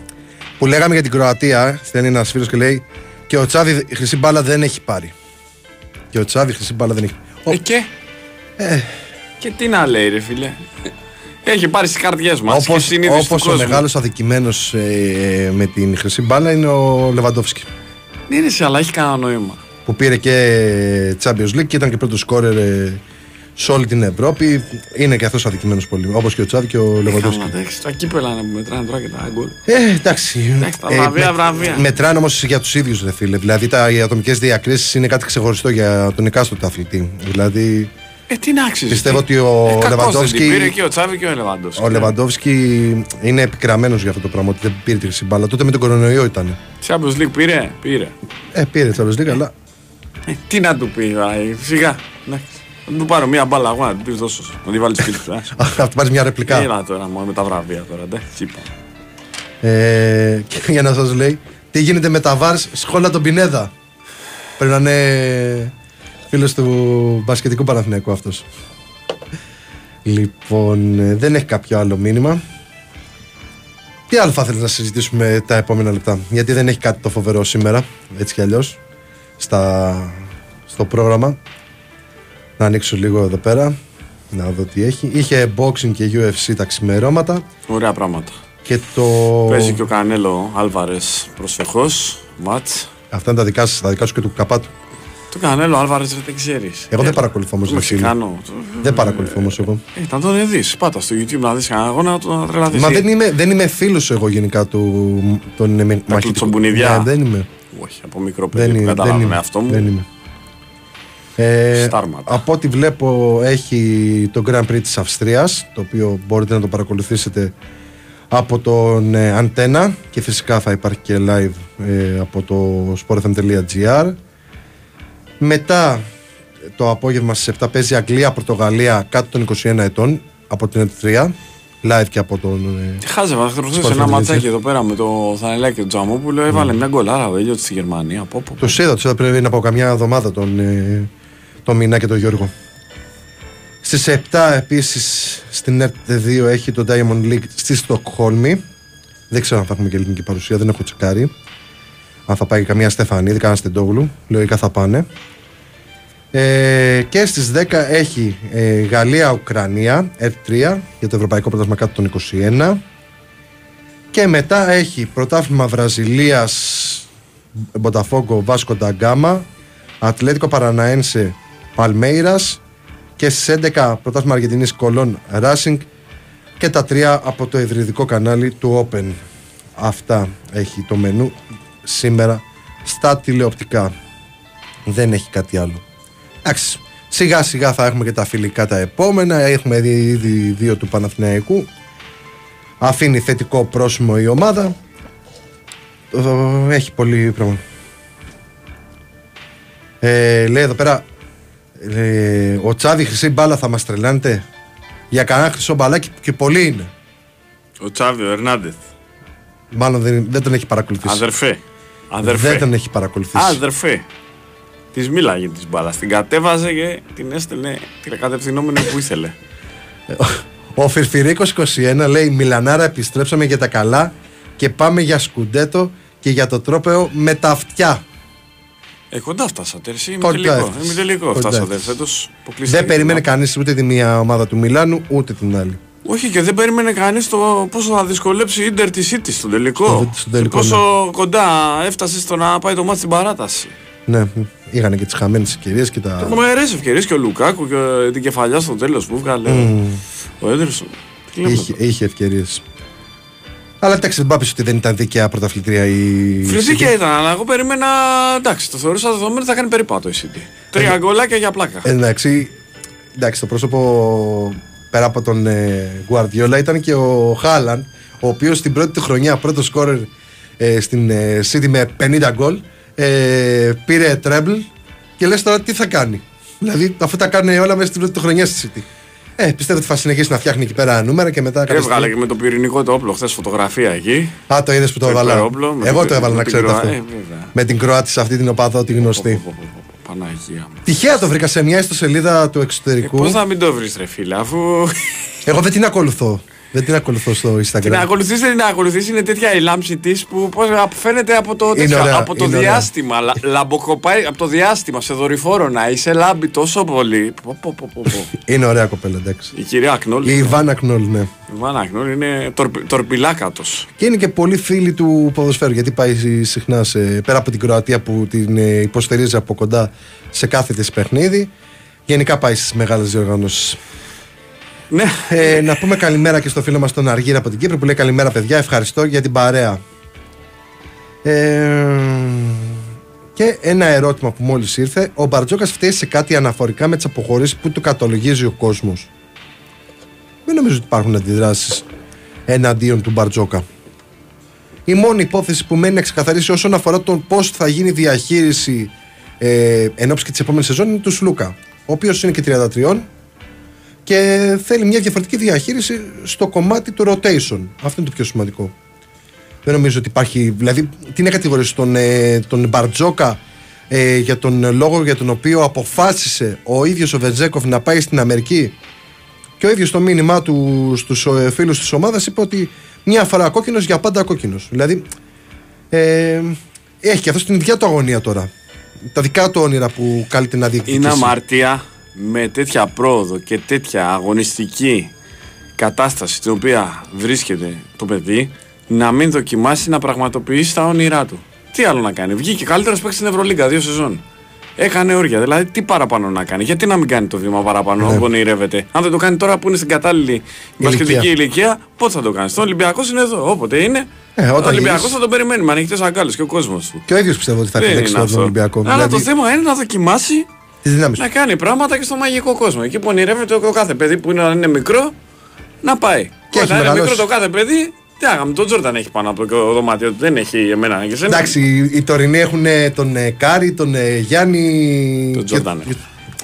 που λέγαμε για την Κροατία, στέλνει ένας φίλος και λέει και ο Τσάβη χρυσή μπάλα δεν έχει πάρει. Και ο Τσάβη χρυσή μπάλα δεν έχει. Ε, και; Ε, Και τι να λέει, ρε φίλε. Έχει πάρει στις καρδιές μας. όπως, όπως ο μεγάλος αδικημένος ε, με την χρυσή μπάλα είναι ο Λεβαντόφσκι Ναι, ρε, σε, αλλά έχει κανένα νόημα. που πήρε και Champions League και ήταν και πρώτος σκόρερ ε, σε όλη την Ευρώπη. Είναι και αυτός αδικημένος πολύ, όπως και ο Τσάβη και ο Λεβαντόφσκι. Κάμα, εντάξει, τα κύπελα να μετράνε τώρα και τα γκολ. Ε, εντάξει. Εντάξει, τα βραβεία, βραβεία. Μετράνε όμως για τους ίδιους, ρε φίλε. Δηλαδή, τα, οι ατομικές διακρίσεις είναι κάτι ξεχωριστό για τον εκάστοτε αθλητή. Δηλαδή, Ε, τι να αξίζει. Πιστεύω τι- ότι ο ε, κακός Λεβαντόφσκι- δεν την Πήρε και ο Τσάβη και ο Λεβαντόφσκι. ο Λεβαντόφσκι είναι επικραμμένος για αυτό το πράγμα. Ότι δεν πήρε τη χρυσή μπάλα. Τότε με τον κορονοϊό ήταν. Champions League πήρε, πήρε. Ε, πήρε τέλο λίγα, αλλά. Ε, τι να του πει, βάει, σιγά. Εντάξει. Θα του πάρω μια μπάλα αγώνα, να την πεις δώσω. σου. Να τη βάλεις σπίτι του. ε. Θα του πάρεις μια ρεπλικά. Έλα τώρα μόνο με τα βραβεία τώρα, εντάξει. Τσίπα. Ε, και για να σας λέει, τι γίνεται με τα βάρς σχόλα τον Πινέδα. Πρέπει να είναι φίλος του μπασκετικού Παναθηναϊκού αυτός. Λοιπόν, ε, δεν έχει κάποιο άλλο μήνυμα. Τι άλλο θα ήθελε να συζητήσουμε τα επόμενα λεπτά, Γιατί δεν έχει κάτι το φοβερό σήμερα, έτσι κι αλλιώς, στο πρόγραμμα. Να ανοίξω λίγο εδώ πέρα, να δω τι έχει. Είχε boxing και UFC τα ξημερώματα Ωραία πράγματα. και το. Παίζει και ο Κανέλο Άλβαρες προσεχώς. Ματ. Αυτά είναι τα δικά σας, τα δικά σου και του καπάτου. Το Κανέλο Άλβαρες δεν ξέρεις. Εγώ δεν παρακολουθώ όμως. Μεξικάνο. Δεν παρακολουθώ όμως εγώ. Ε, να τον δεις. Πάτα στο YouTube να δεις κανένα αγώνα να τον τρελαθείς. Μα δεν είμαι, δεν είμαι φίλος εγώ γενικά του. Των με- μαχητικού. κλουτσομπονιδιά. Ναι, δεν είμαι. Όχι, από μικρό Δεν παιδί που είμαι. Δεν καταλάβαινε είμαι. αυτό μου. Δεν είμαι. Ε, Στάρματα. από ό,τι βλέπω έχει το Grand Prix της Αυστρίας το οποίο μπορείτε να το παρακολουθήσετε από τον ε, Αντένα και φυσικά θα υπάρχει και live ε, από το sportfm.gr μετά το απόγευμα στις 7 παίζει Αγγλία-Πορτογαλία κάτω των 21 ετών από την ΕΤ3 live και από τον ε, Χάζευα, θα Σπορ ένα Φεντελίζη. ματσάκι εδώ πέρα με το Θανελάκη και τον Τζαμόπουλο. Έβαλε μια γκολάρα βέβαια στη Γερμανία. Από, από, Του είδα, του είδα πριν από καμιά εβδομάδα τον, ε, τον Μινά και τον Γιώργο. Στις 7 επίσης στην ΕΡΤ2 έχει το Diamond League στη Στοκχόλμη. Δεν ξέρω αν θα έχουμε και ελληνική παρουσία, δεν έχω τσεκάρει. Αν θα πάει καμία Στεφανίδη, κανένα Στεντόγλου. Λογικά θα πάνε. Ε, και στις 10 έχει ε, Γαλλία-Ουκρανία, F3 για το Ευρωπαϊκό Πρωτάθλημα κάτω των 21. Και μετά έχει πρωτάθλημα Βραζιλίας, Μποταφόγκο, Βάσκο Νταγκάμα, Ατλέτικο Παραναένσε, Παλμέιρας και στις 11 πρωτάθλημα Αργεντινής Κολόν, Ράσινγκ και τα τρία από το ιδρυτικό κανάλι του Open. Αυτά έχει το μενού σήμερα στα τηλεοπτικά. Δεν έχει κάτι άλλο. Εντάξει, σιγά σιγά θα έχουμε και τα φιλικά τα επόμενα. Έχουμε δει ήδη δύο του Παναθηναϊκού. Αφήνει θετικό πρόσημο η ομάδα. Ε, Έχει πολύ πράγμα. Ε, λέει εδώ πέρα ε, ο Τσάβη χρυσή μπάλα θα μας τρελάνετε; Για κανένα χρυσό μπαλάκι που και πολύ είναι. Ο Τσάβη, ο Ερνάντεθ. Μάλλον δεν, δεν τον έχει παρακολουθήσει. Αδερφέ. Αδερφέ. Δεν τον έχει παρακολουθήσει. Αδερφέ. Της μίλαγε της μπάλας. Την κατέβαζε και την έστελνε τηλεκατευθυνόμενη που ήθελε. Ο Φιρφυρίκος 21 λέει: Μιλανάρα, επιστρέψαμε για τα καλά και πάμε για σκουντέτο και για το τρόπεο με τα αυτιά. Ε, κοντά φτάσατε. Εσύ είμαι Κοντά τελικό. έφτασε. Είμαι τελικό. Κοντά Φτάσατε έφτασε. φέτος. Δεν περίμενε κανείς ούτε τη μία ομάδα του Μιλάνου ούτε την άλλη. Όχι και δεν περίμενε κανείς το πόσο θα δυσκολέψει η Ιντερ τη City στον τελικό. Στο- στον τελικό, Και πόσο κοντά έφτασε στο να πάει το μάτι στην παράταση. Ναι, είχαν και τις χαμένες ευκαιρίες και τα. Τρομερές ευκαιρίες και ο Λουκάκου και την κεφαλιά στο τέλος που βγάλε. Ο Έντερσον. Τι λέμε Είχε, τώρα. είχε ευκαιρίες. Αλλά εντάξει, δεν πάω πίσω ότι δεν ήταν δίκαια πρωταθλητρία η. Φυσικά ήταν, αλλά εγώ περίμενα. Εντάξει, το θεωρούσα δεδομένο ότι θα κάνει περίπατο η City. Τρία γκολάκια για πλάκα. Ε, Εντάξει, εντάξει, το πρόσωπο πέρα από τον ε, Guardiola ήταν και ο Χάλαν, ο οποίος στην πρώτη του χρονιά, πρώτο σκόρερ ε, στην ε, City με 50 γκολ, ε, πήρε τρέμπλ και λες τώρα τι θα κάνει. Δηλαδή, αφού τα κάνει όλα μέσα στην πρώτη του χρονιά στη City. Ε, πιστεύω ότι θα συνεχίσει να φτιάχνει εκεί πέρα νούμερα και μετά. κάποια Έβγαλε στιγμή- και με το πυρηνικό το όπλο χθες φωτογραφία εκεί. Α, το είδες που το Το έβαλα. υπερόπλο, με Εγώ την- το έβαλα με να την ξέρετε Κροα- αυτό. ε, βέβαια. με την Κροάτη σε αυτή την οπαδό τη γνωστή. Πω, πω, πω, πω, Παναγία μου. Τυχαία το βρήκα σε μια ιστοσελίδα του εξωτερικού. Πώς θα μην το βρεις, ρε φίλε, αφού. Εγώ δεν την ακολουθώ. Δεν την ακολουθώ στο Instagram. Την ακολουθήσει, δεν την ακολουθήσει, είναι τέτοια η λάμψη της που πώς, φαίνεται από το, Είναι τέτοιο, ωραία, από το είναι ωραία. διάστημα. Λα, λαμποκοπάει από το διάστημα σε δορυφόρο να είσαι λάμπει τόσο πολύ. Πω, πω, πω, πω, πω. Είναι ωραία κοπέλα, εντάξει. η κυρία Ακνόλ. Η Ιβάνα Κνόλ, ναι. Η Βάνα Ακνόλ είναι τορπι, τορπιλάκατος. Και είναι και πολύ φίλη του ποδοσφαίρου γιατί πάει συχνά σε, πέρα από την Κροατία που την ε, υποστηρίζει από κοντά σε κάθε της παιχνίδι. Γενικά πάει στις μεγάλες διοργανώσεις. Ναι, Ε, να πούμε καλημέρα και στο φίλο μας τον Αργύρα από την Κύπρο που λέει καλημέρα παιδιά. Ευχαριστώ για την παρέα. Ε, και ένα ερώτημα που μόλις ήρθε. Ο Μπαρτζόκας φταίει σε κάτι αναφορικά με τις αποχωρήσεις που του κατολογίζει ο κόσμος. Δεν νομίζω ότι υπάρχουν αντιδράσεις εναντίον του Μπαρτζόκα. Η μόνη υπόθεση που μένει να ξεκαθαρίσει όσον αφορά τον πώς θα γίνει η διαχείριση ε, εν ώψη και της επόμενης σεζόν είναι του Σλούκα. Ο οποίος είναι και 33 και θέλει μια διαφορετική διαχείριση στο κομμάτι του rotation. Αυτό είναι το πιο σημαντικό. Δεν νομίζω ότι υπάρχει. Δηλαδή, τι είναι κατηγορήσει τον, ε, τον Μπαρτζόκα ε, για τον λόγο για τον οποίο αποφάσισε ο ίδιος ο Βετζέκοφ να πάει στην Αμερική και ο ίδιος στο μήνυμά του στους ε, φίλους της ομάδας είπε ότι μια φορά κόκκινος για πάντα κόκκινος. Δηλαδή, ε, έχει και αυτό την ίδια του αγωνία τώρα. Τα δικά του όνειρα που καλείται να διεκδικήσει. είναι αμαρτία με τέτοια πρόοδο και τέτοια αγωνιστική κατάσταση στην οποία βρίσκεται το παιδί να μην δοκιμάσει να πραγματοποιήσει τα όνειρά του. Τι άλλο να κάνει. Βγήκε καλύτερος παίκτης στην Ευρωλίγκα δύο σεζόν. Έκανε όρια. Δηλαδή, τι παραπάνω να κάνει. Γιατί να μην κάνει το βήμα παραπάνω Ναι. όπου ονειρεύεται. Αν δεν το κάνει τώρα που είναι στην κατάλληλη μπασκετική ηλικία, πότε θα το κάνει. Στον Ολυμπιακός είναι εδώ. Όποτε είναι. Ε, όταν ο Ολυμπιακός γυρίσει. θα τον περιμένει με ανοιχτές αγκάλες και ο κόσμος του. Και ο ίδιος πιστεύω ότι θα Δεν επιλέξει είναι τον αυτό. Ολυμπιακό. Αλλά δηλαδή, το θέμα είναι να δοκιμάσει τις δυνάμεις τους. να κάνει πράγματα και στο μαγικό κόσμο. Εκεί που ονειρεύεται ο κάθε παιδί που είναι, αν είναι μικρό, να πάει. Και έχει Όταν είναι μεγαλώσει. μικρό το κάθε παιδί, τι άγαμε, τον Τζόρνταν έχει πάνω από το δωμάτιο του, δεν έχει εμένα και εσένα. Εντάξει, οι, οι τωρινοί έχουν ε, τον ε, Κάρι, τον ε, Γιάννη. Τον και- Τζόρνταν. και-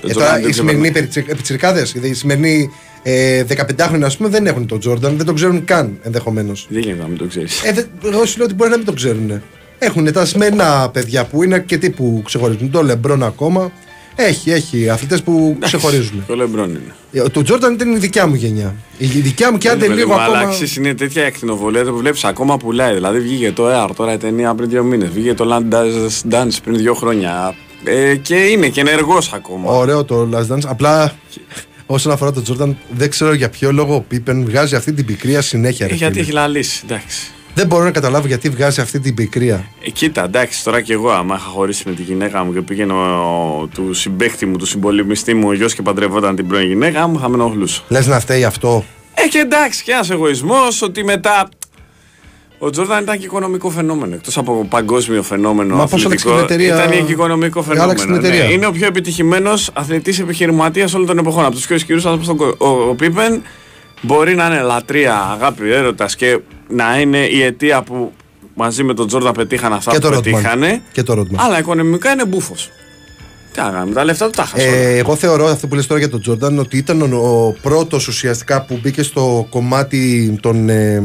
Τον Ε, Τζόρνταν τώρα δεν οι σημερινοί ξεπερνάει. πιτσιρικάδες, οι σημερινοί ε, 15χρονοι, ας πούμε, δεν έχουν τον Τζόρνταν, δεν τον ξέρουν καν ενδεχομένως. Δεν γίνεται να μην το ξέρεις. Ε, δε- εγώ σου λέω ότι μπορεί να μην τον ξέρουν. Έχουν τα σημερινά παιδιά που είναι αρκετοί που ξεχωρίζουν. Το Λεμπρόν ακόμα. Έχει, έχει αθλητές που ξεχωρίζουν. Το Λεμπρόν είναι. Ε, Το Τζόρνταν ήταν η δικιά μου γενιά. Η δικιά μου και άντε Δεν λίγο παιδί μου, ακόμα. Αλλά ξέρεις, είναι τέτοια εκτινοβολία που βλέπεις ακόμα πουλάει. Δηλαδή βγήκε το Air τώρα η ταινία πριν δύο μήνες. Βγήκε το Land Dance- Dance πριν δύο χρόνια. Ε, και είναι και ενεργός ακόμα. Ωραίο το Last Dance. Απλά όσον αφορά τον Τζόρνταν, δεν ξέρω για ποιο λόγο ο Πίπεν βγάζει αυτή την πικρία συνέχεια. Ε, ρε γιατί φίλε. έχει λαλήσει, εντάξει. Δεν μπορώ να καταλάβω γιατί βγάζει αυτή την πικρία. Ε, κοίτα, εντάξει, τώρα κι εγώ, άμα είχα χωρίσει με τη γυναίκα μου και πήγαινε ο, του συμπέχτη μου, του συμπολιμιστή μου, ο γιος και παντρευόταν την πρώην γυναίκα μου, θα με ενοχλούσε. Λες να φταίει αυτό. Ε, και εντάξει, και ένας εγωισμός ότι μετά. Ο Τζόρνταν ήταν και οικονομικό φαινόμενο. Εκτός από παγκόσμιο φαινόμενο. Μα πώς αθλητικό, άλλαξε την εταιρεία- Ήταν και οικονομικό άλλαξε φαινόμενο. την εταιρεία. Ναι, είναι ο πιο επιτυχημένος αθλητής επιχειρηματίας όλων των εποχών. Από τους πιο ισχυρούς άνθρωπου στον κόσμο. Ο, ο Πίπεν μπορεί να είναι λατρεία, αγάπη, έρωτας και να είναι η αιτία που μαζί με τον Τζόρνταν πετύχαν αυτά Και που το Ρότμαν. πετύχανε. Και το Ρότμαν. Αλλά οικονομικά είναι μπούφος. Τι να κάνουμε, τα λεφτά του τα χάσε. όλα. Ε, εγώ θεωρώ αυτό που λες τώρα για τον Τζόρνταν ότι ήταν ο, ο πρώτος ουσιαστικά που μπήκε στο κομμάτι των, ε,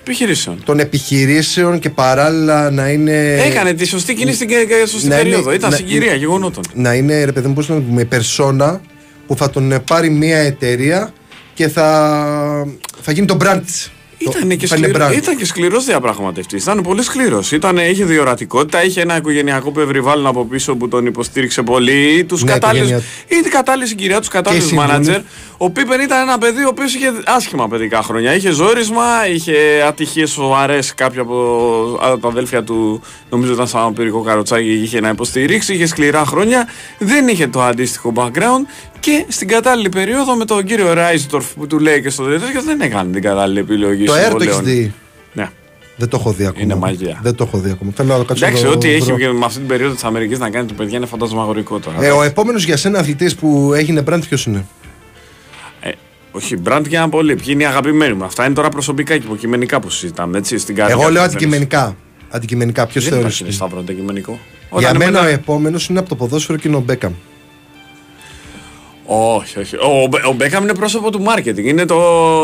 Επιχειρήσεων. των επιχειρήσεων και παράλληλα να είναι. Έκανε τη σωστή κίνηση στην και- και σωστή Ναι, ναι, περίοδο. Ήταν ναι, συγκυρία γεγονότων. Να είναι ρε παιδί μου, πώς να το πούμε, περσόνα που θα τον ε, πάρει μια εταιρεία και θα, θα γίνει το brand της. Ήταν Το- και, θα είναι σκληρό, brand. ήταν και σκληρός διαπραγματευτής. Ήταν πολύ σκληρός. Ήταν, είχε διορατικότητα, είχε ένα οικογενειακό περιβάλλον από πίσω που τον υποστήριξε πολύ. Τους Ναι, κατάλληλους, οικογένεια. ή την κατάλληλη συγκυρία, τους κατάλληλους σύμβουλοι. μάνατζερ. Ο Πίπεν ήταν ένα παιδί ο οποίος είχε άσχημα παιδικά χρόνια. Είχε ζόρισμα, είχε ατυχίες σοβαρές κάποια από από τα αδέλφια του, νομίζω ήταν σαν πυρικό καροτσάκι, είχε να υποστηρίξει, είχε σκληρά χρόνια. Δεν είχε το αντίστοιχο background και στην κατάλληλη περίοδο με τον κύριο Ράιζτορφ που του λέει και στο τέτοιο δεν έκανε την κατάλληλη επιλογή Το Air το συμβολέων. έχεις δει. Ναι. Δεν το έχω δει ακόμα. Είναι μαγεία. Δεν το έχω δει ακόμα. Θέλω να το κάτσω Εντάξει, να το ό,τι έχει βρω. και με αυτή την περίοδο της Αμερικής να κάνει το παιδιά είναι φαντασμαγορικό τώρα. Ε, ο επόμενος για σένα αθλητής που έγινε brand ποιος είναι; Ε, όχι, μπραντ και ένα πολύ. Ποιοι είναι οι αγαπημένοι μου. Αυτά είναι τώρα προσωπικά και υποκειμενικά που συζητάμε. Έτσι, στην καρδιά Εγώ του λέω καθενός. αντικειμενικά. Αντικειμενικά, ποιος Δεν θεωρείς. υπάρχει ρε, Σταύρο αντικειμενικό. Για Όταν μένα ο μετά- επόμενος είναι από το ποδόσφαιρο και είναι ο Μπέκαμ. Όχι, όχι. Ο, Μπέ- ο Μπέκαμ είναι πρόσωπο του μάρκετινγκ. Είναι το,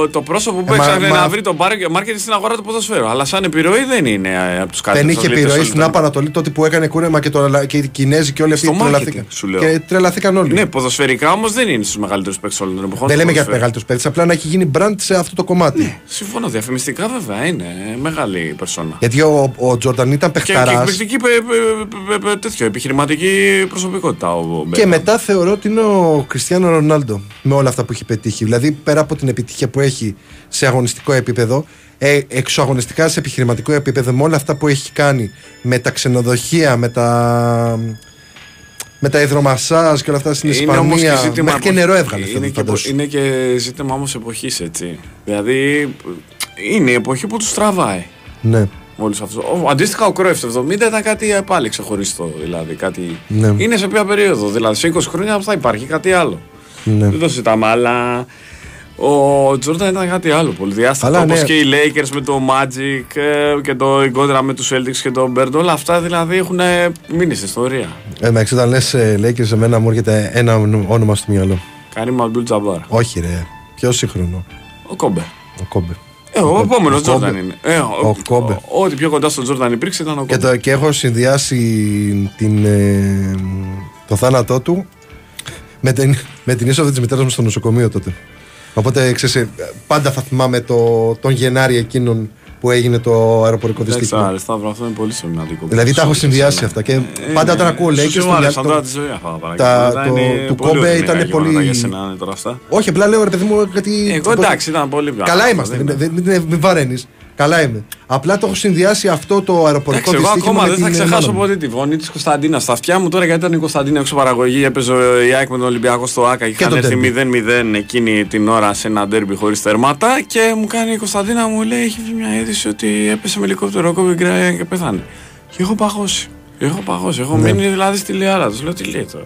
το πρόσωπο που Ε, μα- έψαχνε μα- να βρει το μάρκετινγκ στην αγορά του ποδοσφαίρου. Αλλά σαν επιρροή δεν είναι ε, από τους κάτι. Δεν είχε επιρροή στην Άπω Ανατολή τότε που έκανε κούρεμα και, το, και οι Κινέζοι και όλοι αυτοί Στο τρελαθήκαν. μάρκετινγκ, σου λέω. Και τρελαθήκαν όλοι. Ναι, ποδοσφαιρικά όμως δεν είναι στους μεγαλύτερους παίκτες όλων των εποχών. Δεν στο λέμε για ποδοσφαίρο. μεγαλύτερους παίκτες, απλά να έχει γίνει brand σε αυτό το κομμάτι. Ναι, συμφωνώ. Διαφημιστικά βέβαια είναι μεγάλη περσόνα. Γιατί ο, ο Τζόρνταν ήταν Και, και παιχταράς. εκπληκτική πε, πε, πε, πε, τέτοιο, επιχειρηματική προσωπικότητα ο Και Μπέκαμ. μετά θεωρώ ότι είναι ο Κριστιανό Ρονάλντο με όλα αυτά που έχει πετύχει. Δηλαδή, πέρα από την επιτυχία που έχει σε αγωνιστικό επίπεδο, ε, εξωαγωνιστικά σε επιχειρηματικό επίπεδο, με όλα αυτά που έχει κάνει με τα ξενοδοχεία, με τα, με τα υδρομασάζ και όλα αυτά στην Είναι όμως Ισπανία. ζήτημα Μέχρι και εποχής. νερό έβγαλε. Είναι, φέτος, και, φαντάσου. είναι και ζήτημα όμως εποχής έτσι. Δηλαδή είναι η εποχή που τους τραβάει. Ναι. Όλους αυτούς. Ο, αντίστοιχα ο Κρόεφ το 70 ήταν κάτι πάλι ξεχωριστό. Δηλαδή, κάτι... Ναι. Είναι σε ποια περίοδο. Δηλαδή σε 20 χρόνια θα υπάρχει κάτι άλλο. Ναι. Δεν το συζητάμε, αλλά ο Τζόρνταν ήταν κάτι άλλο πολύ διάστατο. Αλλά Όπως ναι. και οι Lakers με το Magic ε, και το η κόντρα με τους Celtics και τον Bird. Όλα αυτά δηλαδή έχουν μείνει στην ιστορία. Ε, εντάξει, όταν λες Lakers, σε μένα μου έρχεται ένα όνομα στο μυαλό. Κάνει Μαμπλού Τζαμπάρ. Όχι, ρε. Πιο σύγχρονο. Ο Κόμπε. Ο Κόμπε. Ε, ο Ο επόμενος Κόμπε. Τζόρνταν είναι. Ε, ο, Ο Κόμπε. ο- Ό,τι πιο κοντά στον Τζόρνταν υπήρξε ήταν ο Και, Κόμπε. το, και έχω συνδυάσει την, ε, το θάνατό του με την, με την είσοδο της μητέρας μου στο νοσοκομείο τότε. Οπότε ξέρεις, ε, πάντα θα θυμάμαι το, τον Γενάρη εκείνον που έγινε το αεροπορικό Εντάξει, δυστύχημα. άρε, Σταύρο, αυτό είναι πολύ σημαντικό. Δηλαδή τα έχω Σου- συνδυάσει σου- αυτά. Και Ε, πάντα ναι. όταν ακούω Σου Lakers. στο άρεσαν μυαλό- τώρα τη ζωή αυτά τα τα- πράγματα. το- Είναι του πολύ Κόμπε ορεινά ήταν γεγονότα πολύ- Για σένα είναι τώρα αυτά. Όχι, απλά λέω ρε παιδί μου γιατί. Εγώ εντάξει, ήταν πολύ πιο Καλά άσχημα, είμαστε. δεν Δεν, είναι. δεν, μην βαραίνεις. Καλά είμαι. Απλά το έχω συνδυάσει αυτό το αεροπορικό Εντάξει, εγώ δυστύχημα. ακόμα με δεν θα την ξεχάσω μάνα μου. ποτέ τη φωνή της Κωνσταντίνας στα αυτιά μου τώρα γιατί ήταν η Κωνσταντίνα έξω παραγωγή. Έπαιζε η ΑΕΚ με τον Ολυμπιακό στο ΑΚΑ και είχαν το έρθει ντέρμπι. 0-0 εκείνη την ώρα σε ένα ντέρμπι χωρίς τερμάτα. Και μου κάνει η Κωνσταντίνα μου λέει: Έχει βγει μια είδηση ότι έπεσε με ελικόπτερο κόμπι γκραία και πεθάνε. Και έχω παγώσει. Έχω παγώσει. Έχω Ναι. μείνει δηλαδή στη λιάρα τους. Λέω τι λέει τώρα.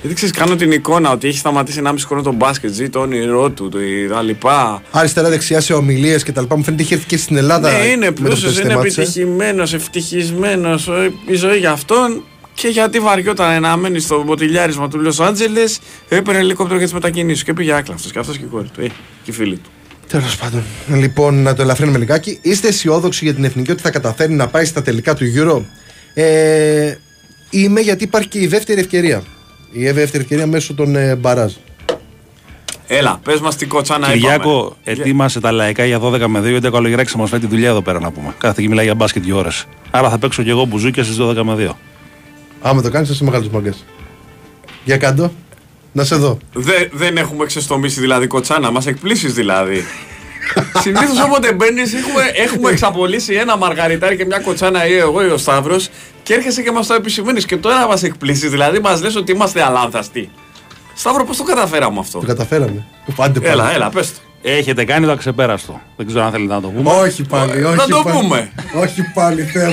Γιατί ξέρεις, κάνω την εικόνα ότι έχει σταματήσει 1,5 χρόνο τον μπάσκετ, ζει το όνειρό του, το- τα λοιπά. Αριστερά-δεξιά σε ομιλίες και τα λοιπά. Μου φαίνεται είχε έρθει και στην Ελλάδα. Ναι, είναι με το πλούσιος, που είναι σταμάτησε. επιτυχημένος, ευτυχισμένος. Η ζωή για αυτόν και γιατί βαριόταν να μένει στο μποτιλιάρισμα του Λος Άντζελες, έπαιρνε ελικόπτερο για τις μετακινήσεις και πήγε άκλαυτο. Και αυτός και η κόρη του. Ε, και οι φίλοι του. Τέλος πάντων. Λοιπόν, να το ελαφρύνουμε λιγάκι. Είστε αισιόδοξοι για την εθνική ότι θα καταφέρει να πάει στα τελικά του Euro; Ε, είμαι γιατί υπάρχει και η δεύτερη ευκαιρία. Η δεύτερη ευκαιρία μέσω των ε, μπαράζ. Έλα, πες μας τι κοτσάνα Κυριάκο, είπαμε. ετοίμασε τα λαϊκά για 12 με 2 γιατί ο Καλογεράκη θα μας φέρει τη δουλειά εδώ πέρα να πούμε. Κάθε και μιλάει για μπάσκετ δύο ώρες. Άρα θα παίξω και εγώ μπουζούκια στις 12 με 2. Άμα το κάνεις, είσαι μεγάλος μαγκά. Για κάτω. Να σε δω. Δε- δεν έχουμε ξεστομίσει δηλαδή κοτσάνα, μας εκπλήσεις δηλαδή. Συνήθως όποτε μπαίνεις, έχουμε, έχουμε εξαπολύσει ένα μαργαριτάρι και μια κοτσάνα ή εγώ ή ο Σταύρος και έρχεσαι και μας το επισημαίνεις. Και τώρα μας εκπλήσεις, δηλαδή μας λες ότι είμαστε αλάνθαστοι. Σταύρο, πώς το καταφέραμε αυτό; Το καταφέραμε. Πάντε πάλι. Έλα, έλα, πες το. Έχετε κάνει το αξεπέραστο. Δεν ξέρω αν θέλετε να το πούμε. Όχι πάλι, όχι Να το πάλι. πούμε. Όχι πάλι, Θεέ μου.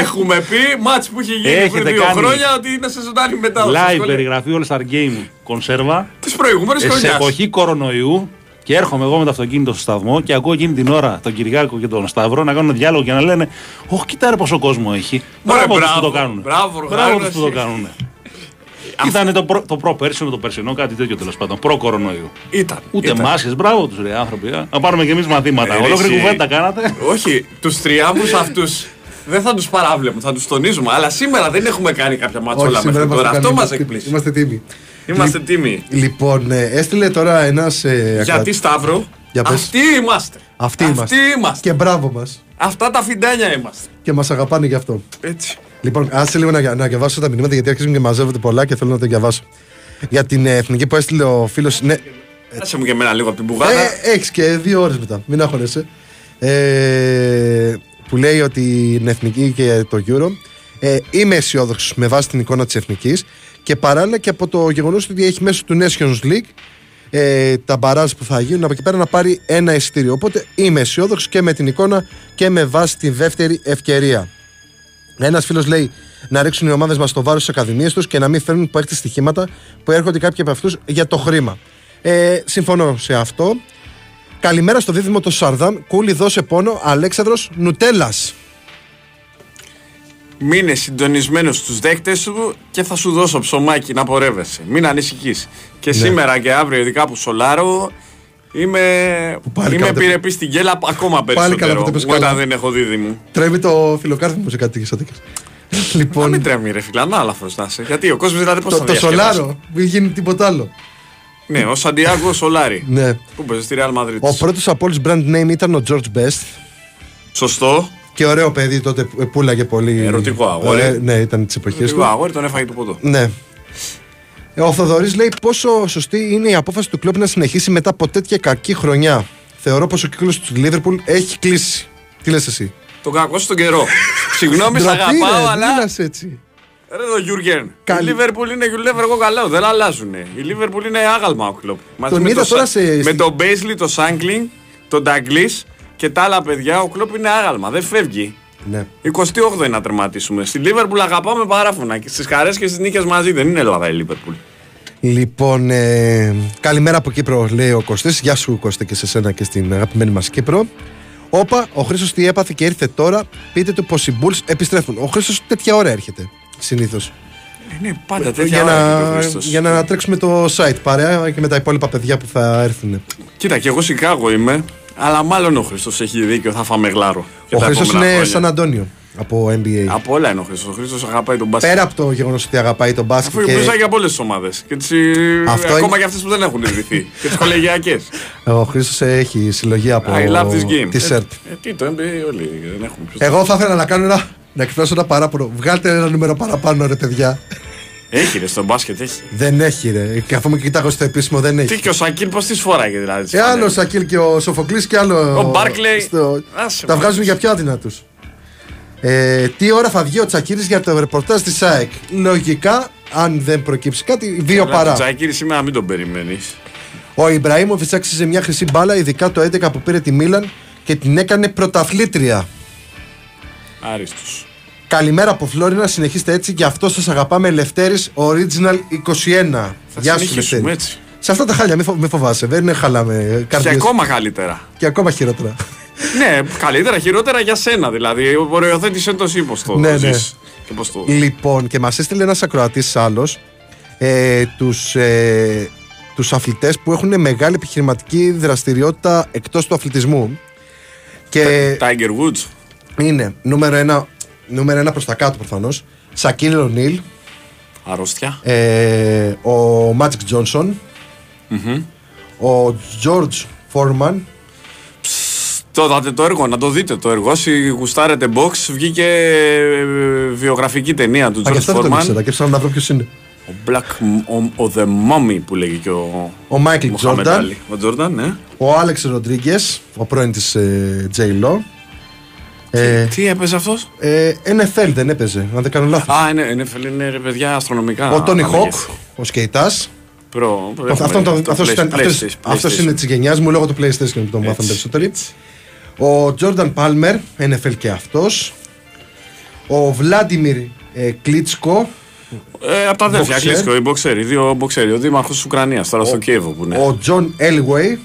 Έχουμε πει μάτς που είχε γίνει Έχετε πριν δύο κάνει χρόνια ότι είναι σε ζωντανή μετάδοση. Live περιγραφή All Star Game κονσέρβα Τη προηγούμενη σε χρονιάς. εποχή κορονοϊού και έρχομαι εγώ με το αυτοκίνητο στο σταθμό και ακούω εκείνη την ώρα τον Κυριάκο και τον Σταύρο να κάνουν διάλογο και να λένε Όχι, κοιτάρε πόσο κόσμο έχει. Μωρέ, Μπράβο τους μπράβο, που το κάνουν. μπράβο, μπράβο Γάλλος, τους που το εσύ. κάνουν. Ήταν το, προ, το προ-πέρσινο, το περσινό, κάτι τέτοιο τέλος πάντων. Προ-κορονοϊού. Ήταν. Ούτε ήταν. μάσκες, μπράβο τους ρε άνθρωποι. α. Να πάρουμε κι εμείς μαθήματα. Ε, Ολόκληρη εσύ. κουβέντα κάνατε. Όχι, τους τριάμβου αυτούς δεν θα τους παράβλεπουμε, θα τους τονίζουμε. Αλλά σήμερα δεν έχουμε κάνει κάποια μάτσολα Όχι, σήμερα μέχρι τώρα. είμαστε Αυτό καλοί, μας είμαστε- εκπλήσει. Είμαστε τίμοι. Είμαστε τίμοι. Λοιπόν, ε, έστειλε τώρα ένας. Ε, Γιατί Σταύρο, Για πες. αυτοί είμαστε. Αυτοί είμαστε. είμαστε. Και μπράβο μας. Αυτά τα φιντάνια είμαστε. Και μας αγαπάνε γι' αυτό. Έτσι. Λοιπόν, άσε λίγο να, να διαβάσω τα μηνύματα γιατί αρχίζουν και μαζεύονται πολλά και θέλω να τα διαβάσω. Για την ε, εθνική που έστειλε ο φίλος. Ναι, Άσε μου και εμένα λίγο από την πουγάδα. ε, έχεις και δύο ώρες μετά. Μην αγχώνεσαι. Ε, που λέει ότι είναι εθνική και το Euro. Ε, είμαι αισιόδοξος με βάση την εικόνα της εθνικής και παράλληλα και από το γεγονός ότι έχει μέσω του Nations League ε, τα μπαράζ που θα γίνουν από εκεί πέρα να πάρει ένα εισιτήριο. Οπότε είμαι αισιόδοξο και με την εικόνα και με βάση τη δεύτερη ευκαιρία. Ένας φίλος λέει να ρίξουν οι ομάδες μας το βάρος στις ακαδημίες τους και να μην φέρνουν παίχτε στοιχήματα που έρχονται κάποιοι από αυτούς για το χρήμα. Ε, συμφωνώ σε αυτό. Καλημέρα στο δίδυμο του Σαρδάμ. Κούλι, δώσε πόνο. Αλέξανδρος Νουτέλας. Μείνε συντονισμένος στους δέκτες σου και θα σου δώσω ψωμάκι να πορεύεσαι. Μην ανησυχείς. Και Ναι. σήμερα και αύριο, ειδικά που σολάρω, είμαι, πάλι είμαι καλά επιρρεπής στην γέλα ακόμα καλά περισσότερο. που τα πες Όταν καλά. δεν έχω δίδυμο. Τρέμει το φιλοκάρδι μου σε κάτι τέτοιο. Να λοιπόν, μην τρέμει, ρε φίλα, να αλαφρώ να είσαι. Γιατί ο κόσμος δηλαδή πώς το, θα το διασκεδάσει; σολάρο. Μην γίνει τίποτα άλλο. Ναι, ο Σαντιάγκο Σολάρι. Ναι. Που παίζει στη Real Madrid. Ο πρώτος από όλους brand name ήταν ο George Best. Σωστό. Και ωραίο παιδί τότε που πουλάγε πολύ. Ερωτικό αγόρι. Ε, ναι, ήταν της εποχής Εγώ του. αγόρι τον έφαγε το ποτό. Ναι. Ε, Ο Θοδωρής λέει πόσο σωστή είναι η απόφαση του κλόπ να συνεχίσει μετά από τέτοια κακή χρονιά. Θεωρώ πως ο κύκλος του Λίβερπουλ έχει κλείσει. Τι λες εσύ; Τον κακό στον καιρό. Συγγνώμη, σ' Ντροπή, αγαπάω, ρε, αλλά. μην λες έτσι. Ρε το Γιούργεν. Καλή- Η Λίβερπουλ είναι Γιουλέβερ εγώ καλό, δεν αλλάζουν. Η Λίβερπουλ είναι άγαλμα ο κλοπ. Μαζί Τον με είδα το τώρα Σα- σε- Με τον Μπέισλι, τον Σάγκλινγκ, τον Νταγκλής και τα άλλα παιδιά, ο κλοπ είναι άγαλμα, δεν φεύγει. Ναι. 28 να τερματίσουμε. Στη Λίβερπουλ αγαπάμε παράφωνα και στις χαρές και στις νίκες μαζί. Δεν είναι Ελλάδα η Λίβερπουλ. Λοιπόν, ε, καλημέρα από Κύπρο, λέει ο Κωστής. Γεια σου, Κώστα, και σε σένα και στην αγαπημένη μας Κύπρο. Όπα, ο Χρήστος τι έπαθε και ήρθε τώρα. Πείτε του πως οι Bulls επιστρέφουν. Ο Χρήστος τέτοια ώρα έρχεται. Συνήθως. Είναι πάντα τέτοια Για, ώρα έρχεται ο να, Χρήστος. για να τρέξουμε το site παρέα και με τα υπόλοιπα παιδιά που θα έρθουν. Κοίτα, και εγώ Σικάγο είμαι, αλλά μάλλον ο Χρήστος έχει δίκιο, θα φάμε γλάρο. και Ο τα Χρήστος επόμενα είναι χρόνια. σαν Αντώνιο από NBA. Από όλα είναι ο Χρήστος. Ο Χρήστος αγαπάει τον μπάσκετ. Πέρα από το γεγονός ότι αγαπάει τον μπάσκετ. Αφού και... και... για πολλές τις ομάδες. Και τις, ε, Αυτό ακόμα είναι- και αυτές που δεν έχουν ιδρυθεί. και τις κολεγιακές. Ο Χρήστος έχει συλλογή από I love this game. τη Ε, ΣΕΡΤ. ε, τι το NBA όλοι δεν έχουν. Ποιος Εγώ θα ήθελα να κάνω ένα. Να εκφράσω ένα παράπονο. Βγάλτε ένα νούμερο παραπάνω, ρε παιδιά. Έχει ρε στον μπάσκετ, έχει. Δεν έχει, ρε. Και αφού με κοιτάγω στο επίσημο, δεν Τι έχει. και ο Σακίλ πώς τις φοράγε δηλαδή. τις Ε, άλλο ο φανέλες. Σακίλ και ο Σοφοκλής και άλλο. Ο Μπάρκλεϊ. στο- Άσε Τα μας. βγάζουν για πιο αδυνατού. Ε, τι ώρα θα βγει ο Τσακίρη για το ρεπορτάζ της ΑΕΚ; Λογικά, αν δεν προκύψει κάτι, δύο Αλλά παρά. τον Τζακίρη σήμερα μην τον περιμένεις. Ο Ιμπραήμοφιτ άξιζε μια χρυσή μπάλα, ειδικά το 11 που πήρε τη Μίλαν και την έκανε πρωταθλήτρια. Άριστος. Καλημέρα από Φλόρινα, συνεχίστε έτσι. Γι' αυτό σας αγαπάμε, Λευτέρης Original 21. Θα Γεια σου, συνεχίσουμε Λευτέρη. έτσι. Σε αυτά τα χάλια, μην, φο- μη φοβάσαι, δεν χαλάμε Και καρδιές. ακόμα καλύτερα. και ακόμα χειρότερα. ναι, καλύτερα, χειρότερα για σένα δηλαδή. Οριοθέτησε το εσύ πώς το Ναι, ναι. ζεις Και πώς το... Λοιπόν, και μας έστειλε ένας ακροατής άλλος ε, τους ε, τους αθλητές που έχουν μεγάλη επιχειρηματική δραστηριότητα εκτός του αθλητισμού. Και Tiger Woods. είναι νούμερο ένα, νούμερο ένα προς τα κάτω προφανώς Σακίλ Ρονίλ, Αρρώστια. ε, ο Μάτζικ Τζόνσον, Ο George Foreman. Το δάτε το έργο, να το δείτε το έργο. Όσοι γουστάρετε box, βγήκε ε, βιογραφική ταινία του Α, και George αυτό δεν τον Foreman. ήξερα. Και έψαχνα να βρω ποιος είναι. Ο Black, ο, ο The Mummy που λέγει και ο, Ο Michael Μοχάμεντ Jordan. Άλι. Ο Τζόρνταν, ναι. Ο Άλεξ Ροντρίγκε, ο πρώην της ε, J. Lo. Ε, Τι έπαιζε αυτός; ε, NFL δεν έπαιζε, αν δεν κάνω λάθος. Α, είναι, είναι, είναι ρε παιδιά αστρονομικά. Ο Τόνι τα Χοκ, μεγέθη. ο σκεϊτάς. Προ, προ, Αυτό έχουμε το, το αυτός Play- ήταν- αυτός- PlayStation, αυτός PlayStation. είναι της γενιάς μου λόγω του PlayStation που το μάθαμε περισσότεροι. Ο Τζόρνταν Πάλμερ, NFL και αυτός. Ο Βλάντιμιρ ε, Κλίτσκο. Ε, από τα αδέρφια, Boxer. Κλίτσκο, οι μποξέροι, οι δύο μποξέροι. Ο δήμαρχος της Ουκρανίας, τώρα στο Κίεβο που είναι. Ο Τζον Έλγουεϊ,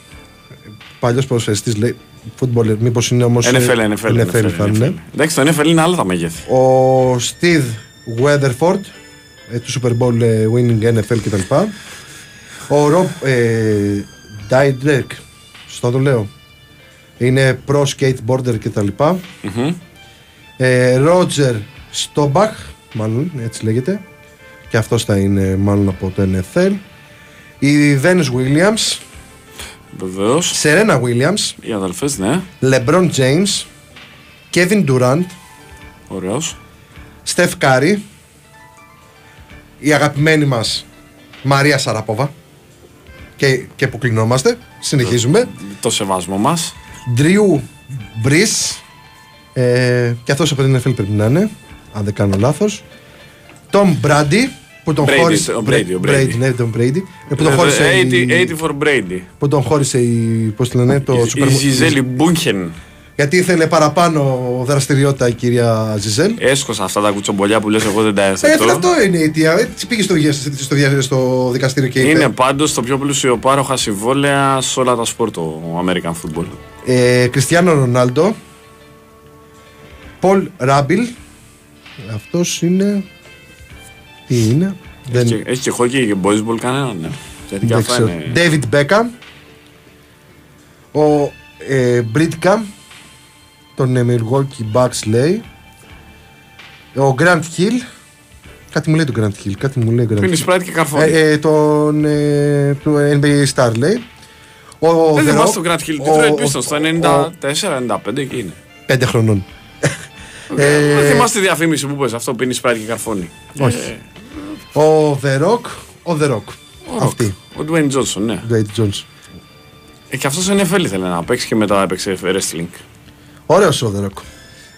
παλιός ποδοσφαιριστής, λέει. Footballer, μήπως είναι όμως. NFL, NFL, NFL, NFL, θα είναι. NFL. Εντάξει, το NFL είναι άλλα τα μεγέθη. Ο Steve Weatherford, ε, του Super Bowl ε, winning NFL κτλ. Ο Rob ε, Dyrdek, σωστά το λέω. Είναι pro skateboarder κτλ. Ε, Roger Staubach, μάλλον έτσι λέγεται. Και αυτός θα είναι μάλλον από το NFL. Η Venus Williams, Βεβαίως. Serena Williams, Οι αδελφές, ναι. LeBron James, Kevin Durant, Ωραίος. Στεφ Κάρι, η αγαπημένη μας Μαρία Σαραπόβα και, και υποκλινόμαστε, συνεχίζουμε. Το σεβασμό μας. Ντρου Μπρις ε, και αυτός από την NFL πρέπει να είναι, αν δεν κάνω λάθος. Τόμ Μπράντι που τον Brady, χώρισε. ο Brady, ο Brady. ναι, τον Brady. Ε, που τον χώρισε. 80, η- 80 for Brady. Που τον χώρισε η. Πώς τη λένε, το Η- Super Η Ζιζέλη Μπούνχεν. Γιατί ήθελε παραπάνω δραστηριότητα η κυρία Ζιζέλ. Έσκοσα αυτά τα κουτσομπολιά που λες εγώ δεν τα Ε, έθετω. αυτό είναι η αιτία. Έτσι πήγες στο, στο, στο, στο δικαστήριο και είπε. Είναι πάντως το πιο πλουσιοπάροχα συμβόλαια σε όλα τα σπορ το American Football. Ε, Κριστιανό Ρονάλντο. Πολ Ράμπιλ. Αυτός είναι. Τι είναι. Δεν, Έχει, και- έχει και χόκι και baseball κανέναν, ναι. Γιατί και δεν αυτά ξέρω. είναι... David Beckham. Ο ε, Μπρίτκαμ. Τον ε, Milwaukee Bucks λέει. Ο Grant Hill. Κάτι μου λέει τον Grant Hill. Κάτι μου λέει Grant Πίνει Hill. Sprite και καρφώνει. Ε, ε, τον ε, του NBA Star λέει. Ο δεν The θυμάσαι Rock, τον Grant Hill. ο- Detroit ο- Pistons στο ο- 94-95 εκεί είναι. Πέντε χρονών. Δεν θυμάστε τη διαφήμιση που πες αυτό πίνει Sprite και καρφώνει. Όχι. Ε, Ο The Rock. Ο The Rock. Αυτή. Ο Dwayne Johnson, ναι. Dwayne Jones. Ε, και αυτός NFL ήθελε να παίξει και μετά έπαιξε wrestling. Ωραίος ο The Rock.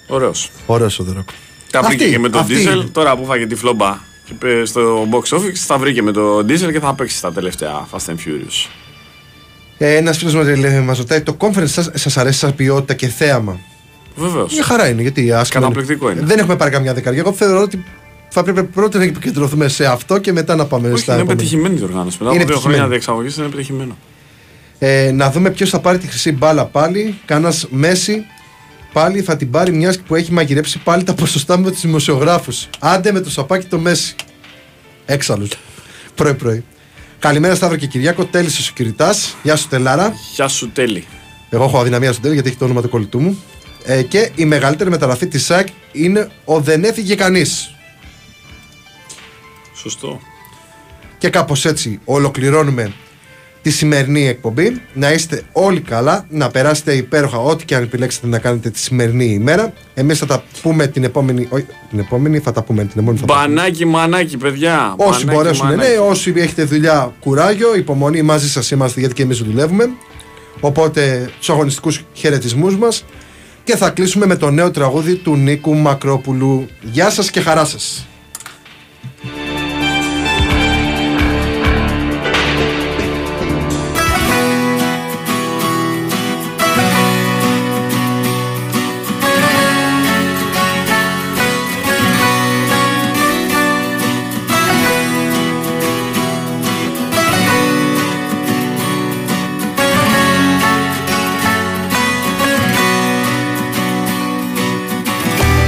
Ωραίος. Ωραίος ο The Rock. Τα Αυτή, βρήκε και με τον αυτή Diesel. είναι. Τώρα που φάγε τη φλόμπα και είπε στο box office, τα βρήκε με τον Diesel και θα παίξει στα τελευταία Fast and Furious. Ε, Ένας φίλος μας μας ρωτάει το conference σας, σας αρέσει σαν ποιότητα και θέαμα; Βεβαίως. Μια χαρά είναι γιατί ας πούμε, Καταπληκτικό είναι. Δεν έχουμε πάρει καμιά δεκαετία. Εγώ θεωρώ ότι θα πρέπει πρώτα να επικεντρωθούμε σε αυτό και μετά να πάμε Όχι, στα είναι επόμενα. πετυχημένη η οργάνωση. Μετά Είναι από δύο πετυχημένη. χρόνια διεξαγωγής είναι πετυχημένο. Ε, να δούμε ποιος θα πάρει τη χρυσή μπάλα πάλι. Κάνα Μέση πάλι θα την πάρει μιας που έχει μαγειρέψει πάλι τα ποσοστά με τους δημοσιογράφους. Άντε με το σαπάκι το Μέση. Έξαλλου. Πρωί-πρωί. Καλημέρα Σταύρο και Κυριάκο. Τέλησε ο Κυριτά. Γεια σου Τελάρα. Γεια σου τέλει. Εγώ έχω αδυναμία στον τέλει γιατί έχει το όνομα του κολλητού μου. Ε, και η μεγαλύτερη μεταγραφή της ΣΑΚ είναι ο Δεν έφυγε κανείς. Σωστό. Και κάπως έτσι ολοκληρώνουμε τη σημερινή εκπομπή. Να είστε όλοι καλά, να περάσετε υπέροχα ό,τι και αν επιλέξετε να κάνετε τη σημερινή ημέρα. Εμείς θα τα πούμε την επόμενη. Όχι, την επόμενη θα τα πούμε την επόμενη. Θα τα πούμε. Μπανάκι, μανάκι, παιδιά. Όσοι Μπανάκι, μπορέσουν, ναι, μανάκι. όσοι έχετε δουλειά, κουράγιο, υπομονή, μαζί σας είμαστε γιατί και εμείς δουλεύουμε. Οπότε τους αγωνιστικούς χαιρετισμούς μας και θα κλείσουμε με το νέο τραγούδι του Νίκου Μακρόπουλου. Γεια σας και χαρά σας.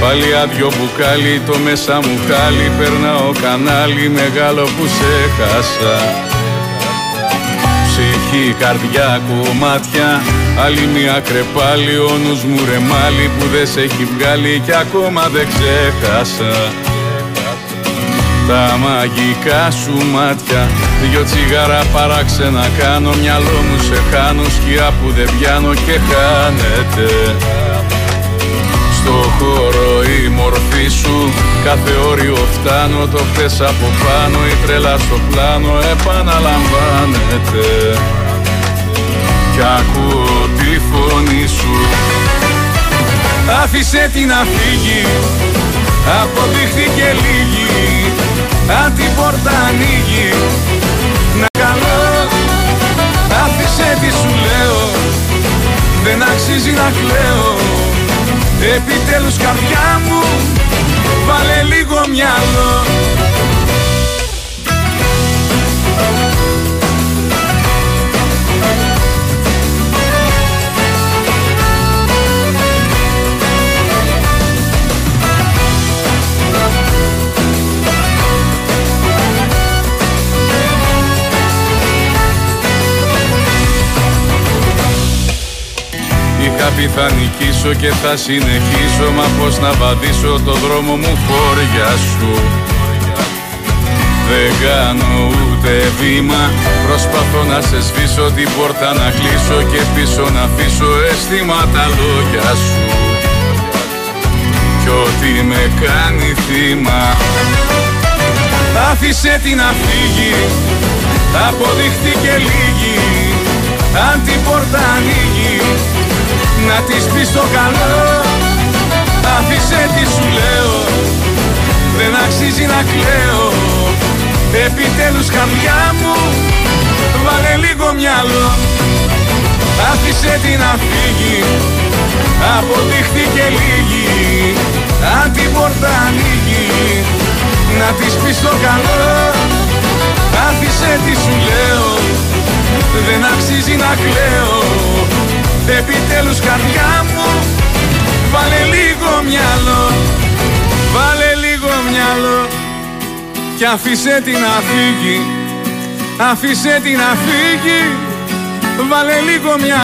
Πάλι άδειο μπουκάλι, το μέσα μου χάλι. Περνάω κανάλι, μεγάλο που σε χάσα. Ψυχή, καρδιά, κομμάτια. Άλλη μια κρεπάλι, ο νους μου ρεμάλι Που δεν σε έχει βγάλει και ακόμα δεν ξέχασα τα μαγικά σου μάτια Δυο τσιγάρα παράξενα κάνω. Μυαλό μου σε χάνω Σκιά που δεν πιάνω και χάνεται Στο χώρο η μορφή σου. Κάθε όριο φτάνω Το χτες από πάνω. Η τρέλα στο πλάνο επαναλαμβάνεται. Κι ακούω τη φωνή σου. Άφησε την να φύγει. Αποδείχθηκε λίγη. Αν την πόρτα ανοίγει. Να καλώ. Άφησε τι σου λέω. Δεν αξίζει να κλαίω Επιτέλους καρδιά μου Βάλε λίγο μυαλό Είχα πει θα νικήσω και θα συνεχίσω Μα πως να βαδίσω το δρόμο μου χώρια σου. Δεν κάνω ούτε βήμα Προσπαθώ να σε σβήσω την πόρτα να κλείσω Και πίσω να αφήσω αισθήματα λόγια σου. Κι ό,τι με κάνει θύμα Άφησε την να φύγει Αποδείχτηκε λίγη Αν την πόρτα ανοίγει να της πεις το καλό. Άφησε τι σου λέω. Δεν αξίζει να κλαίω. Επιτέλους καρδιά μου. Βάλε λίγο μυαλό. Άφησε την να φύγει. Αποδείχθηκε λίγη. Αν την πόρτα ανοίγει. Να της πεις το καλό. Άφησε τι σου λέω. Δεν αξίζει να κλαίω Επιτέλους καρδιά μου Βάλε λίγο μυαλό Βάλε λίγο μυαλό Και αφήσε την να φύγει Αφήσε την να φύγει Βάλε λίγο μυαλό